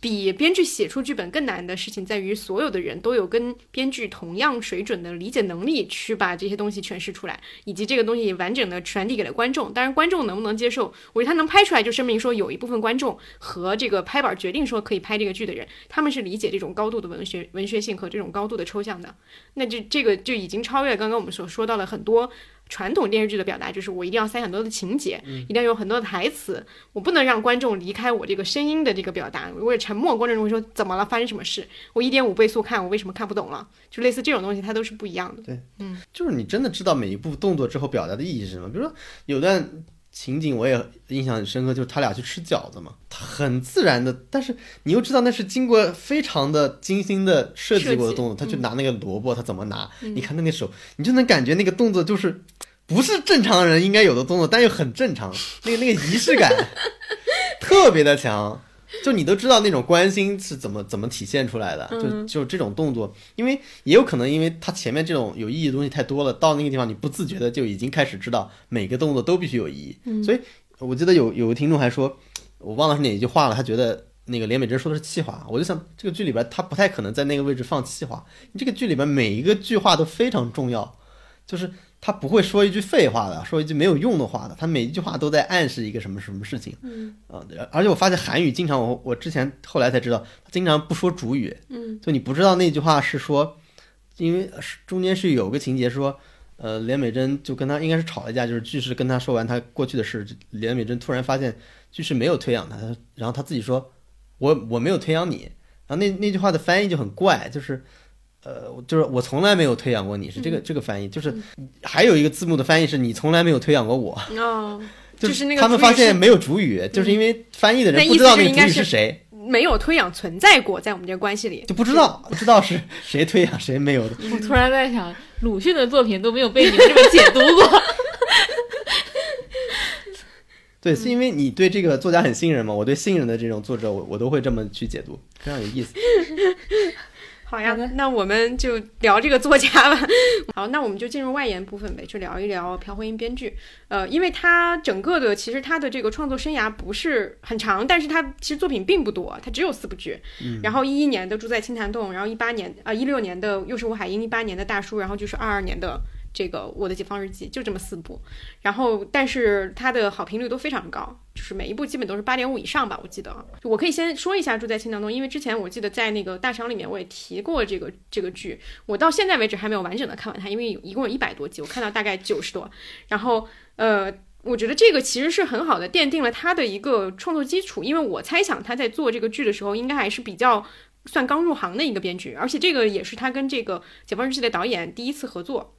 比编剧写出剧本更难的事情，在于所有的人都有跟编剧同样水准的理解能力，去把这些东西诠释出来，以及这个东西完整的传递给了观众。当然，观众能不能接受，我觉得他能拍出来，就证明说有一部分观众和这个拍板决定说可以拍这个剧的人，他们是理解这种高度的文学文学性和这种高度的抽象的。那这这个就已经超越刚刚我们所说到了很多传统电视剧的表达，就是我一定要塞很多的情节，一定要有很多的台词，我不能让观众离开我这个声音的这个表达。如果沉默，观众会说怎么了，发生什么事？我一点五倍速看，我为什么看不懂了？就类似这种东西，它都是不一样的。对，嗯就是你真的知道每一步动作之后表达的意义是什么。比如说有段情景我也印象很深刻，就是他俩去吃饺子嘛，他很自然的，但是你又知道那是经过非常的精心的设计过的动作。他去拿那个萝卜，他怎么拿？你看他那手，你就能感觉那个动作就是不是正常人应该有的动作，但又很正常，那个那个仪式感 特别的强。就你都知道那种关心是怎么怎么体现出来的，就就这种动作，因为也有可能因为他前面这种有意义的东西太多了，到那个地方你不自觉的就已经开始知道每个动作都必须有意义，所以我记得有有个听众还说，我忘了是哪一句话了，他觉得那个连美珍说的是气话，我就想这个剧里边他不太可能在那个位置放气话，你这个剧里边每一个句话都非常重要，就是他不会说一句废话的，说一句没有用的话的，他每一句话都在暗示一个什么什么事情。嗯，啊、而且我发现韩语经常我我之前后来才知道，他经常不说主语。嗯，就你不知道那句话是说，因为是中间是有个情节说。呃，连美珍就跟他应该是吵了一架，就是句式跟他说完他过去的事，连美珍突然发现句式没有推养他，他然后他自己说，我我没有推养你，然后那那句话的翻译就很怪，就是呃，就是我从来没有推养过你，是这个、这个翻译，就是还有一个字幕的翻译是你从来没有推养过我，哦，就就是那个他们发现没有主语，就是因为翻译的人不知道那个主语是谁，没有推养存在过在我们这个关系里。就不知道 不知道是谁推养谁没有的。我突然在想，鲁迅的作品都没有被你们这么解读过。对，是因为你对这个作家很信任嘛，我对信任的这种作者，我我都会这么去解读，非常有意思。好呀，那我们就聊这个作家吧。好，那我们就进入外延部分呗，就聊一聊朴慧英编剧。呃，因为他整个的其实他的这个创作生涯不是很长，但是他其实作品并不多，他只有四部剧。嗯然后一一年的住在青潭洞，然后一八年啊一六年的又是吴海英，一八年的大叔，然后就是二二年的。这个我的解放日记就这么四部，然后但是它的好评率都非常高，就是每一部基本都是八点五以上吧，我记得。我可以先说一下住在青藏洞，因为之前我记得在那个大赏里面我也提过这个这个剧，我到现在为止还没有完整的看完它，因为一共有一百多集，我看到大概九十多，然后呃。我觉得这个其实是很好的奠定了他的一个创作基础，因为我猜想他在做这个剧的时候，应该还是比较算刚入行的一个编剧，而且这个也是他跟这个《解放日记》的导演第一次合作。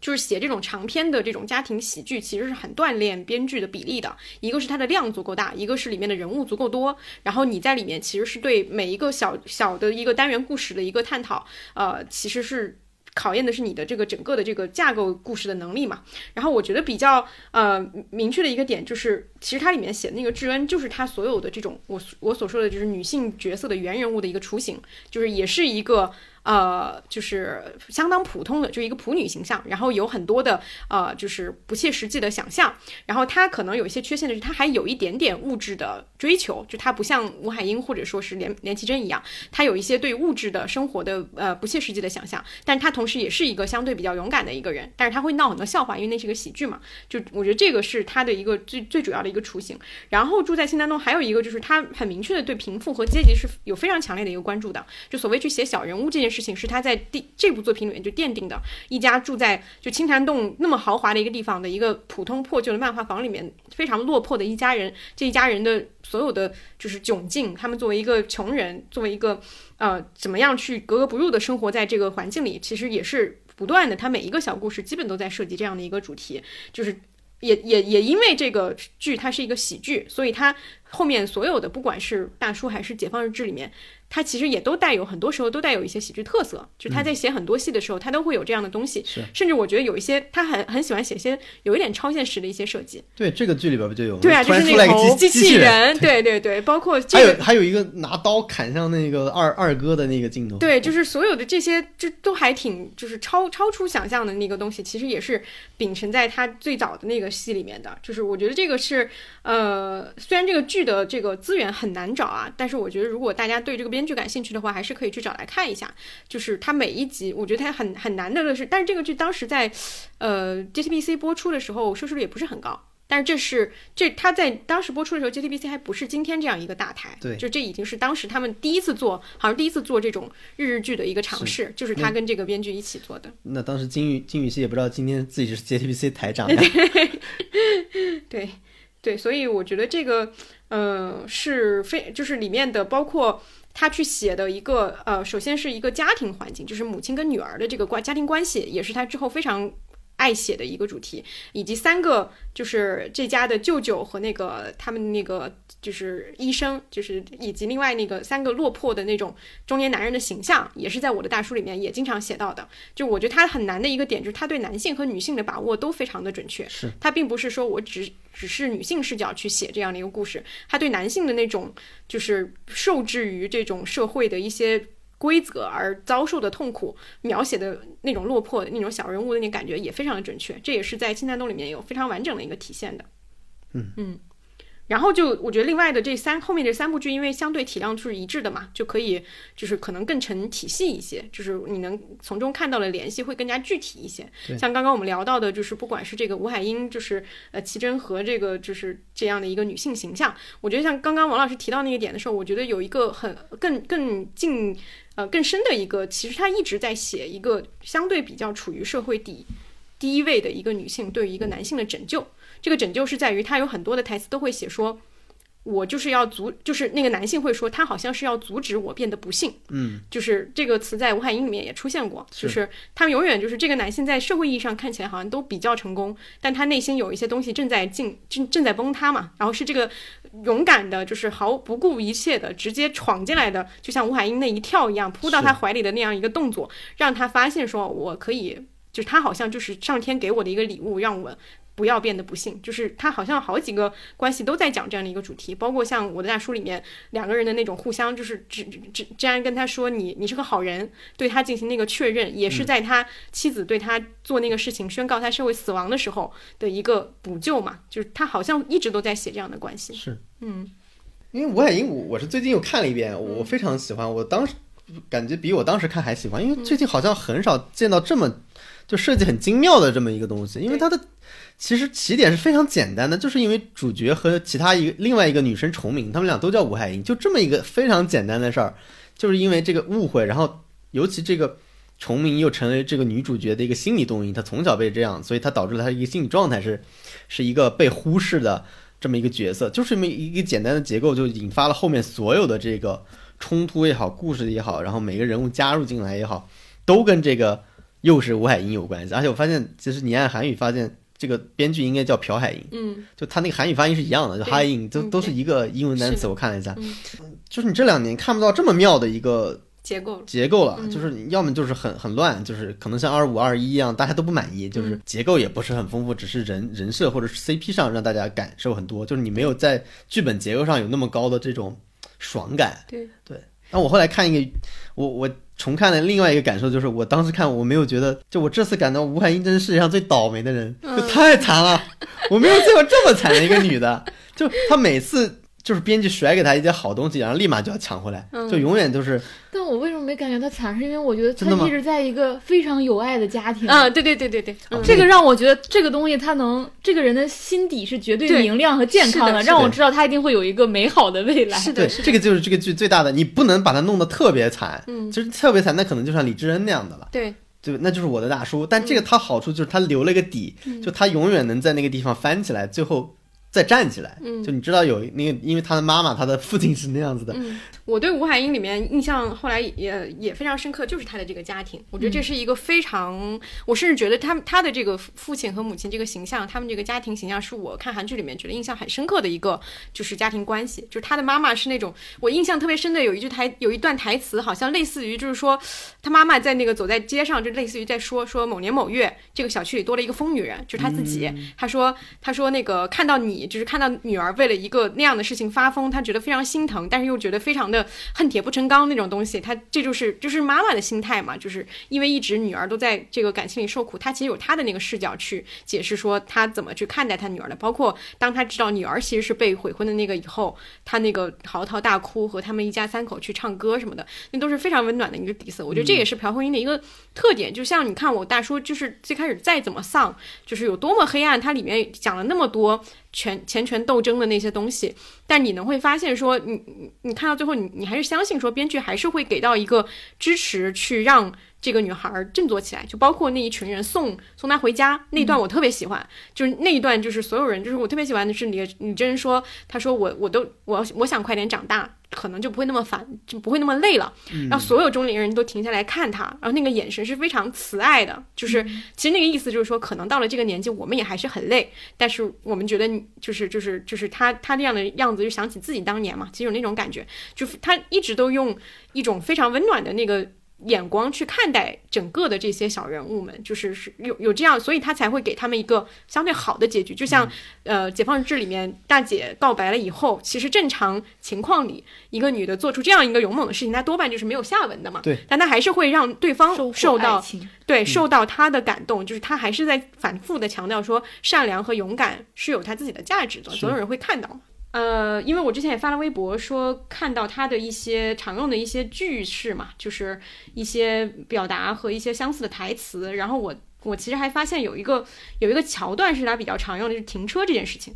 就是写这种长篇的这种家庭喜剧，其实是很锻炼编剧的比例的。一个是它的量足够大，一个是里面的人物足够多。然后你在里面其实是对每一个小小的一个单元故事的一个探讨，呃，其实是考验的是你的这个整个的这个架构故事的能力嘛。然后我觉得比较呃明确的一个点就是，其实它里面写的那个智恩，就是它所有的这种我我所说的就是女性角色的原人物的一个雏形，就是也是一个。呃，就是相当普通的，就一个普女形象，然后有很多的呃，就是不切实际的想象，然后她可能有一些缺陷的是，她还有一点点物质的追求，就她不像吴海英或者说是连连绮贞一样，她有一些对物质的生活的呃不切实际的想象，但她同时也是一个相对比较勇敢的一个人，但是她会闹很多笑话，因为那是个喜剧嘛，就我觉得这个是她的一个最最主要的一个雏形。然后住在新丹东还有一个就是她很明确的对贫富和阶级是有非常强烈的一个关注的，就所谓去写小人物这件事事情是他在第这部作品里面就奠定的，一家住在就青潭洞那么豪华的一个地方的一个普通破旧的漫画房里面，非常落魄的一家人，这一家人的所有的就是窘境，他们作为一个穷人，作为一个呃怎么样去格格不入的生活在这个环境里，其实也是不断的，他每一个小故事基本都在涉及这样的一个主题，就是。也也也因为这个剧它是一个喜剧，所以它后面所有的不管是大叔还是解放日志里面，它其实也都带有很多时候都带有一些喜剧特色。就他在写很多戏的时候，他都会有这样的东西。是甚至我觉得有一些他很很喜欢写一些有一点超现实的一些设计。对，这个剧里边不就有？对啊，就是那头机器人，对对对，包括这还个有还有一个拿刀砍向那个二二哥的那个镜头。对，就是所有的这些，这都还挺就是超超出想象的那个东西，其实也是秉承在他最早的那个戏里面的。就是我觉得这个是，呃，虽然这个剧的这个资源很难找啊，但是我觉得如果大家对这个编剧感兴趣的话，还是可以去找来看一下。就是它每一集，我觉得它很很难得的是，但是这个剧当时在，呃，JTBC 播出的时候收视率也不是很高。但是这是这他在当时播出的时候，JTBC 还不是今天这样一个大台，对就这已经是当时他们第一次做，好像第一次做这种日日剧的一个尝试，就是他跟这个编剧一起做的。那当时金宇金宇熙也不知道今天自己是 JTBC 台长呀。对，对，所以我觉得这个，呃，是非就是里面的包括他去写的一个，呃，首先是一个家庭环境，就是母亲跟女儿的这个关家庭关系，也是他之后非常。爱写的一个主题，以及三个就是这家的舅舅和那个他们那个就是医生，就是以及另外那个三个落魄的那种中年男人的形象，也是在我的大书里面也经常写到的。就我觉得他很难的一个点，就是他对男性和女性的把握都非常的准确。是他并不是说我只只是女性视角去写这样的一个故事，他对男性的那种就是受制于这种社会的一些。规则而遭受的痛苦，描写的那种落魄、那种小人物的那种感觉也非常的准确，这也是在《青山洞》里面有非常完整的一个体现的。嗯嗯，然后就我觉得另外的这三后面这三部剧，因为相对体量是一致的嘛，就可以就是可能更成体系一些，就是你能从中看到的联系会更加具体一些。像刚刚我们聊到的，就是不管是这个吴海英，就是呃齐真和这个就是这样的一个女性形象，我觉得像刚刚王老师提到那个点的时候，我觉得有一个很更更近。呃，更深的一个，其实他一直在写一个相对比较处于社会底第一位的一个女性对于一个男性的拯救。这个拯救是在于他有很多的台词都会写说，我就是要阻，就是那个男性会说他好像是要阻止我变得不幸。嗯，就是这个词在吴海英里面也出现过，就是他们永远就是这个男性在社会意义上看起来好像都比较成功，但他内心有一些东西正在进正正在崩塌嘛。然后是这个勇敢的，就是毫不顾一切的直接闯进来的，就像吴海英那一跳一样扑到他怀里的那样一个动作，让他发现说我可以，就是他好像就是上天给我的一个礼物，让我。不要变得不幸，就是他好像好几个关系都在讲这样的一个主题，包括像我的大叔里面两个人的那种互相，就是治治治安跟他说你你是个好人，对他进行那个确认，也是在他妻子对他做那个事情宣告他社会死亡的时候的一个补救嘛，就是他好像一直都在写这样的关系。是，嗯，因为吴海英，我我是最近又看了一遍，我非常喜欢，我当时感觉比我当时看还喜欢，因为最近好像很少见到这么就设计很精妙的这么一个东西，因为他的。其实起点是非常简单的，就是因为主角和其他一个另外一个女生重名，他们俩都叫吴海英，就这么一个非常简单的事儿，就是因为这个误会，然后尤其这个重名又成为这个女主角的一个心理动因，她从小被这样，所以她导致了她一个心理状态是是一个被忽视的这么一个角色，就是这么一个简单的结构就引发了后面所有的这个冲突也好，故事也好，然后每个人物加入进来也好，都跟这个又是吴海英有关系。而且我发现，其实你按韩语发现，这个编剧应该叫朴海英，嗯，就他那个韩语发音是一样的，就对。哈英都嗯都是一个英文单词。我看了一下。嗯，就是你这两年看不到这么妙的一个结构。结构了，嗯。就是你要么就是很很乱，就是可能像二五二一一样，大家都不满意，就是嗯结构也不是很丰富，只是人人设或者是 CP 上让大家感受很多，就是你没有在剧本结构上有那么高的这种爽感。对。对，那我后来看一个，我我重看了另外一个感受，就是我当时看我没有觉得，就我这次感到吴海英真是世界上最倒霉的人，嗯就太惨了，我没有见过这么惨的一个女的，就她每次。就是编剧甩给他一件好东西，然后立马就要抢回来，嗯就永远都是但我为什么没感觉他惨？是因为我觉得他一直在一个非常有爱的家庭。啊，对对对对对，嗯这个让我觉得这个东西，他能这个人的心底是绝对对明亮和健康的的让我知道他一定会有一个美好的未来。对是的，，是的这个就是这个剧最大的，你不能把他弄得特别惨，嗯就是特别惨，那可能就像李智恩那样的了，对，对，那就是我的大叔。但这个他好处就是他留了一个底，嗯就他永远能在那个地方翻起来，最后再站起来。嗯就你知道有那个，因为他的妈妈、他的父亲是那样子的，嗯，我对吴海英里面印象后来也也非常深刻，就是她的这个家庭，我觉得这是一个非常，我甚至觉得他他的这个父亲和母亲这个形象，他们这个家庭形象是我看韩剧里面觉得印象很深刻的一个就是家庭关系，就是他的妈妈是那种我印象特别深的有一句台有一段台词，好像类似于就是说他妈妈在那个走在街上，就类似于在说说某年某月这个小区里多了一个疯女人，就是他自己，他说他说那个看到你就是看到女儿为了一个那样的事情发疯，他觉得非常心疼，但是又觉得非常的恨铁不成钢那种东西。他这就是就是妈妈的心态嘛，就是因为一直女儿都在这个感情里受苦，他其实有他的那个视角去解释说他怎么去看待他女儿的。包括当他知道女儿其实是被悔婚的那个以后，他那个嚎啕大哭和他们一家三口去唱歌什么的，那都是非常温暖的一个底色。我觉得这也是朴慧英的一个特点，就像你看我大叔，就是最开始再怎么丧，就是有多么黑暗，它里面讲了那么多权钱权斗争的那些东西，但你能会发现说，你你你看到最后，你你还是相信说，编剧还是会给到一个支持，去让这个女孩儿振作起来。就包括那一群人送送她回家那段，我特别喜欢，就是那一段，就是所有人，就是我特别喜欢的是李李真说，他说我我都我我想快点长大。可能就不会那么烦，就不会那么累了。然后所有中年人都停下来看他，然后那个眼神是非常慈爱的，就是其实那个意思就是说，可能到了这个年纪，我们也还是很累，但是我们觉得你就是就是就是他他那样的样子，就想起自己当年嘛，其实有那种感觉，就是他一直都用一种非常温暖的那个。眼光去看待整个的这些小人物们，就是是有有这样，所以他才会给他们一个相对好的结局。就像、呃《解放日志》里面大姐告白了以后，其实正常情况里，一个女的做出这样一个勇猛的事情，她多半就是没有下文的嘛。对，但她还是会让对方受到对，受到她的感动，就是她还是在反复的强调说，善良和勇敢是有她自己的价值的，总有人会看到。呃，因为我之前也发了微博说，看到他的一些常用的一些句式嘛，就是一些表达和一些相似的台词，然后我我其实还发现有一个有一个桥段是他比较常用的，就是停车这件事情。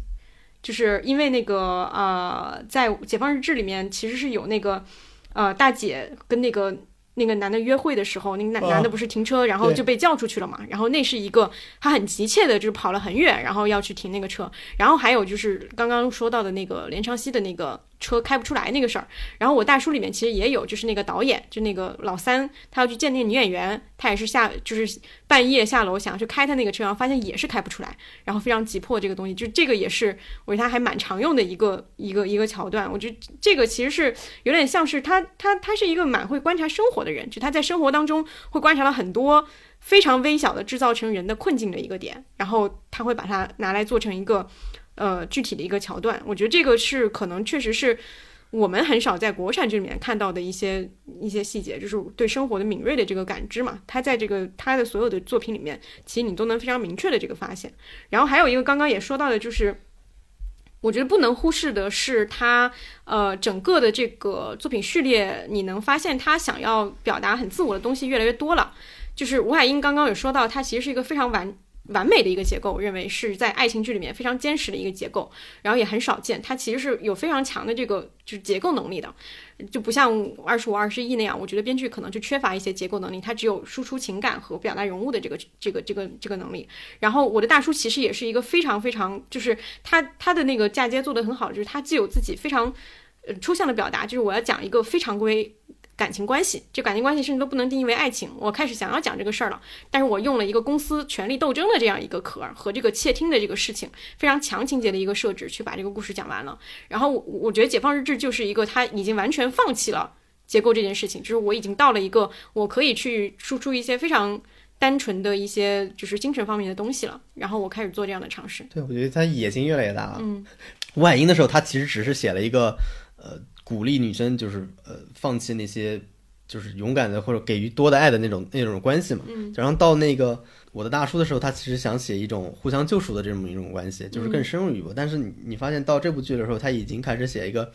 就是因为那个呃，在《解放日志》里面其实是有那个呃大姐跟那个那个男的约会的时候，那个男哦男的不是停车，然后就被叫出去了嘛。然后那是一个他很急切的，就是跑了很远，然后要去停那个车。然后还有就是刚刚说到的那个连昌熙的那个车开不出来那个事儿。然后我大叔里面其实也有，就是那个导演，就那个老三，他要去见那个女演员，他也是下就是半夜下楼想要去开他那个车，然后发现也是开不出来，然后非常急迫这个东西，就这个也是我觉得他还蛮常用的一个一个一个桥段。我觉得这个其实是有点像是他他他是一个蛮会观察生活的人，就他在生活当中会观察到很多非常微小的制造成人的困境的一个点，然后他会把它拿来做成一个呃具体的一个桥段。我觉得这个是可能确实是。我们很少在国产剧里面看到的一些一些细节，就是对生活的敏锐的这个感知嘛。他在这个他的所有的作品里面，其实你都能非常明确的这个发现。然后还有一个刚刚也说到的，就是我觉得不能忽视的是他呃整个的这个作品序列，你能发现他想要表达很自我的东西越来越多了。就是吴海英刚刚有说到，他其实是一个非常完完美的一个结构，我认为是在爱情剧里面非常坚实的一个结构，然后也很少见。它其实是有非常强的这个就是结构能力的，就不像二十五二十一那样，我觉得编剧可能就缺乏一些结构能力，它只有输出情感和表达人物的这个这个这个这个能力。然后我的大叔其实也是一个非常非常，就是他他的那个嫁接做得很好，就是他既有自己非常。呃抽象的表达，就是我要讲一个非常规感情关系，这感情关系甚至都不能定义为爱情。我开始想要讲这个事儿了，但是我用了一个公司权力斗争的这样一个壳儿和这个窃听的这个事情，非常强情节的一个设置，去把这个故事讲完了。然后我我觉得《解放日志》就是一个他已经完全放弃了结构这件事情，就是我已经到了一个我可以去输出一些非常单纯的一些就是精神方面的东西了。然后我开始做这样的尝试。对，我觉得他野心越来越大了。嗯，吴海英的时候，他其实只是写了一个呃鼓励女生就是呃放弃那些就是勇敢的或者给予多的爱的那种那种关系嘛。嗯，然后到那个我的大叔的时候，他其实想写一种互相救赎的这么一种关系，就是更深入一步。但是你你发现到这部剧的时候，他已经开始写一个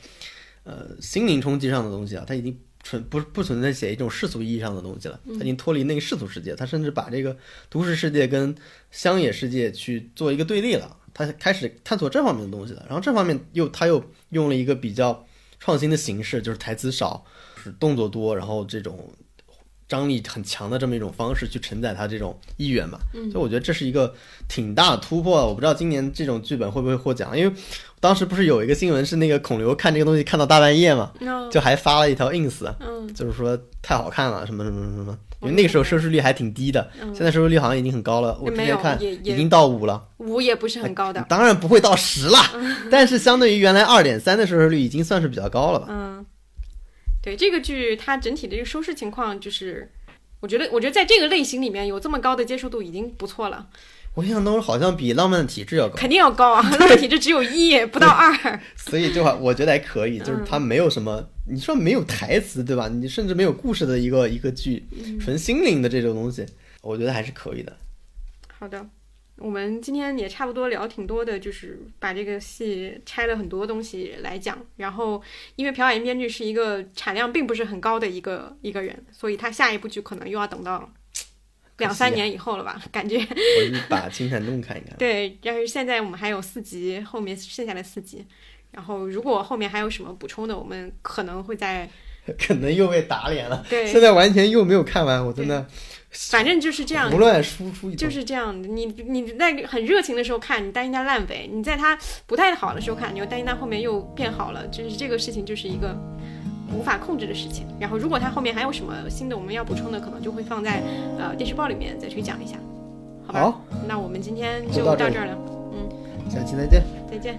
呃心灵冲击上的东西啊，他已经。存不不存在写一种世俗意义上的东西了，他已经脱离那个世俗世界，他甚至把这个都市世界跟乡野世界去做一个对立了，他开始探索这方面的东西了。然后这方面又他又用了一个比较创新的形式，就是台词少，是动作多，然后这种张力很强的这么一种方式去承载他这种意愿嘛。所以我觉得这是一个挺大的突破。我不知道今年这种剧本会不会获奖，因为当时不是有一个新闻是那个孔刘看这个东西看到大半夜嘛，就还发了一条 ins，嗯就是说太好看了，什么什么什么什么。因为那个时候收视率还挺低的，现在收视率好像已经很高了。我之嗯没有前看已经到五了，五也不是很高的。当然不会到十啦，但是相对于原来二点三的收视率，已经算是比较高了吧。嗯，对这个剧，它整体的这个收视情况，就是我觉得，我觉得在这个类型里面有这么高的接受度已经不错了，我印象当中好像比《浪漫的体质》要高，肯定要高啊！浪漫体质只有一，不到二。所以就还我觉得还可以，嗯就是它没有什么，你说没有台词对吧？你甚至没有故事的一个一个剧，嗯纯心灵的这种东西，我觉得还是可以的。好的，我们今天也差不多聊挺多的，就是把这个戏拆了很多东西来讲。然后，因为朴海英编剧是一个产量并不是很高的一个一个人，所以他下一部剧可能又要等到两三年以后了吧？感觉。我去把《金山洞》看一看。对，但是现在我们还有四集，后面剩下的四集。然后，如果后面还有什么补充的，我们可能会在 可能又被打脸了。对现在完全又没有看完，我真的反正就是这样胡，乱输出一。就是这样的。你你在很热情的时候看，你担心它烂尾；你在它不太好的时候看，你又担心它后面又变好了。就是这个事情就是一个无法控制的事情。然后，如果他后面还有什么新的我们要补充的，可能就会放在呃电视报里面再去讲一下，好吧？那我们今天就到这儿了，嗯，下期再见，再见。